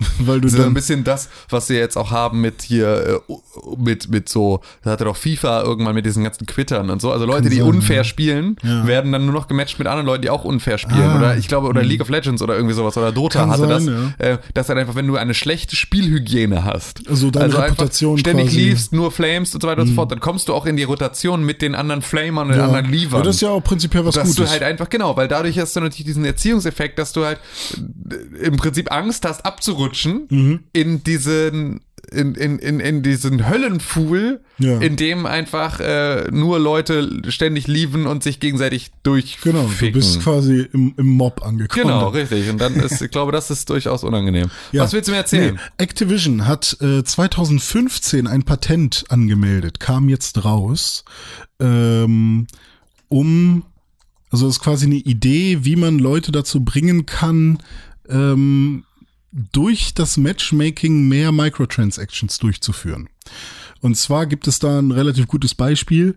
Weil du Das ist ein dann. bisschen das, was sie jetzt auch haben mit hier, äh, mit, mit so, da hatte doch FIFA irgendwann mit diesen ganzen Quittern und so. Also Leute, die sein, unfair ja. spielen, Ja. werden dann nur noch gematcht mit anderen Leuten, die auch unfair spielen. Ah. Oder ich glaube, oder League of Legends oder irgendwie sowas. Oder Dota Kann hatte sein, das. Äh, dass halt einfach, wenn du eine schlechte Spielhygiene hast, Also deine Reputation einfach ständig quasi- Mhm. liefst, nur flames und so weiter und so fort, dann kommst du auch in die Rotation mit den anderen Flamern und den anderen ja, Leavern. das ist ja auch prinzipiell was dass Gutes. du halt einfach, genau, weil dadurch hast du natürlich diesen Erziehungseffekt, dass du halt äh, im Prinzip Angst hast, abzurutschen Mhm. in diesen, in, in, in, in diesen Höllenpfuhl, Ja. in dem einfach äh, nur Leute ständig lieben und sich gegenseitig durchficken. genau, du bist quasi im, im Mob angekommen. Genau, richtig. Und dann ist, ich glaube, das ist durchaus unangenehm. Ja. Was willst du mir erzählen? Nee, Activision hat äh, 2015 ein Patent angemeldet, kam jetzt raus, ähm, um, also ist quasi eine Idee, wie man Leute dazu bringen kann, ähm, durch das Matchmaking mehr Microtransactions durchzuführen. Und zwar gibt es da ein relativ gutes Beispiel.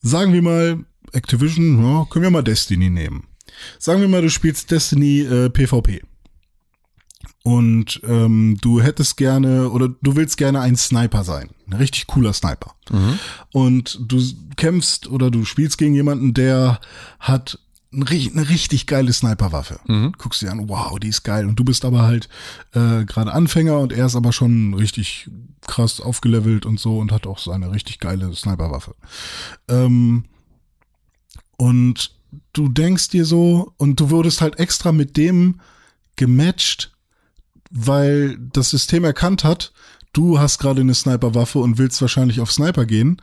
Sagen wir mal, Activision, ja, können wir mal Destiny nehmen. Sagen wir mal, du spielst Destiny äh, PvP. Und ähm, du hättest gerne oder du willst gerne ein Sniper sein. Ein richtig cooler Sniper. Und du kämpfst oder du spielst gegen jemanden, der hat eine richtig geile Sniperwaffe. Guckst dir an, wow, die ist geil. Und du bist aber halt äh, gerade Anfänger und er ist aber schon richtig krass aufgelevelt und so und hat auch seine richtig geile Sniperwaffe. Ähm, und du denkst dir so, und du wurdest halt extra mit dem gematcht, weil das System erkannt hat, du hast gerade eine Sniperwaffe und willst wahrscheinlich auf Sniper gehen.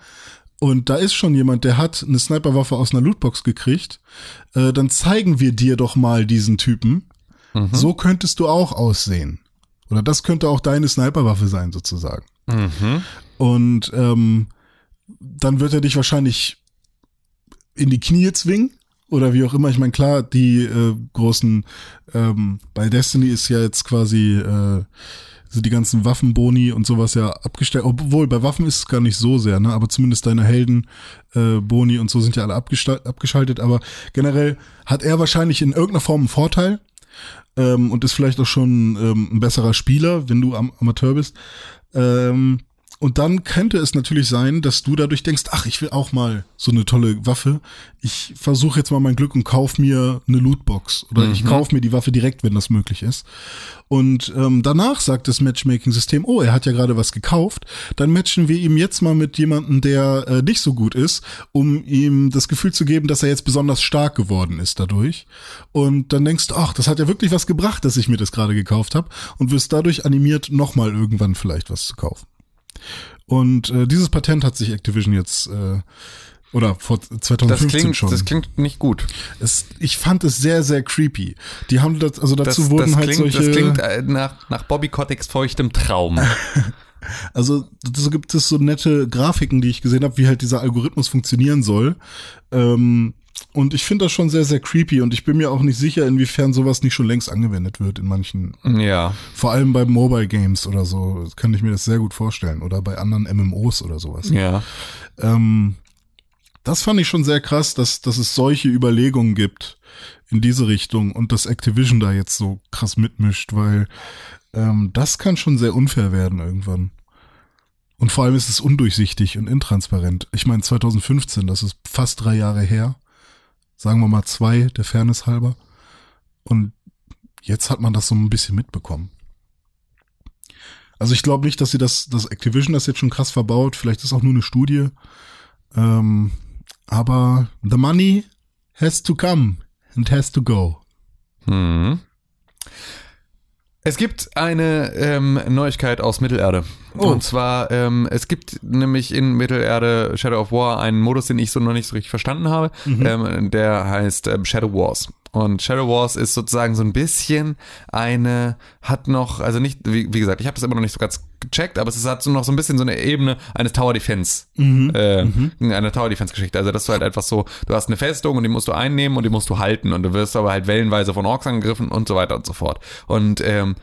Und da ist schon jemand, der hat eine Sniperwaffe aus einer Lootbox gekriegt. Äh, dann zeigen wir dir doch mal diesen Typen. So könntest du auch aussehen. Oder das könnte auch deine Sniperwaffe sein, sozusagen. Mhm. Und ähm, dann wird er dich wahrscheinlich in die Knie zwingen oder wie auch immer. Ich meine, klar, die äh, großen ähm, bei Destiny ist ja jetzt quasi äh, die ganzen Waffenboni und sowas ja abgestellt. Obwohl bei Waffen ist es gar nicht so sehr, ne? Aber zumindest deine Helden äh, und so sind ja alle abgeschaltet. Aber generell hat er wahrscheinlich in irgendeiner Form einen Vorteil ähm, und ist vielleicht auch schon ähm, ein besserer Spieler, wenn du am Amateur bist. Ähm, und dann könnte es natürlich sein, dass du dadurch denkst, ach, ich will auch mal so eine tolle Waffe. Ich versuche jetzt mal mein Glück und kauf mir eine Lootbox. Oder ich kauf mir die Waffe direkt, wenn das möglich ist. Und ähm, danach sagt das Matchmaking-System, oh, er hat ja gerade was gekauft. Dann matchen wir ihm jetzt mal mit jemandem, der äh, nicht so gut ist, um ihm das Gefühl zu geben, dass er jetzt besonders stark geworden ist dadurch. Und dann denkst du, ach, das hat ja wirklich was gebracht, dass ich mir das gerade gekauft habe. Und wirst dadurch animiert, nochmal irgendwann vielleicht was zu kaufen. Und äh, dieses Patent hat sich Activision jetzt äh, oder vor 2015 Das klingt, schon. das klingt nicht gut. es, ich fand es sehr, sehr creepy. Die haben das, also dazu Das, wurden das, halt klingt, solche. das klingt äh, nach, nach Bobby Koticks feuchtem Traum. Also so gibt es so nette Grafiken, die ich gesehen habe, wie halt dieser Algorithmus funktionieren soll. Ähm, und ich finde das schon sehr, sehr creepy und ich bin mir auch nicht sicher, inwiefern sowas nicht schon längst angewendet wird in manchen, ja. vor allem bei Mobile Games oder so, kann ich mir das sehr gut vorstellen. Oder bei anderen MMOs oder sowas. Ja. Ähm, das fand ich schon sehr krass, dass, dass es solche Überlegungen gibt in diese Richtung und dass Activision da jetzt so krass mitmischt, weil ähm, das kann schon sehr unfair werden irgendwann. Und vor allem ist es undurchsichtig und intransparent. Ich meine, 2015, das ist fast drei Jahre her. Sagen wir mal zwei, der Fairness halber. Und jetzt hat man das so ein bisschen mitbekommen. Also ich glaube nicht, dass sie das, dass Activision das jetzt schon krass verbaut. Vielleicht ist auch nur eine Studie. Ähm, aber the money has to come and has to go. Hm. Es gibt eine ähm, Neuigkeit aus Mittelerde. Oh. Und zwar, ähm, es gibt nämlich in Mittelerde Shadow of War einen Modus, den ich so noch nicht so richtig verstanden habe. Ähm, der heißt ähm, Shadow Wars. Und Shadow Wars ist sozusagen so ein bisschen eine, hat noch, also nicht, wie, wie gesagt, ich habe das immer noch nicht so ganz gecheckt, aber es hat so noch so ein bisschen so eine Ebene eines Tower Defense, äh, eine Tower Defense Geschichte. Also dass du halt einfach so, du hast eine Festung und die musst du einnehmen und die musst du halten und du wirst aber halt wellenweise von Orks angegriffen und so weiter und so fort. Und ähm,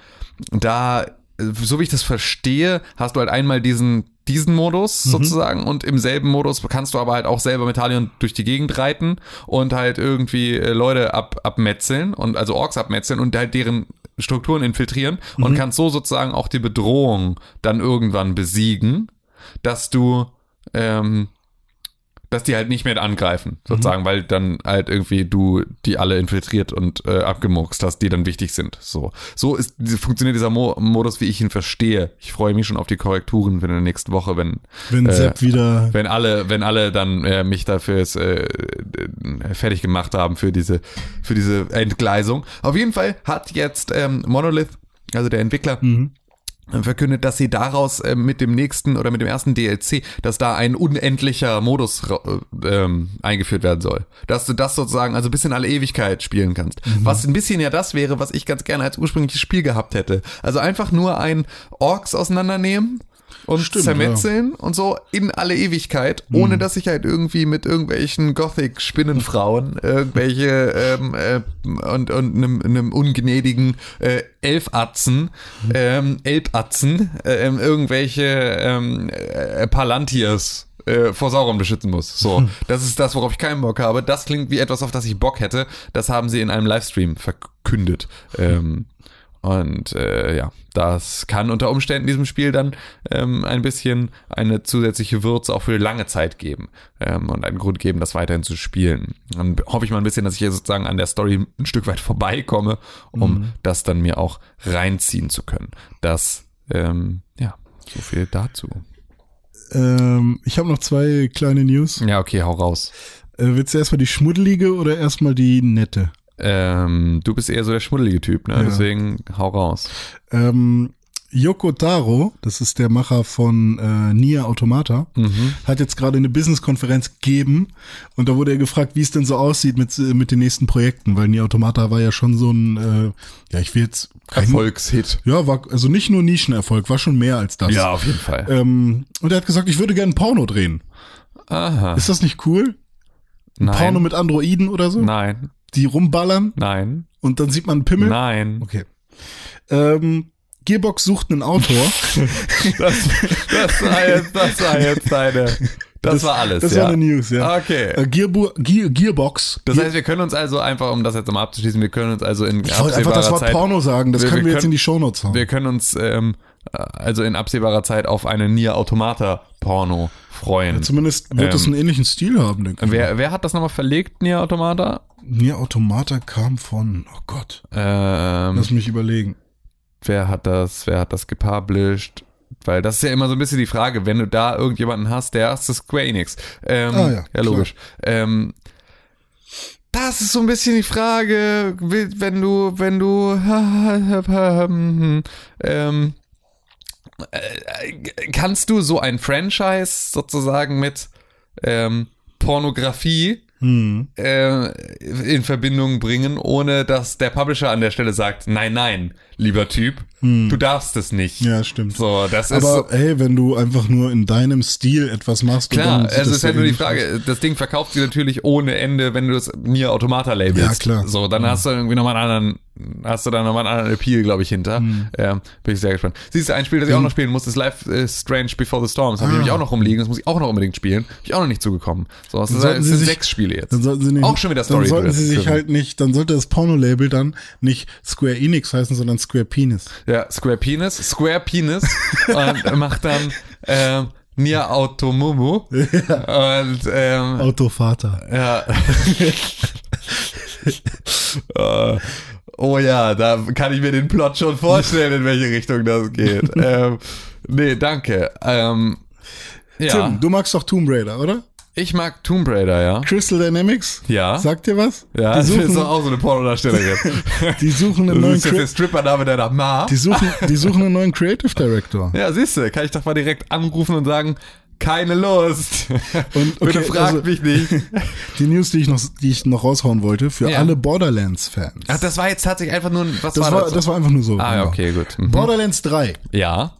da so wie ich das verstehe, hast du halt einmal diesen diesen Modus sozusagen und im selben Modus kannst du aber halt auch selber mit Talion durch die Gegend reiten und halt irgendwie äh, Leute ab, abmetzeln und also Orks abmetzeln und halt deren Strukturen infiltrieren und kannst so sozusagen auch die Bedrohung dann irgendwann besiegen, dass du ähm, dass die halt nicht mehr angreifen, sozusagen, weil dann halt irgendwie du die alle infiltriert und äh, abgemurkst hast, die dann wichtig sind. So, so ist funktioniert dieser Mo Modus, wie ich ihn verstehe. Ich freue mich schon auf die Korrekturen in der nächsten Woche, wenn Wenn äh, Sepp wieder wenn alle, wenn alle dann äh, mich dafür äh, fertig gemacht haben für diese, für diese Entgleisung. Auf jeden Fall hat jetzt ähm, Monolith, also der Entwickler, Mhm. Verkündet, dass sie daraus äh, mit dem nächsten oder mit dem ersten DLC, dass da ein unendlicher Modus äh, ähm, eingeführt werden soll. Dass du das sozusagen also bis in alle Ewigkeit spielen kannst. Mhm. Was ein bisschen ja das wäre, was ich ganz gerne als ursprüngliches Spiel gehabt hätte. Also einfach nur ein Orks auseinandernehmen und Stimmt, zermetzeln und so in alle Ewigkeit, ohne dass ich halt irgendwie mit irgendwelchen Gothic-Spinnenfrauen irgendwelche ähm, äh, und, und einem, einem ungnädigen äh, Elfatzen, ähm, Elbatzen, äh, ähm, irgendwelche ähm, äh, Palantirs äh, vor Sauron beschützen muss. So, das ist das, worauf ich keinen Bock habe. Das klingt wie etwas, auf das ich Bock hätte. Das haben sie in einem Livestream verkündet. Ähm, und äh, ja, das kann unter Umständen diesem Spiel dann ähm, ein bisschen eine zusätzliche Würze auch für lange Zeit geben ähm, und einen Grund geben, das weiterhin zu spielen. Dann hoffe ich mal ein bisschen, dass ich hier sozusagen an der Story ein Stück weit vorbeikomme, um das dann mir auch reinziehen zu können. Das, ähm, ja, so viel dazu. ähm, ich habe noch zwei kleine News. Ja, okay, hau raus. Äh, willst du erstmal die schmuddelige oder erstmal die nette? Ähm, du bist eher so der schmuddelige Typ, ne? Ja. Deswegen hau raus. Ähm, Yoko Taro, das ist der Macher von äh, Nia Automata, Mhm. hat jetzt gerade eine Business-Konferenz gegeben und da wurde er gefragt, wie es denn so aussieht mit, äh, mit den nächsten Projekten, weil Nia Automata war ja schon so ein, äh, ja, ich will jetzt kein, Erfolgshit. Ja, war also nicht nur Nischenerfolg, war schon mehr als das. Ja, auf jeden Fall. Ähm, und er hat gesagt, ich würde gerne Porno drehen. Aha. Ist das nicht cool? Nein. Porno mit Androiden oder so? Nein. Die rumballern Nein. und dann sieht man einen Pimmel? Nein. Okay. Ähm, Gearbox sucht einen Autor. Das, das, war jetzt, das war jetzt deine. Das, war alles. Das ja. war eine News, ja. Okay. Äh, Gearbu Gear, Gearbox. Das heißt, wir können uns also einfach, um das jetzt mal abzuschließen, wir können uns also in ich wollte einfach das Wort Zeit, Porno sagen, das Wir- können wir wir jetzt können- in die Shownotes hauen. wir können uns ähm, äh, also in absehbarer Zeit auf eine Nier Automata Porno freuen. Ja, zumindest wird es Ähm, einen ähnlichen Stil haben, denke ich. wer, wer hat das nochmal verlegt, Nier Automata? Nier Automata kam von, oh Gott, Ähm, lass mich überlegen. wer hat das, wer hat das gepublished? Weil das ist ja immer so ein bisschen die Frage, wenn du da irgendjemanden hast, der erste Square Enix. Ähm, Ah, ja, ja, logisch. Ähm, das ist so ein bisschen die Frage, wenn du, wenn du, ähm, äh, kannst du so ein Franchise sozusagen mit ähm, Pornografie Hm. äh, in Verbindung bringen, ohne dass der Publisher an der Stelle sagt, nein, nein, lieber Typ, du darfst es nicht. Ja, stimmt. So, das ist Aber so, hey, wenn du einfach nur in deinem Stil etwas machst, klar, also das ist halt ja nur die. Frage, das Ding verkauft sich natürlich ohne Ende, wenn du das Nier Automata labelst. Ja, klar. So, dann hast du irgendwie nochmal einen anderen, hast du da nochmal einen anderen Appeal, glaube ich, hinter. Hm. Ähm, bin ich sehr gespannt. Siehst du, ein Spiel, das ich auch noch spielen muss, ist Life is Strange Before the Storms. Habe ich Ah. nämlich auch noch rumliegen, das muss ich auch noch unbedingt spielen. Bin ich auch noch nicht zugekommen. So, es, ist, es Sie sind sechs Spiele jetzt. Dann sollten sie nicht, Auch schon wieder Dann sollten sie sich halt nicht, dann sollte das Porno-Label dann nicht Square Enix heißen, sondern Square Penis. Ja, Square Penis, Square Penis und macht dann ähm, Nier Automumu und ähm, Autovater. ja. Äh, oh ja, da kann ich mir den Plot schon vorstellen, in welche Richtung das geht. ähm, nee, danke. Ähm, ja, Tim, du magst doch Tomb Raider, oder? Ich mag Tomb Raider, ja. Crystal Dynamics? Ja. Sagt dir was? Ja, die das ist suchen, doch auch so eine Pornodarstellerin. die suchen einen Das neuen, Cre Strippername deiner Ma. die suchen, die suchen einen neuen Creative Director. Ja, siehst du, kann ich doch mal direkt anrufen und sagen, keine Lust. Und, Bitte okay, fragt also- mich nicht. Die News, die ich noch, die ich noch raushauen wollte, für Ja. alle Borderlands-Fans. Ach, das war jetzt tatsächlich einfach nur ein, was Das war war, das? das war einfach nur so. ah, genau. okay, gut. Mhm. Borderlands 3. Ja.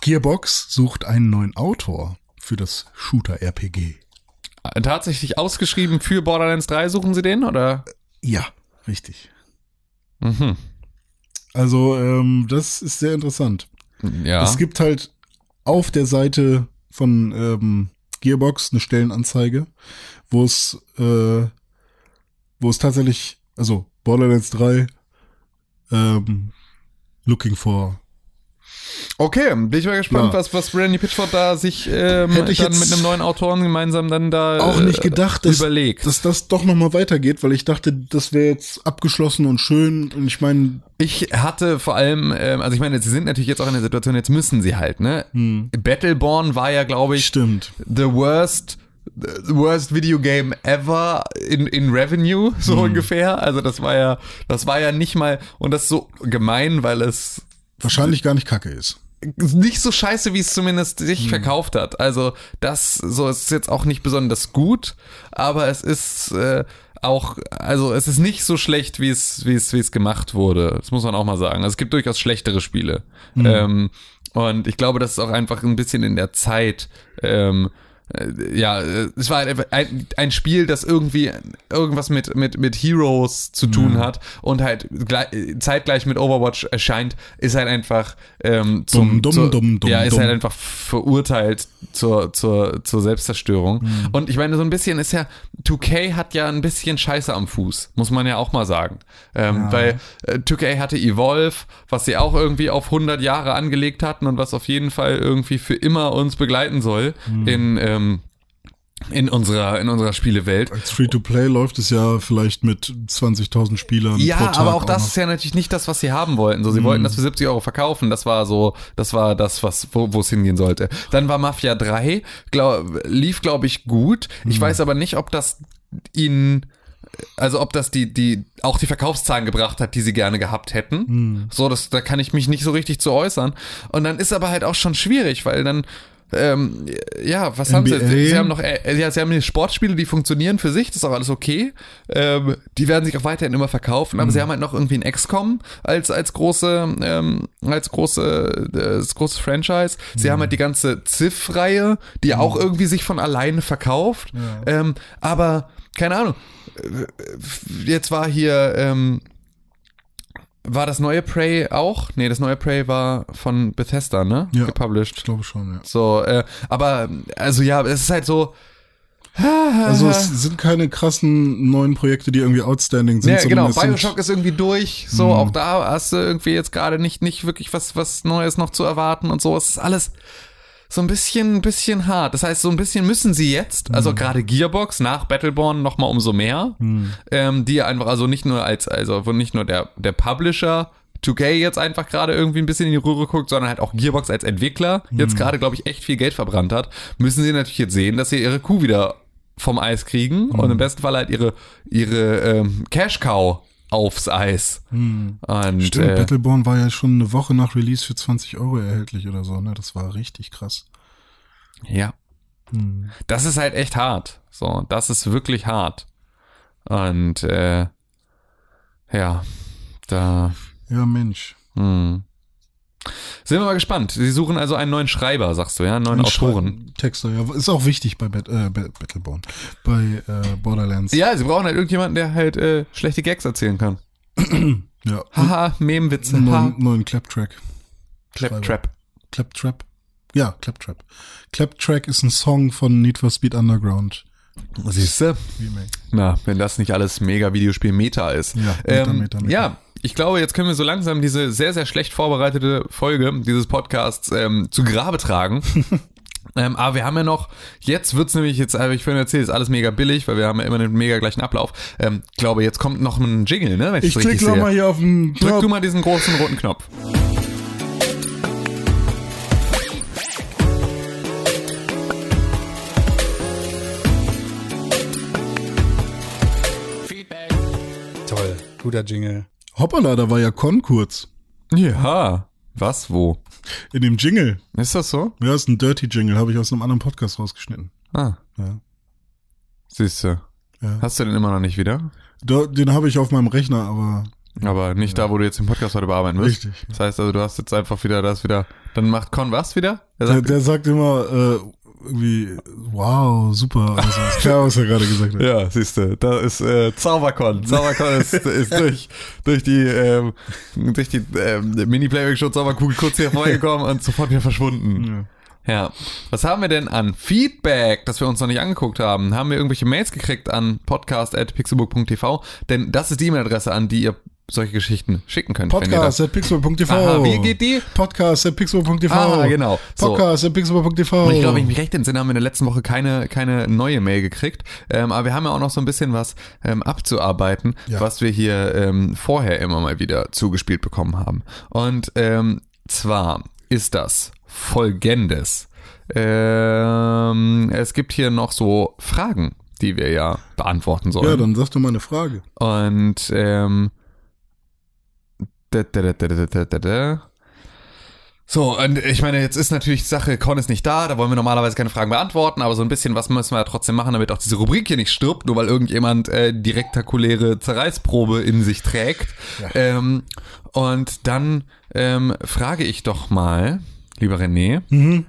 Gearbox sucht einen neuen Autor für das Shooter-RPG. Tatsächlich ausgeschrieben für Borderlands 3, suchen Sie den, oder? Ja, richtig. Mhm. Also, ähm, das ist sehr interessant. Ja. Es gibt halt auf der Seite von ähm, Gearbox eine Stellenanzeige, wo es, äh, wo es tatsächlich, also Borderlands 3, ähm, looking for. Okay, bin ich mal gespannt, Ja. was, was Randy Pitchford da sich ähm, Hätte ich dann mit einem neuen Autoren gemeinsam dann da Auch äh, nicht gedacht, dass, überlegt. dass das doch nochmal weitergeht, weil ich dachte, das wäre jetzt abgeschlossen und schön. Und ich meine, Ich hatte vor allem, ähm, also ich meine, sie sind natürlich jetzt auch in der Situation, jetzt müssen sie halt, ne? Battleborn war ja, glaube ich, stimmt. the worst worst Video Game ever in, in Revenue, so Hm. ungefähr. Also das war ja, das war ja nicht mal, und das ist so gemein, weil es Wahrscheinlich gar nicht kacke ist. nicht so scheiße, wie es zumindest sich verkauft hat. Also das so es ist jetzt auch nicht besonders gut, aber es ist äh, auch, also es ist nicht so schlecht, wie es, wie es, wie es gemacht wurde. Das muss man auch mal sagen. Also es gibt durchaus schlechtere Spiele. Ähm, und ich glaube, das ist auch einfach ein bisschen in der Zeit. Ähm, äh, ja, äh, es war ein, ein, ein Spiel, das irgendwie irgendwas mit, mit, mit Heroes zu tun hat und halt gleich, zeitgleich mit Overwatch erscheint, ist halt einfach ähm, zum, Dumm, dumm, zur, dumm, dumm, ja, ist halt einfach verurteilt zur, zur, zur Selbstzerstörung. Mhm. Und ich meine, so ein bisschen ist ja, 2K hat ja ein bisschen Scheiße am Fuß, muss man ja auch mal sagen. Ähm, Weil äh, 2K hatte Evolve, was sie auch irgendwie auf 100 Jahre angelegt hatten und was auf jeden Fall irgendwie für immer uns begleiten soll Mhm. in, ähm, in unserer, in unserer Spielewelt. Als Free-to-Play läuft es ja vielleicht mit 20.000 Spielern pro Ja, Tag aber auch das noch. ist ja natürlich nicht das, was sie haben wollten. So, sie wollten das für 70 Euro verkaufen. Das war so, das war das, was, wo es hingehen sollte. Dann war Mafia 3, glaub, lief, glaube ich, gut. Ich weiß aber nicht, ob das ihnen, also ob das die, die, auch die Verkaufszahlen gebracht hat, die sie gerne gehabt hätten. So, das, da kann ich mich nicht so richtig zu äußern. Und dann ist aber halt auch schon schwierig, weil dann, ähm, ja, was haben sie? NBA? Sie haben noch, äh, ja, sie haben die Sportspiele, die funktionieren für sich, das ist auch alles okay. Ähm, die werden sich auch weiterhin immer verkaufen, aber sie haben halt noch irgendwie ein XCOM als, als große, ähm, als große, äh, als großes Franchise. Sie haben halt die ganze Civ-Reihe, die auch irgendwie sich von alleine verkauft. Ähm, aber, keine Ahnung. Äh, Jetzt war hier, ähm, war das neue Prey auch? Nee, das neue Prey war von Bethesda, ne? Ja. Gepublished. Ich glaube schon, ja. So, äh, aber also ja, es ist halt so. Also es sind keine krassen neuen Projekte, die irgendwie outstanding sind. Ja, genau. Bioshock ist irgendwie durch. So, auch da hast du irgendwie jetzt gerade nicht, nicht wirklich was, was Neues noch zu erwarten und so. Es ist alles so ein bisschen, bisschen hart. Das heißt, so ein bisschen müssen sie jetzt, also gerade Gearbox nach Battleborn noch mal umso mehr, ähm, die einfach also nicht nur als, also wo nicht nur der, der Publisher 2K jetzt einfach gerade irgendwie ein bisschen in die Röhre guckt, sondern halt auch Gearbox als Entwickler jetzt gerade, glaube ich, echt viel Geld verbrannt hat, müssen sie natürlich jetzt sehen, dass sie ihre Kuh wieder vom Eis kriegen und im besten Fall halt ihre, ihre ähm, Cash Cow aufs Eis. Und Stimmt, äh, Battleborn war ja schon eine Woche nach Release für 20 Euro erhältlich oder so, ne? Das war richtig krass. ja. Das ist halt echt hart. So, das ist wirklich hart. Und äh, ja, da Ja, Mensch. hm. Sind wir mal gespannt. Sie suchen also einen neuen Schreiber, sagst du, ja, einen neuen Ein Autoren. Texter, ja. Ist auch wichtig bei Bat äh, Ba- Battleborn. Bei äh, Borderlands. Ja, sie brauchen halt irgendjemanden, der halt äh, schlechte Gags erzählen kann. ja. Haha, Memwitze. Einen Ha. neuen, neuen Claptrack. Claptrap. Claptrap? Ja, Claptrap. Claptrack ist ein Song von Need for Speed Underground. Siehst du? Na, wenn das nicht alles mega Videospiel Meta ist. Ja, Meta, ähm, Meta, Meta. Ja, ich glaube, jetzt können wir so langsam diese sehr, sehr schlecht vorbereitete Folge dieses Podcasts ähm, zu Grabe tragen. ähm, aber wir haben ja noch, jetzt wird's nämlich, jetzt habe ich vorhin erzählt, ist alles mega billig, weil wir haben ja immer einen mega gleichen Ablauf. Ähm, ich glaube, jetzt kommt noch ein Jingle, ne? Wenn Ich richtig klicke nochmal hier auf den Drück Knopf. du mal diesen großen roten Knopf. Toll, guter Jingle. Hoppala, da war ja Con kurz. Ja. Was? Wo? In dem Jingle. Ist das so? Ja, ist ein Dirty Jingle, habe ich aus einem anderen Podcast rausgeschnitten. Ah, Ja. siehst du. Ja. Hast du den immer noch nicht wieder? Da, den habe ich auf meinem Rechner, aber Aber nicht da, wo du jetzt den Podcast heute bearbeiten wirst. richtig. Das heißt also, du hast jetzt einfach wieder das wieder. Dann macht Con was wieder? Er Der, sagt, der sagt immer äh, irgendwie, wow, super. Also, ist klar, was er gerade gesagt hat. ja, siehst du, da ist äh, Zaubercon. Zaubercon ist, ist durch, durch die, ähm, durch die ähm, Mini-Playback-Show Zauberkugel kurz hier vorbeigekommen und sofort wieder verschwunden. Ja. Ja. Was haben wir denn an Feedback, das wir uns noch nicht angeguckt haben? Haben wir irgendwelche Mails gekriegt an podcast.pixelbook.tv? Denn das ist die E-Mail-Adresse, an die ihr solche Geschichten schicken könnt. wenn ihr Podcast at pixel.tv. Aha, wie geht die? Podcast at pixel.tv. Ah, genau. So. Podcast at pixel.tv. Und ich glaube, wenn ich mich recht entsinne, haben wir in der letzten Woche keine, keine neue Mail gekriegt. Ähm, aber wir haben ja auch noch so ein bisschen was ähm, abzuarbeiten, Ja. was wir hier ähm, vorher immer mal wieder zugespielt bekommen haben. Und ähm, zwar ist das folgendes. Ähm, es gibt hier noch so Fragen, die wir ja beantworten sollen. Ja, dann sag doch mal eine Frage. Und ähm, da, da, da. So, und ich meine, jetzt ist natürlich die Sache, Con ist nicht da, da wollen wir normalerweise keine Fragen beantworten, aber so ein bisschen was müssen wir ja trotzdem machen, damit auch diese Rubrik hier nicht stirbt, nur weil irgendjemand äh, die rektakuläre Zerreißprobe in sich trägt. Ähm, und dann ähm, frage ich doch mal, lieber René, Mhm.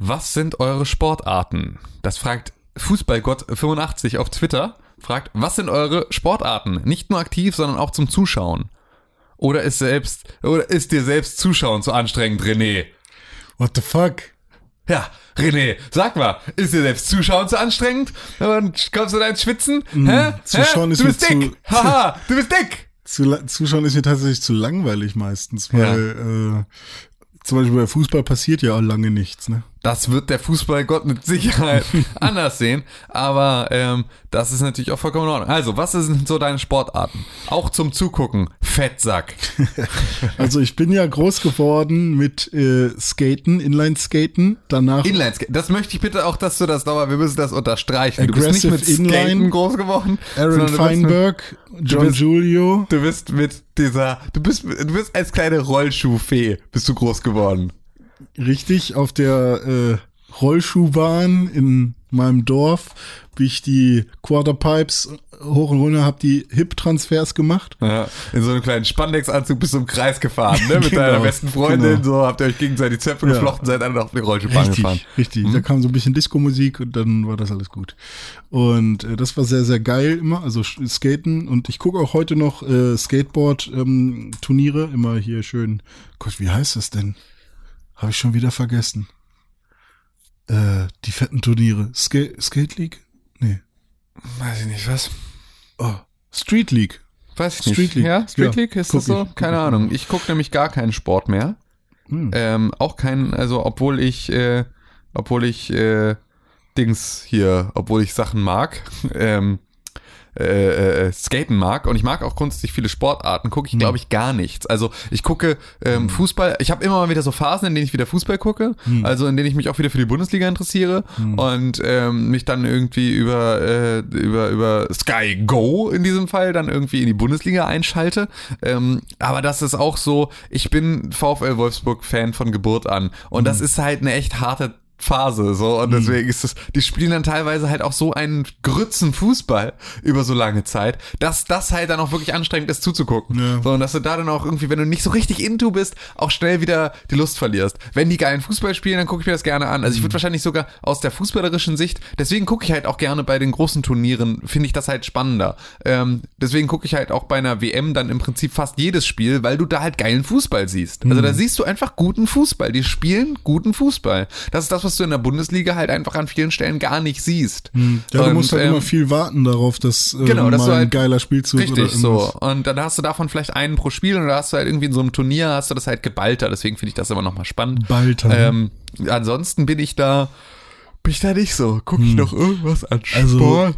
was sind eure Sportarten? Das fragt Fußballgott85 auf Twitter. Fragt, was sind eure Sportarten? Nicht nur aktiv, sondern auch zum Zuschauen. Oder ist selbst, oder ist dir selbst Zuschauen zu anstrengend, René? What the fuck? Ja, René, sag mal, ist dir selbst Zuschauen zu anstrengend? Und kommst du da ins Schwitzen? Hä? Mm, Zuschauen Hä? ist du bist mir dick! zu- Haha, du bist dick! Zu, Zuschauen ist mir tatsächlich zu langweilig meistens, weil äh, zum Beispiel bei Fußball passiert ja auch lange nichts, ne? Das wird der Fußballgott mit Sicherheit anders sehen, aber ähm, das ist natürlich auch vollkommen in Ordnung. Also, was sind so deine Sportarten? Auch zum Zugucken, Fettsack. Also ich bin ja groß geworden mit äh, Skaten, Inline-Skaten, danach Inline das möchte ich bitte auch, dass du das nochmal, wir müssen das unterstreichen. Du bist nicht mit Aggressive Skaten Inline. groß geworden, Aaron bist mit- Feinberg, John bist- Julio. Du bist mit dieser, du bist, du bist als kleine Rollschuhfee, bist du groß geworden. Richtig, auf der äh, Rollschuhbahn in meinem Dorf bin ich die Quarterpipes hoch und runter, hab die Hip-Transfers gemacht. Ja, in so einem kleinen Spandex-Anzug bist du im Kreis gefahren, ne? Mit Genau, deiner besten Freundin, genau. so habt ihr euch gegenseitig die Zöpfe Ja. geflochten, seid alle auf die Rollschuhbahn Richtig, gefahren. richtig. Da kam so ein bisschen Disco-Musik und dann war das alles gut. Und äh, das war sehr, sehr geil immer, also Skaten. Und ich gucke auch heute noch äh, Skateboard-Turniere, immer hier schön. Gott, wie heißt das denn? Habe ich schon wieder vergessen. Äh, die fetten Turniere. Ska Skate League? Weiß ich nicht, was? Oh, Street League. Weiß ich nicht. Street League. Ja, Street Ja, League, ist das so? ich. Keine ich. Ahnung. Ich gucke nämlich gar keinen Sport mehr. Hm. Ähm, auch keinen, also obwohl ich, äh, obwohl ich äh, Dings hier, obwohl ich Sachen mag, ähm, äh, äh, skaten mag. Und ich mag auch grundsätzlich viele Sportarten, gucke ich, glaube ich, gar nichts. Also ich gucke ähm, Fußball, ich habe immer mal wieder so Phasen, in denen ich wieder Fußball gucke, also in denen ich mich auch wieder für die Bundesliga interessiere. Und ähm, mich dann irgendwie über, äh, über, über Sky Go in diesem Fall dann irgendwie in die Bundesliga einschalte. Ähm, aber das ist auch so, ich bin VfL Wolfsburg Fan von Geburt an. Und das ist halt eine echt harte Phase so und deswegen ist es die spielen dann teilweise halt auch so einen Grützen Fußball über so lange Zeit, dass das halt dann auch wirklich anstrengend ist zuzugucken. Ja. So und dass du da dann auch irgendwie, wenn du nicht so richtig into bist, auch schnell wieder die Lust verlierst. Wenn die geilen Fußball spielen, dann gucke ich mir das gerne an. Also ich würde wahrscheinlich sogar aus der fußballerischen Sicht, deswegen gucke ich halt auch gerne bei den großen Turnieren, finde ich das halt spannender. Ähm, deswegen gucke ich halt auch bei einer WM dann im Prinzip fast jedes Spiel, weil du da halt geilen Fußball siehst. Also da siehst du einfach guten Fußball. Die spielen guten Fußball. Das ist das, was du in der Bundesliga halt einfach an vielen Stellen gar nicht siehst. Ja, du Und, musst halt ähm, immer viel warten darauf, dass äh, Genau, dass mal du ein halt- geiler Spielzug oder Richtig, so. Und dann hast du davon vielleicht einen pro Spiel und da hast du halt irgendwie in so einem Turnier hast du das halt geballter. Deswegen finde ich das immer nochmal spannend. Balter. Ähm, ansonsten bin ich da, bin ich da nicht so. Gucke ich noch irgendwas an Also Sport?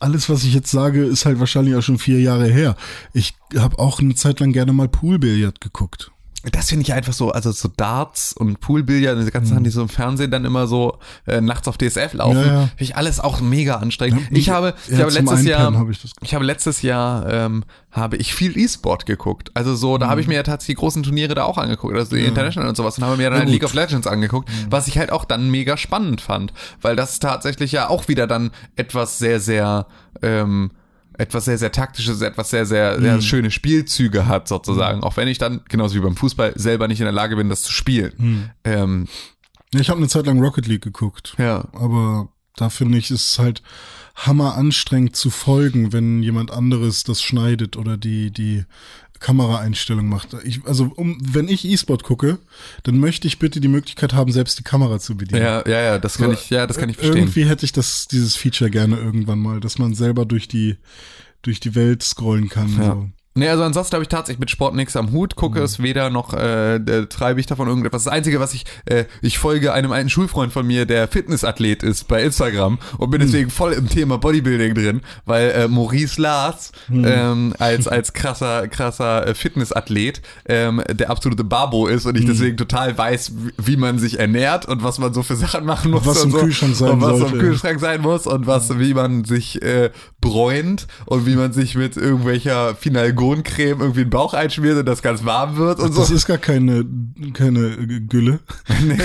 alles, was ich jetzt sage, ist halt wahrscheinlich auch schon vier Jahre her. Ich habe auch eine Zeit lang gerne mal Poolbillard geguckt. Das finde ich einfach so, also so Darts und Poolbillard, diese ganzen Sachen, die so im Fernsehen dann immer so äh, nachts auf DSF laufen, Ja, ja. finde ich alles auch mega anstrengend. Ja, ich habe, ich habe letztes Jahr, habe ich ich habe letztes Jahr ähm, habe ich viel E-Sport geguckt. Also so, da habe ich mir ja tatsächlich die großen Turniere da auch angeguckt, also die International und sowas und habe mir dann Ja, halt. League of Legends angeguckt, was ich halt auch dann mega spannend fand, weil das tatsächlich ja auch wieder dann etwas sehr, sehr ähm, etwas sehr, sehr taktisches, etwas sehr, sehr, sehr schöne Spielzüge hat, sozusagen. Auch wenn ich dann, genauso wie beim Fußball, selber nicht in der Lage bin, das zu spielen. Ähm, Ja, ich habe eine Zeit lang Rocket League geguckt. ja. Aber da finde ich, ist es halt hammer anstrengend zu folgen, wenn jemand anderes das schneidet oder die, die Kameraeinstellung macht. Ich, also um, wenn ich E-Sport gucke, dann möchte ich bitte die Möglichkeit haben, selbst die Kamera zu bedienen. Ja, ja, ja, das kann ich, ja, das kann ich verstehen. Irgendwie hätte ich das, dieses Feature gerne irgendwann mal, dass man selber durch die, durch die Welt scrollen kann. Ja. So. Nee, also ansonsten habe ich tatsächlich mit Sport nichts am Hut, gucke es weder noch äh, äh, treibe ich davon irgendetwas. Das Einzige, was ich, äh, ich folge einem alten Schulfreund von mir, der Fitnessathlet ist bei Instagram und bin deswegen voll im Thema Bodybuilding drin, weil äh, Maurice Lars ähm, als als krasser krasser äh, Fitnessathlet ähm, der absolute Babo ist und ich deswegen total weiß, wie, man sich ernährt und was man so für Sachen machen muss Was und im so Kühlschrank sein und was sollte. im Kühlschrank sein muss und was wie man sich äh, bräunt und wie man sich mit irgendwelcher Finalgoncreme irgendwie den Bauch einschmiert und das ganz warm wird und Das so. ist gar keine, keine Gülle. nee.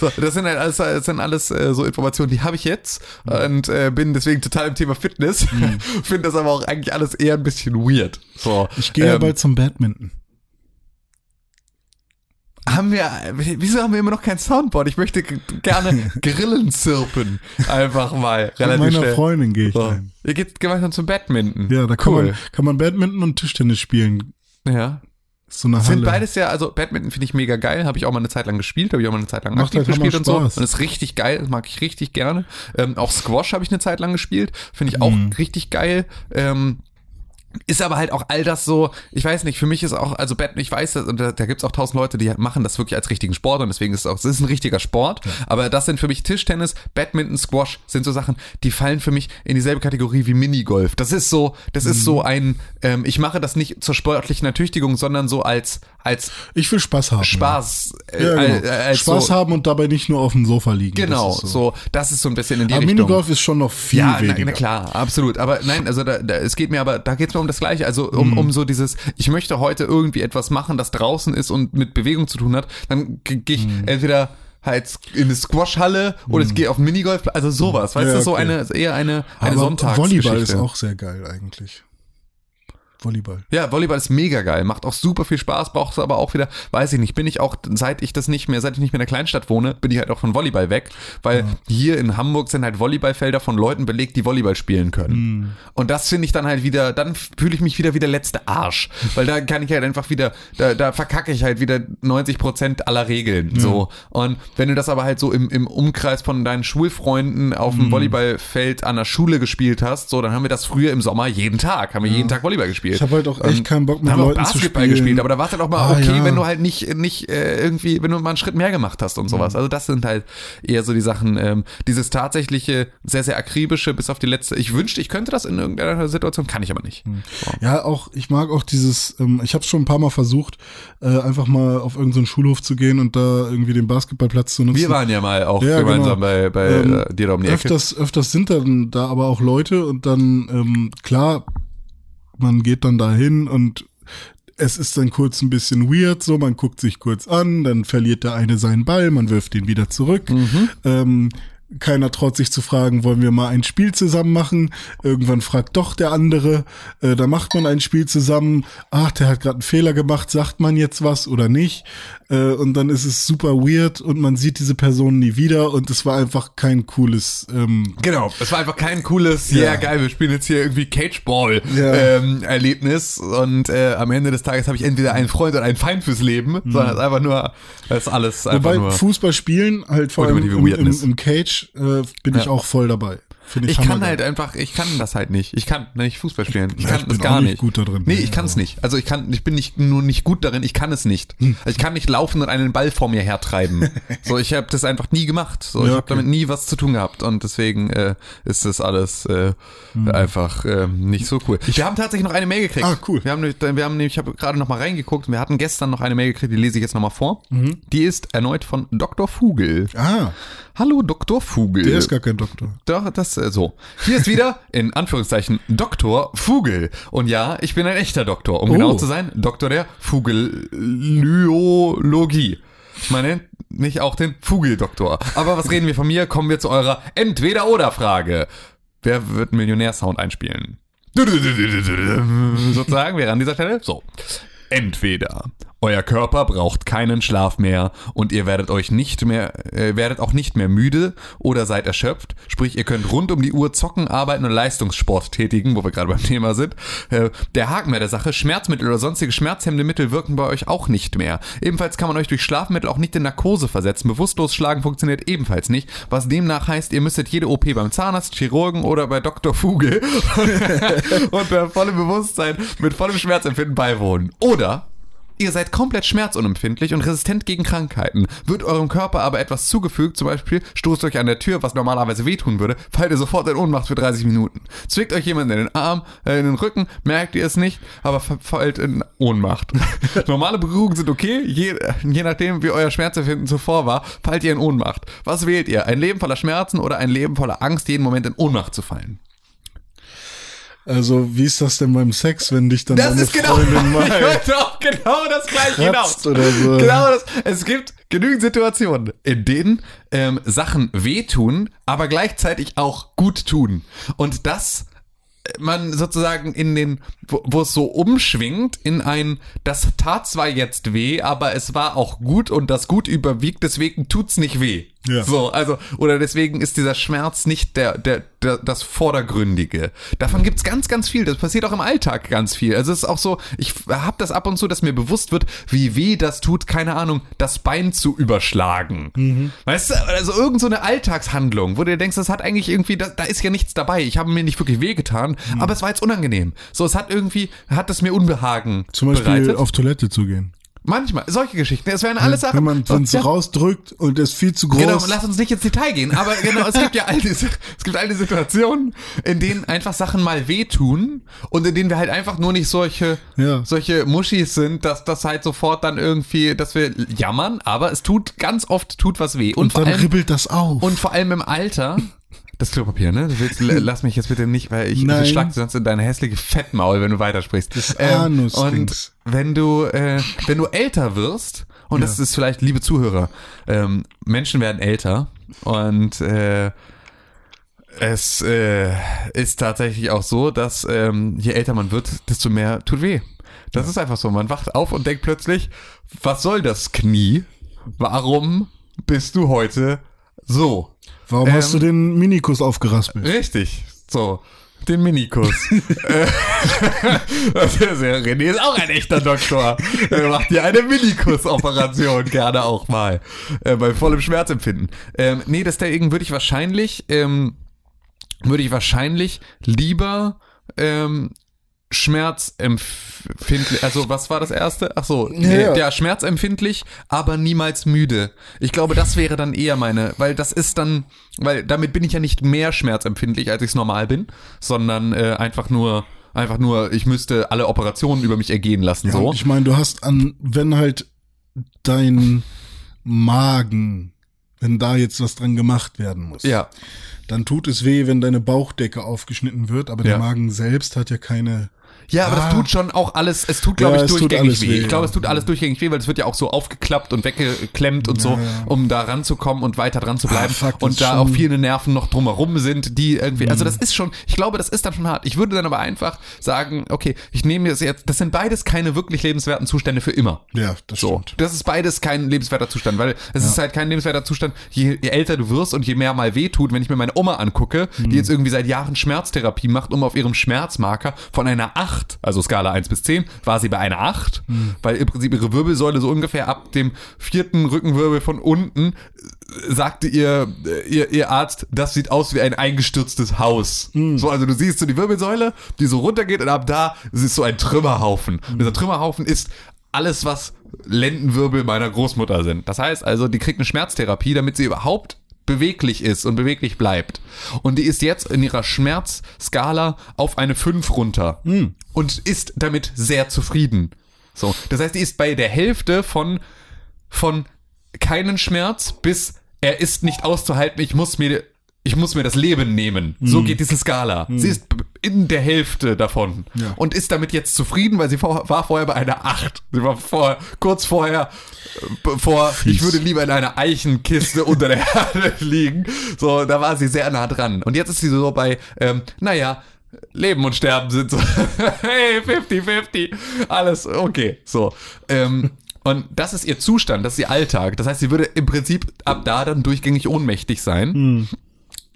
so. Das sind halt alles, das sind alles äh, so Informationen, die habe ich jetzt und äh, bin deswegen total im Thema Fitness. Finde das aber auch eigentlich alles eher ein bisschen weird. So. Ich gehe ja Ähm, bald zum Badminton. Haben wir, wieso haben wir immer noch kein Soundboard? Ich möchte gerne Grillen zirpen. Einfach mal Mit relativ meiner schnell. Freundin gehe ich So. rein. Ihr geht gemeinsam zum Badminton. Ja, da kann, cool. man, kann man Badminton und Tischtennis spielen. Ja. So eine Halle. sind beides ja, also Badminton finde ich mega geil, habe ich auch mal eine Zeit lang gespielt, habe ich auch mal eine Zeit lang Macht aktiv halt gespielt und so. Und ist richtig geil, das mag ich richtig gerne. Ähm, auch Squash habe ich eine Zeit lang gespielt, finde ich auch Mhm. richtig geil. Ähm, ist aber halt auch all das so, ich weiß nicht, für mich ist auch, also Badminton, ich weiß, und da, da gibt's auch tausend Leute, die machen das wirklich als richtigen Sport und deswegen ist es auch, es ist ein richtiger Sport, aber das sind für mich Tischtennis, Badminton, Squash, sind so Sachen, die fallen für mich in dieselbe Kategorie wie Minigolf. Das ist so, das ist Mhm. so ein, ähm, ich mache das nicht zur sportlichen Ertüchtigung, sondern so als, als Ich will Spaß haben. Spaß. äh, Ja, äh, genau. als Spaß so, haben und dabei nicht nur auf dem Sofa liegen. Genau, Das ist so. das ist so ein bisschen in die Aber Richtung. Minigolf ist schon noch viel ja, weniger. na klar, absolut. Aber nein, also da, da, es geht mir aber, da geht es mir um das Gleiche. Also um, Mhm. um so dieses, ich möchte heute irgendwie etwas machen, das draußen ist und mit Bewegung zu tun hat, dann gehe ich Mhm. entweder halt in eine Squashhalle oder ich gehe auf Minigolf, also sowas, weißt Ja, du, so okay. eine, eher eine, eine Aber Sonntagsgeschichte. Volleyball ist auch sehr geil eigentlich. Volleyball. Ja, Volleyball ist mega geil, macht auch super viel Spaß, brauchst aber auch wieder, weiß ich nicht, bin ich auch, seit ich das nicht mehr, seit ich nicht mehr in der Kleinstadt wohne, bin ich halt auch von Volleyball weg, weil hier in Hamburg sind halt Volleyballfelder von Leuten belegt, die Volleyball spielen können. Und das finde ich dann halt wieder, dann fühle ich mich wieder wie der letzte Arsch, weil da kann ich halt einfach wieder, da, da verkacke ich halt wieder 90 Prozent aller Regeln, so. Und wenn du das aber halt so im, im Umkreis von deinen Schulfreunden auf dem Volleyballfeld an der Schule gespielt hast, so, dann haben wir das früher im Sommer jeden Tag, haben wir jeden Tag Volleyball gespielt. Ich habe halt auch echt keinen Bock mit Leuten zu Basketball spielen. gespielt, aber da war es halt auch mal Ah, okay, ja. wenn du halt nicht, nicht äh, irgendwie, wenn du mal einen Schritt mehr gemacht hast und sowas. Also das sind halt eher so die Sachen, ähm, dieses tatsächliche, sehr, sehr akribische, bis auf die letzte. Ich wünschte, ich könnte das in irgendeiner Situation, kann ich aber nicht. So. Ja, auch, ich mag auch dieses, ähm, ich habe schon ein paar Mal versucht, äh, einfach mal auf irgendeinen Schulhof zu gehen und da irgendwie den Basketballplatz zu nutzen. Wir waren ja mal auch Ja, gemeinsam genau. bei, bei Ähm, äh, dir da um die Ecke. öfters, öfters sind dann da aber auch Leute und dann, ähm, klar, man geht dann dahin und es ist dann kurz ein bisschen weird, so, man guckt sich kurz an, dann verliert der eine seinen Ball, man wirft ihn wieder zurück. Mhm. Ähm, keiner traut sich zu fragen, wollen wir mal ein Spiel zusammen machen? Irgendwann fragt doch der andere, äh, da macht man ein Spiel zusammen. Ach, der hat gerade einen Fehler gemacht, sagt man jetzt was oder nicht? Äh, und dann ist es super weird und man sieht diese Person nie wieder und es war einfach kein cooles. Ähm, Genau, es war einfach kein cooles, ja Ja. geil, wir spielen jetzt hier irgendwie Cageball Ja. ähm, Erlebnis und äh, am Ende des Tages habe ich entweder einen Freund oder einen Feind fürs Leben, sondern es ist einfach nur, es ist alles einfach wobei nur. Fußball spielen halt vor allem im, im, im Cage äh, bin ich Ja. auch voll dabei. Finde Ich hammergeil. kann halt einfach, ich kann das halt nicht. Ich kann nicht Fußball spielen. Ich Ja, kann ich das gar nicht nicht. gut da drin. Nee, ich kann es nicht. Also ich kann, ich bin nicht nur nicht gut darin, ich kann es nicht. Hm. Also ich kann nicht laufen und einen Ball vor mir hertreiben. so, ich habe das einfach nie gemacht. So, ich Ja, habe okay. damit nie was zu tun gehabt und deswegen äh, ist das alles äh, einfach äh, nicht so cool. wir haben tatsächlich noch eine Mail gekriegt. Hm. Ah, cool. Wir haben, wir haben nämlich, ich habe gerade noch mal reingeguckt. Wir hatten gestern noch eine Mail gekriegt, die lese ich jetzt noch mal vor. Mhm. Die ist erneut von Dr. Fugel. Ah, Hallo Dr. Fugel. der ist gar kein Doktor. Doch, das so. Hier ist wieder, in Anführungszeichen, Doktor Fugel. Und ja, ich bin ein echter Doktor. Um Oh. genau zu sein, Doktor der Fugellyologie. Man nennt mich auch den Fugeldoktor. Aber was reden wir von mir? Kommen wir zu eurer Entweder-Oder-Frage. Wer wird Millionärsound einspielen? Sozusagen wäre an dieser Stelle so. Entweder euer Körper braucht keinen Schlaf mehr und ihr werdet euch nicht mehr, äh, werdet auch nicht mehr müde oder seid erschöpft. Sprich, ihr könnt rund um die Uhr zocken, arbeiten und Leistungssport tätigen, wo wir gerade beim Thema sind. Äh, der Haken bei der Sache, Schmerzmittel oder sonstige schmerzhemmende Mittel wirken bei euch auch nicht mehr. Ebenfalls kann man euch durch Schlafmittel auch nicht in Narkose versetzen. Bewusstlos schlagen funktioniert ebenfalls nicht, was demnach heißt, ihr müsstet jede OP beim Zahnarzt, Chirurgen oder bei Dr. Fugel unter vollem Bewusstsein mit vollem Schmerzempfinden beiwohnen. Oder Ihr seid komplett schmerzunempfindlich und resistent gegen Krankheiten. Wird eurem Körper aber etwas zugefügt, zum Beispiel stoßt euch an der Tür, was normalerweise wehtun würde, fallt ihr sofort in Ohnmacht für 30 Minuten. Zwickt euch jemand in den Arm, äh, in den Rücken, merkt ihr es nicht, aber fallt in Ohnmacht. Normale Berührungen sind okay, je, je nachdem wie euer Schmerzempfinden zuvor war, fallt ihr in Ohnmacht. Was wählt ihr? Ein Leben voller Schmerzen oder ein Leben voller Angst, jeden Moment in Ohnmacht zu fallen? Also, wie ist das denn beim Sex, wenn dich dann Das deine ist genau, Freundin ich mal wollte auch genau das gleiche hinaus. oder so? Genau das. Es gibt genügend Situationen, in denen ähm, Sachen wehtun, aber gleichzeitig auch gut tun. Und das äh, man sozusagen in den, wo, wo es so umschwingt in ein, das tat zwar jetzt weh, aber es war auch gut und das gut überwiegt, deswegen tut's nicht weh. Ja. So, also, oder deswegen ist dieser Schmerz nicht der, der, der das Vordergründige. Davon gibt's ganz, ganz viel. Das passiert auch im Alltag ganz viel. Also es ist auch so, ich habe das ab und zu, dass mir bewusst wird, wie weh das tut, keine Ahnung, das Bein zu überschlagen. Weißt du, also irgend so eine Alltagshandlung, wo du dir denkst, das hat eigentlich irgendwie, da, da ist ja nichts dabei. Ich habe mir nicht wirklich wehgetan, aber es war jetzt unangenehm. So, es hat irgendwie, hat es mir Unbehagen Zum Beispiel bereitet. auf Toilette zu gehen. Manchmal, solche Geschichten. Es wären alles Sachen. Wenn man es ja. rausdrückt und es ist viel zu groß. Genau, lass uns nicht ins Detail gehen, aber genau, es gibt ja all diese, es gibt all diese Situationen, in denen einfach Sachen mal wehtun und in denen wir halt einfach nur nicht solche, Ja. solche Muschis sind, dass das halt sofort dann irgendwie, dass wir jammern, aber es tut, ganz oft tut was weh. Und, und vor dann allem, ribbelt das auf. und vor allem im Alter, das Klopapier, ne? Du willst, lass mich jetzt bitte nicht, weil ich, ich schlag sonst in deine hässliche Fettmaul, wenn du weitersprichst. Das und Anus-Dings. wenn du, äh, wenn du älter wirst, und das ist vielleicht, liebe Zuhörer, ähm, Menschen werden älter und äh, Es äh, ist tatsächlich auch so, dass ähm, je älter man wird, desto mehr tut weh. Das ist einfach so. Man wacht auf und denkt plötzlich, was soll das Knie? Warum bist du heute so? Warum Ähm, hast du den Minikus aufgeraspelt? Richtig. So. Den Minikus. René ist auch ein echter Doktor. Er macht dir eine Minikus-Operation gerne auch mal. Äh, bei vollem Schmerzempfinden. Ähm, nee, deswegen würde ich wahrscheinlich, ähm, würde ich wahrscheinlich lieber ähm, schmerzempfindlich, also was war das erste? Ach so, Ja, nee, ja. ja, schmerzempfindlich, aber niemals müde. Ich glaube, das wäre dann eher meine, weil das ist dann, weil damit bin ich ja nicht mehr schmerzempfindlich, als ich es normal bin, sondern äh, einfach nur, einfach nur, ich müsste alle Operationen über mich ergehen lassen, Ja, so. ich meine, du hast an, wenn halt dein Magen, wenn da jetzt was dran gemacht werden muss, Ja, dann tut es weh, wenn deine Bauchdecke aufgeschnitten wird, aber Ja. der Magen selbst hat ja keine. Ja, aber Ah. das tut schon auch alles, es tut, glaube Ja, ich, durchgängig weh. weh, Ich glaube, es tut alles durchgängig weh, weil es wird ja auch so aufgeklappt und weggeklemmt und so, Ja, ja. um da ranzukommen und weiter dran zu bleiben. Ah, fuck, und da auch viele Nerven noch drumherum sind, die irgendwie, also Mhm. das ist schon, ich glaube, das ist dann schon hart. Ich würde dann aber einfach sagen, okay, ich nehme das jetzt, das sind beides keine wirklich lebenswerten Zustände für immer. Ja, das So, stimmt. das ist beides kein lebenswerter Zustand, weil es ist halt kein lebenswerter Zustand, je, je älter du wirst und je mehr mal weh tut, wenn ich mir meine Oma angucke, Mhm. die jetzt irgendwie seit Jahren Schmerztherapie macht, um auf ihrem Schmerzmarker von einer 8, also Skala 1 bis 10, war sie bei einer 8, Mhm. weil im Prinzip ihre Wirbelsäule so ungefähr ab dem vierten Rückenwirbel von unten äh, sagte ihr, äh, ihr, ihr Arzt, das sieht aus wie ein eingestürztes Haus. Mhm. So, also du siehst so die Wirbelsäule, die so runtergeht und ab da ist es so ein Trümmerhaufen. Und dieser Trümmerhaufen ist alles, was Lendenwirbel meiner Großmutter sind. Das heißt also, die kriegt eine Schmerztherapie, damit sie überhaupt beweglich ist und beweglich bleibt. Und die ist jetzt in ihrer Schmerzskala auf eine 5 runter und ist damit sehr zufrieden. So, das heißt, die ist bei der Hälfte von von keinen Schmerz bis er ist nicht auszuhalten, ich muss mir ich muss mir das Leben nehmen. So geht diese Skala. Sie ist in der Hälfte davon Ja. und ist damit jetzt zufrieden, weil sie vor, war vorher bei einer 8. Sie war vor, kurz vorher äh, bevor ich würde lieber in einer Eichenkiste unter der Erde liegen. So, da war sie sehr nah dran. Und jetzt ist sie so bei, ähm, naja, Leben und Sterben sind so, hey, 50-50, alles okay. So. Ähm, und das ist ihr Zustand, das ist ihr Alltag. Das heißt, sie würde im Prinzip ab da dann durchgängig ohnmächtig sein.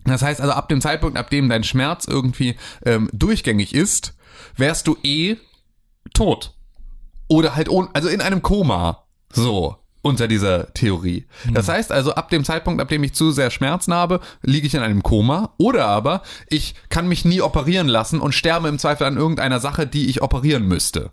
Das heißt also, ab dem Zeitpunkt, ab dem dein Schmerz irgendwie ähm, durchgängig ist, wärst du eh tot. Oder halt, ohn, also in einem Koma. So. Unter dieser Theorie. Das heißt also, ab dem Zeitpunkt, ab dem ich zu sehr Schmerzen habe, liege ich in einem Koma. Oder aber, ich kann mich nie operieren lassen und sterbe im Zweifel an irgendeiner Sache, die ich operieren müsste.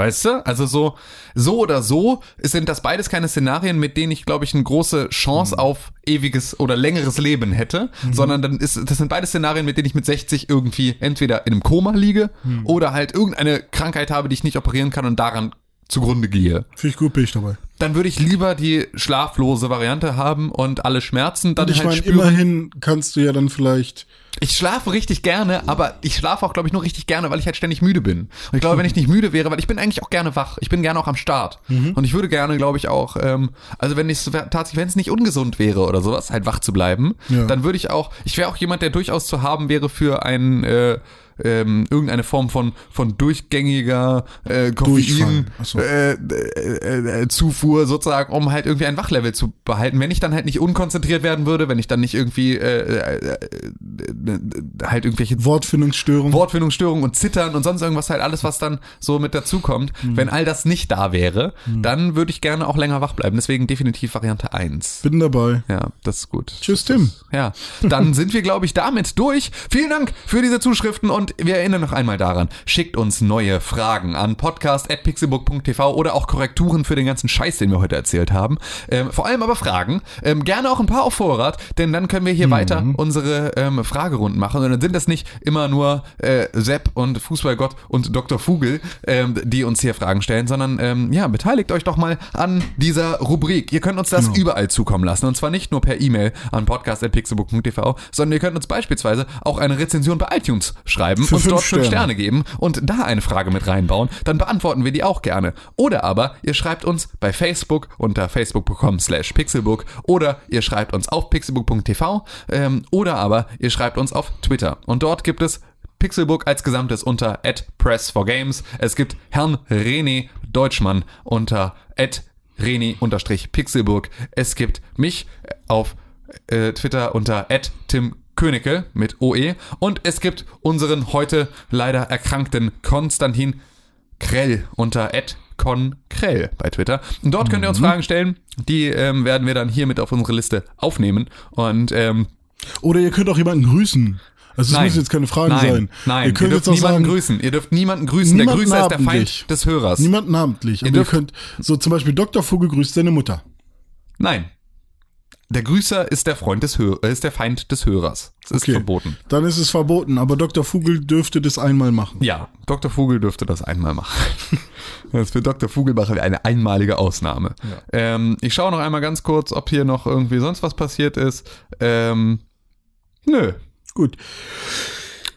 Weißt du? Also so, so oder so sind das beides keine Szenarien, mit denen ich, glaube ich, eine große Chance auf ewiges oder längeres Leben hätte, sondern dann ist, das sind beide Szenarien, mit denen ich mit 60 irgendwie entweder in einem Koma liege oder halt irgendeine Krankheit habe, die ich nicht operieren kann und daran zugrunde gehe. Finde ich gut, bin ich dabei. Dann würde ich lieber die schlaflose Variante haben und alle Schmerzen dann Und ich halt meine, spüren. immerhin kannst du ja dann vielleicht. Ich schlafe richtig gerne, aber ich schlafe auch, glaube ich, nur richtig gerne, weil ich halt ständig müde bin. Und ich glaube, wenn ich nicht müde wäre, weil ich bin eigentlich auch gerne wach. Ich bin gerne auch am Start. Und ich würde gerne, glaube ich, auch, ähm, also wenn ich tatsächlich, wenn es nicht ungesund wäre oder sowas, halt wach zu bleiben, Ja. dann würde ich auch, ich wäre auch jemand, der durchaus zu haben wäre für ein äh, ähm, irgendeine Form von von durchgängiger äh, Durchfall. Koffein Ach so. äh, äh, äh, Zufuhr sozusagen, um halt irgendwie ein Wachlevel zu behalten. Wenn ich dann halt nicht unkonzentriert werden würde, wenn ich dann nicht irgendwie äh, äh, äh, halt irgendwelche Wortfindungsstörung. Wortfindungsstörungen und Zittern und sonst irgendwas halt alles, was dann so mit dazukommt. Mhm. Wenn all das nicht da wäre, dann würde ich gerne auch länger wach bleiben. Deswegen definitiv Variante 1. Bin dabei. Ja, das ist gut. Tschüss, Tim. Ja, dann sind wir, glaube ich, damit durch. Vielen Dank für diese Zuschriften und wir erinnern noch einmal daran, schickt uns neue Fragen an podcast.pixelbook.tv oder auch Korrekturen für den ganzen Scheiß, den wir heute erzählt haben. Ähm, vor allem aber Fragen. Ähm, gerne auch ein paar auf Vorrat, denn dann können wir hier weiter unsere ähm, Fragerunden machen. Und dann sind das nicht immer nur äh, Sepp und Fußballgott und Dr. Vogel, ähm, die uns hier Fragen stellen, sondern ähm, ja, beteiligt euch doch mal an dieser Rubrik. Ihr könnt uns das Genau. überall zukommen lassen. Und zwar nicht nur per E-Mail an podcast.pixelbook.tv, sondern ihr könnt uns beispielsweise auch eine Rezension bei iTunes schreiben. Schreiben, Für fünf dort fünf Sterne. Sterne geben und da eine Frage mit reinbauen, dann beantworten wir die auch gerne. Oder aber ihr schreibt uns bei Facebook unter facebook.com slash pixelbook oder ihr schreibt uns auf pixelbook.tv ähm, oder aber ihr schreibt uns auf Twitter. Und dort gibt es Pixelbook als Gesamtes unter @press4games. Es gibt Herrn René Deutschmann unter Reni-Pixelburg. Es gibt mich auf äh, Twitter unter Tim Königke mit OE und es gibt unseren heute leider erkrankten Konstantin Krell unter @conkrell bei Twitter. Und dort könnt ihr uns Fragen stellen, die ähm, werden wir dann hier mit auf unsere Liste aufnehmen und ähm, Oder ihr könnt auch jemanden grüßen. Also es Nein. müssen jetzt keine Fragen nein, sein. Nein, ihr ihr, könnt dürft jetzt auch niemanden sagen, grüßen. Ihr dürft niemanden grüßen. Der Niemanden Grüßer ist der. Feind des Hörers. niemand namentlich. Ihr, dürft- könnt so zum Beispiel Dr. Vogel grüßt seine Mutter. Nein. Der Grüßer ist der Freund des Hör äh, ist der Feind des Hörers. Das ist Okay. verboten. Dann ist es verboten, aber Dr. Vogel dürfte das einmal machen. Ja, Dr. Vogel dürfte das einmal machen. Das für Dr. Vogel machen wir eine einmalige Ausnahme. Ähm, ich schaue noch einmal ganz kurz, ob hier noch irgendwie sonst was passiert ist. Ähm, nö. Gut,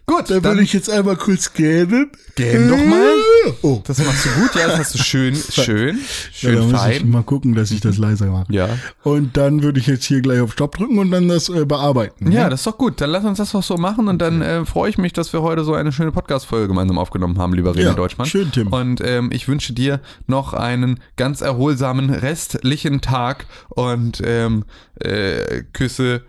Gut, dann, dann würde ich jetzt einmal kurz scannen. Scan doch mal. Oh, das machst du gut, ja, das hast du schön, schön, ja, schön da muss ich fein. mal gucken, dass ich das leiser mache. Ja. Und dann würde ich jetzt hier gleich auf Stopp drücken und dann das äh, bearbeiten. Ja, das ist doch gut. Dann lass uns das doch so machen und dann äh, freue ich mich, dass wir heute so eine schöne Podcast-Folge gemeinsam aufgenommen haben, lieber René Ja, Deutschmann. schön, Tim. Und ähm, ich wünsche dir noch einen ganz erholsamen restlichen Tag und ähm, äh, küsse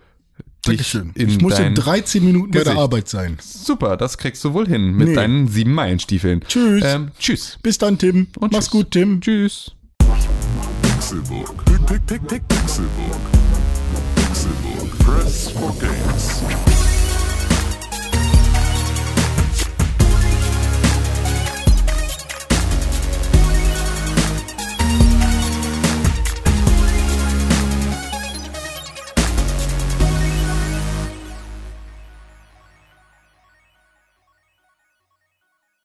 Dankeschön. in Ich muss dein... in 13 Minuten bei der Gesicht. Arbeit sein. Super, das kriegst du wohl hin mit Nee. deinen sieben Meilenstiefeln. Tschüss. Ähm, tschüss. Bis dann, Tim. Und Mach's tschüss. gut, Tim. Tschüss. Pick, Pixelbook. Pixelbook. Press for games.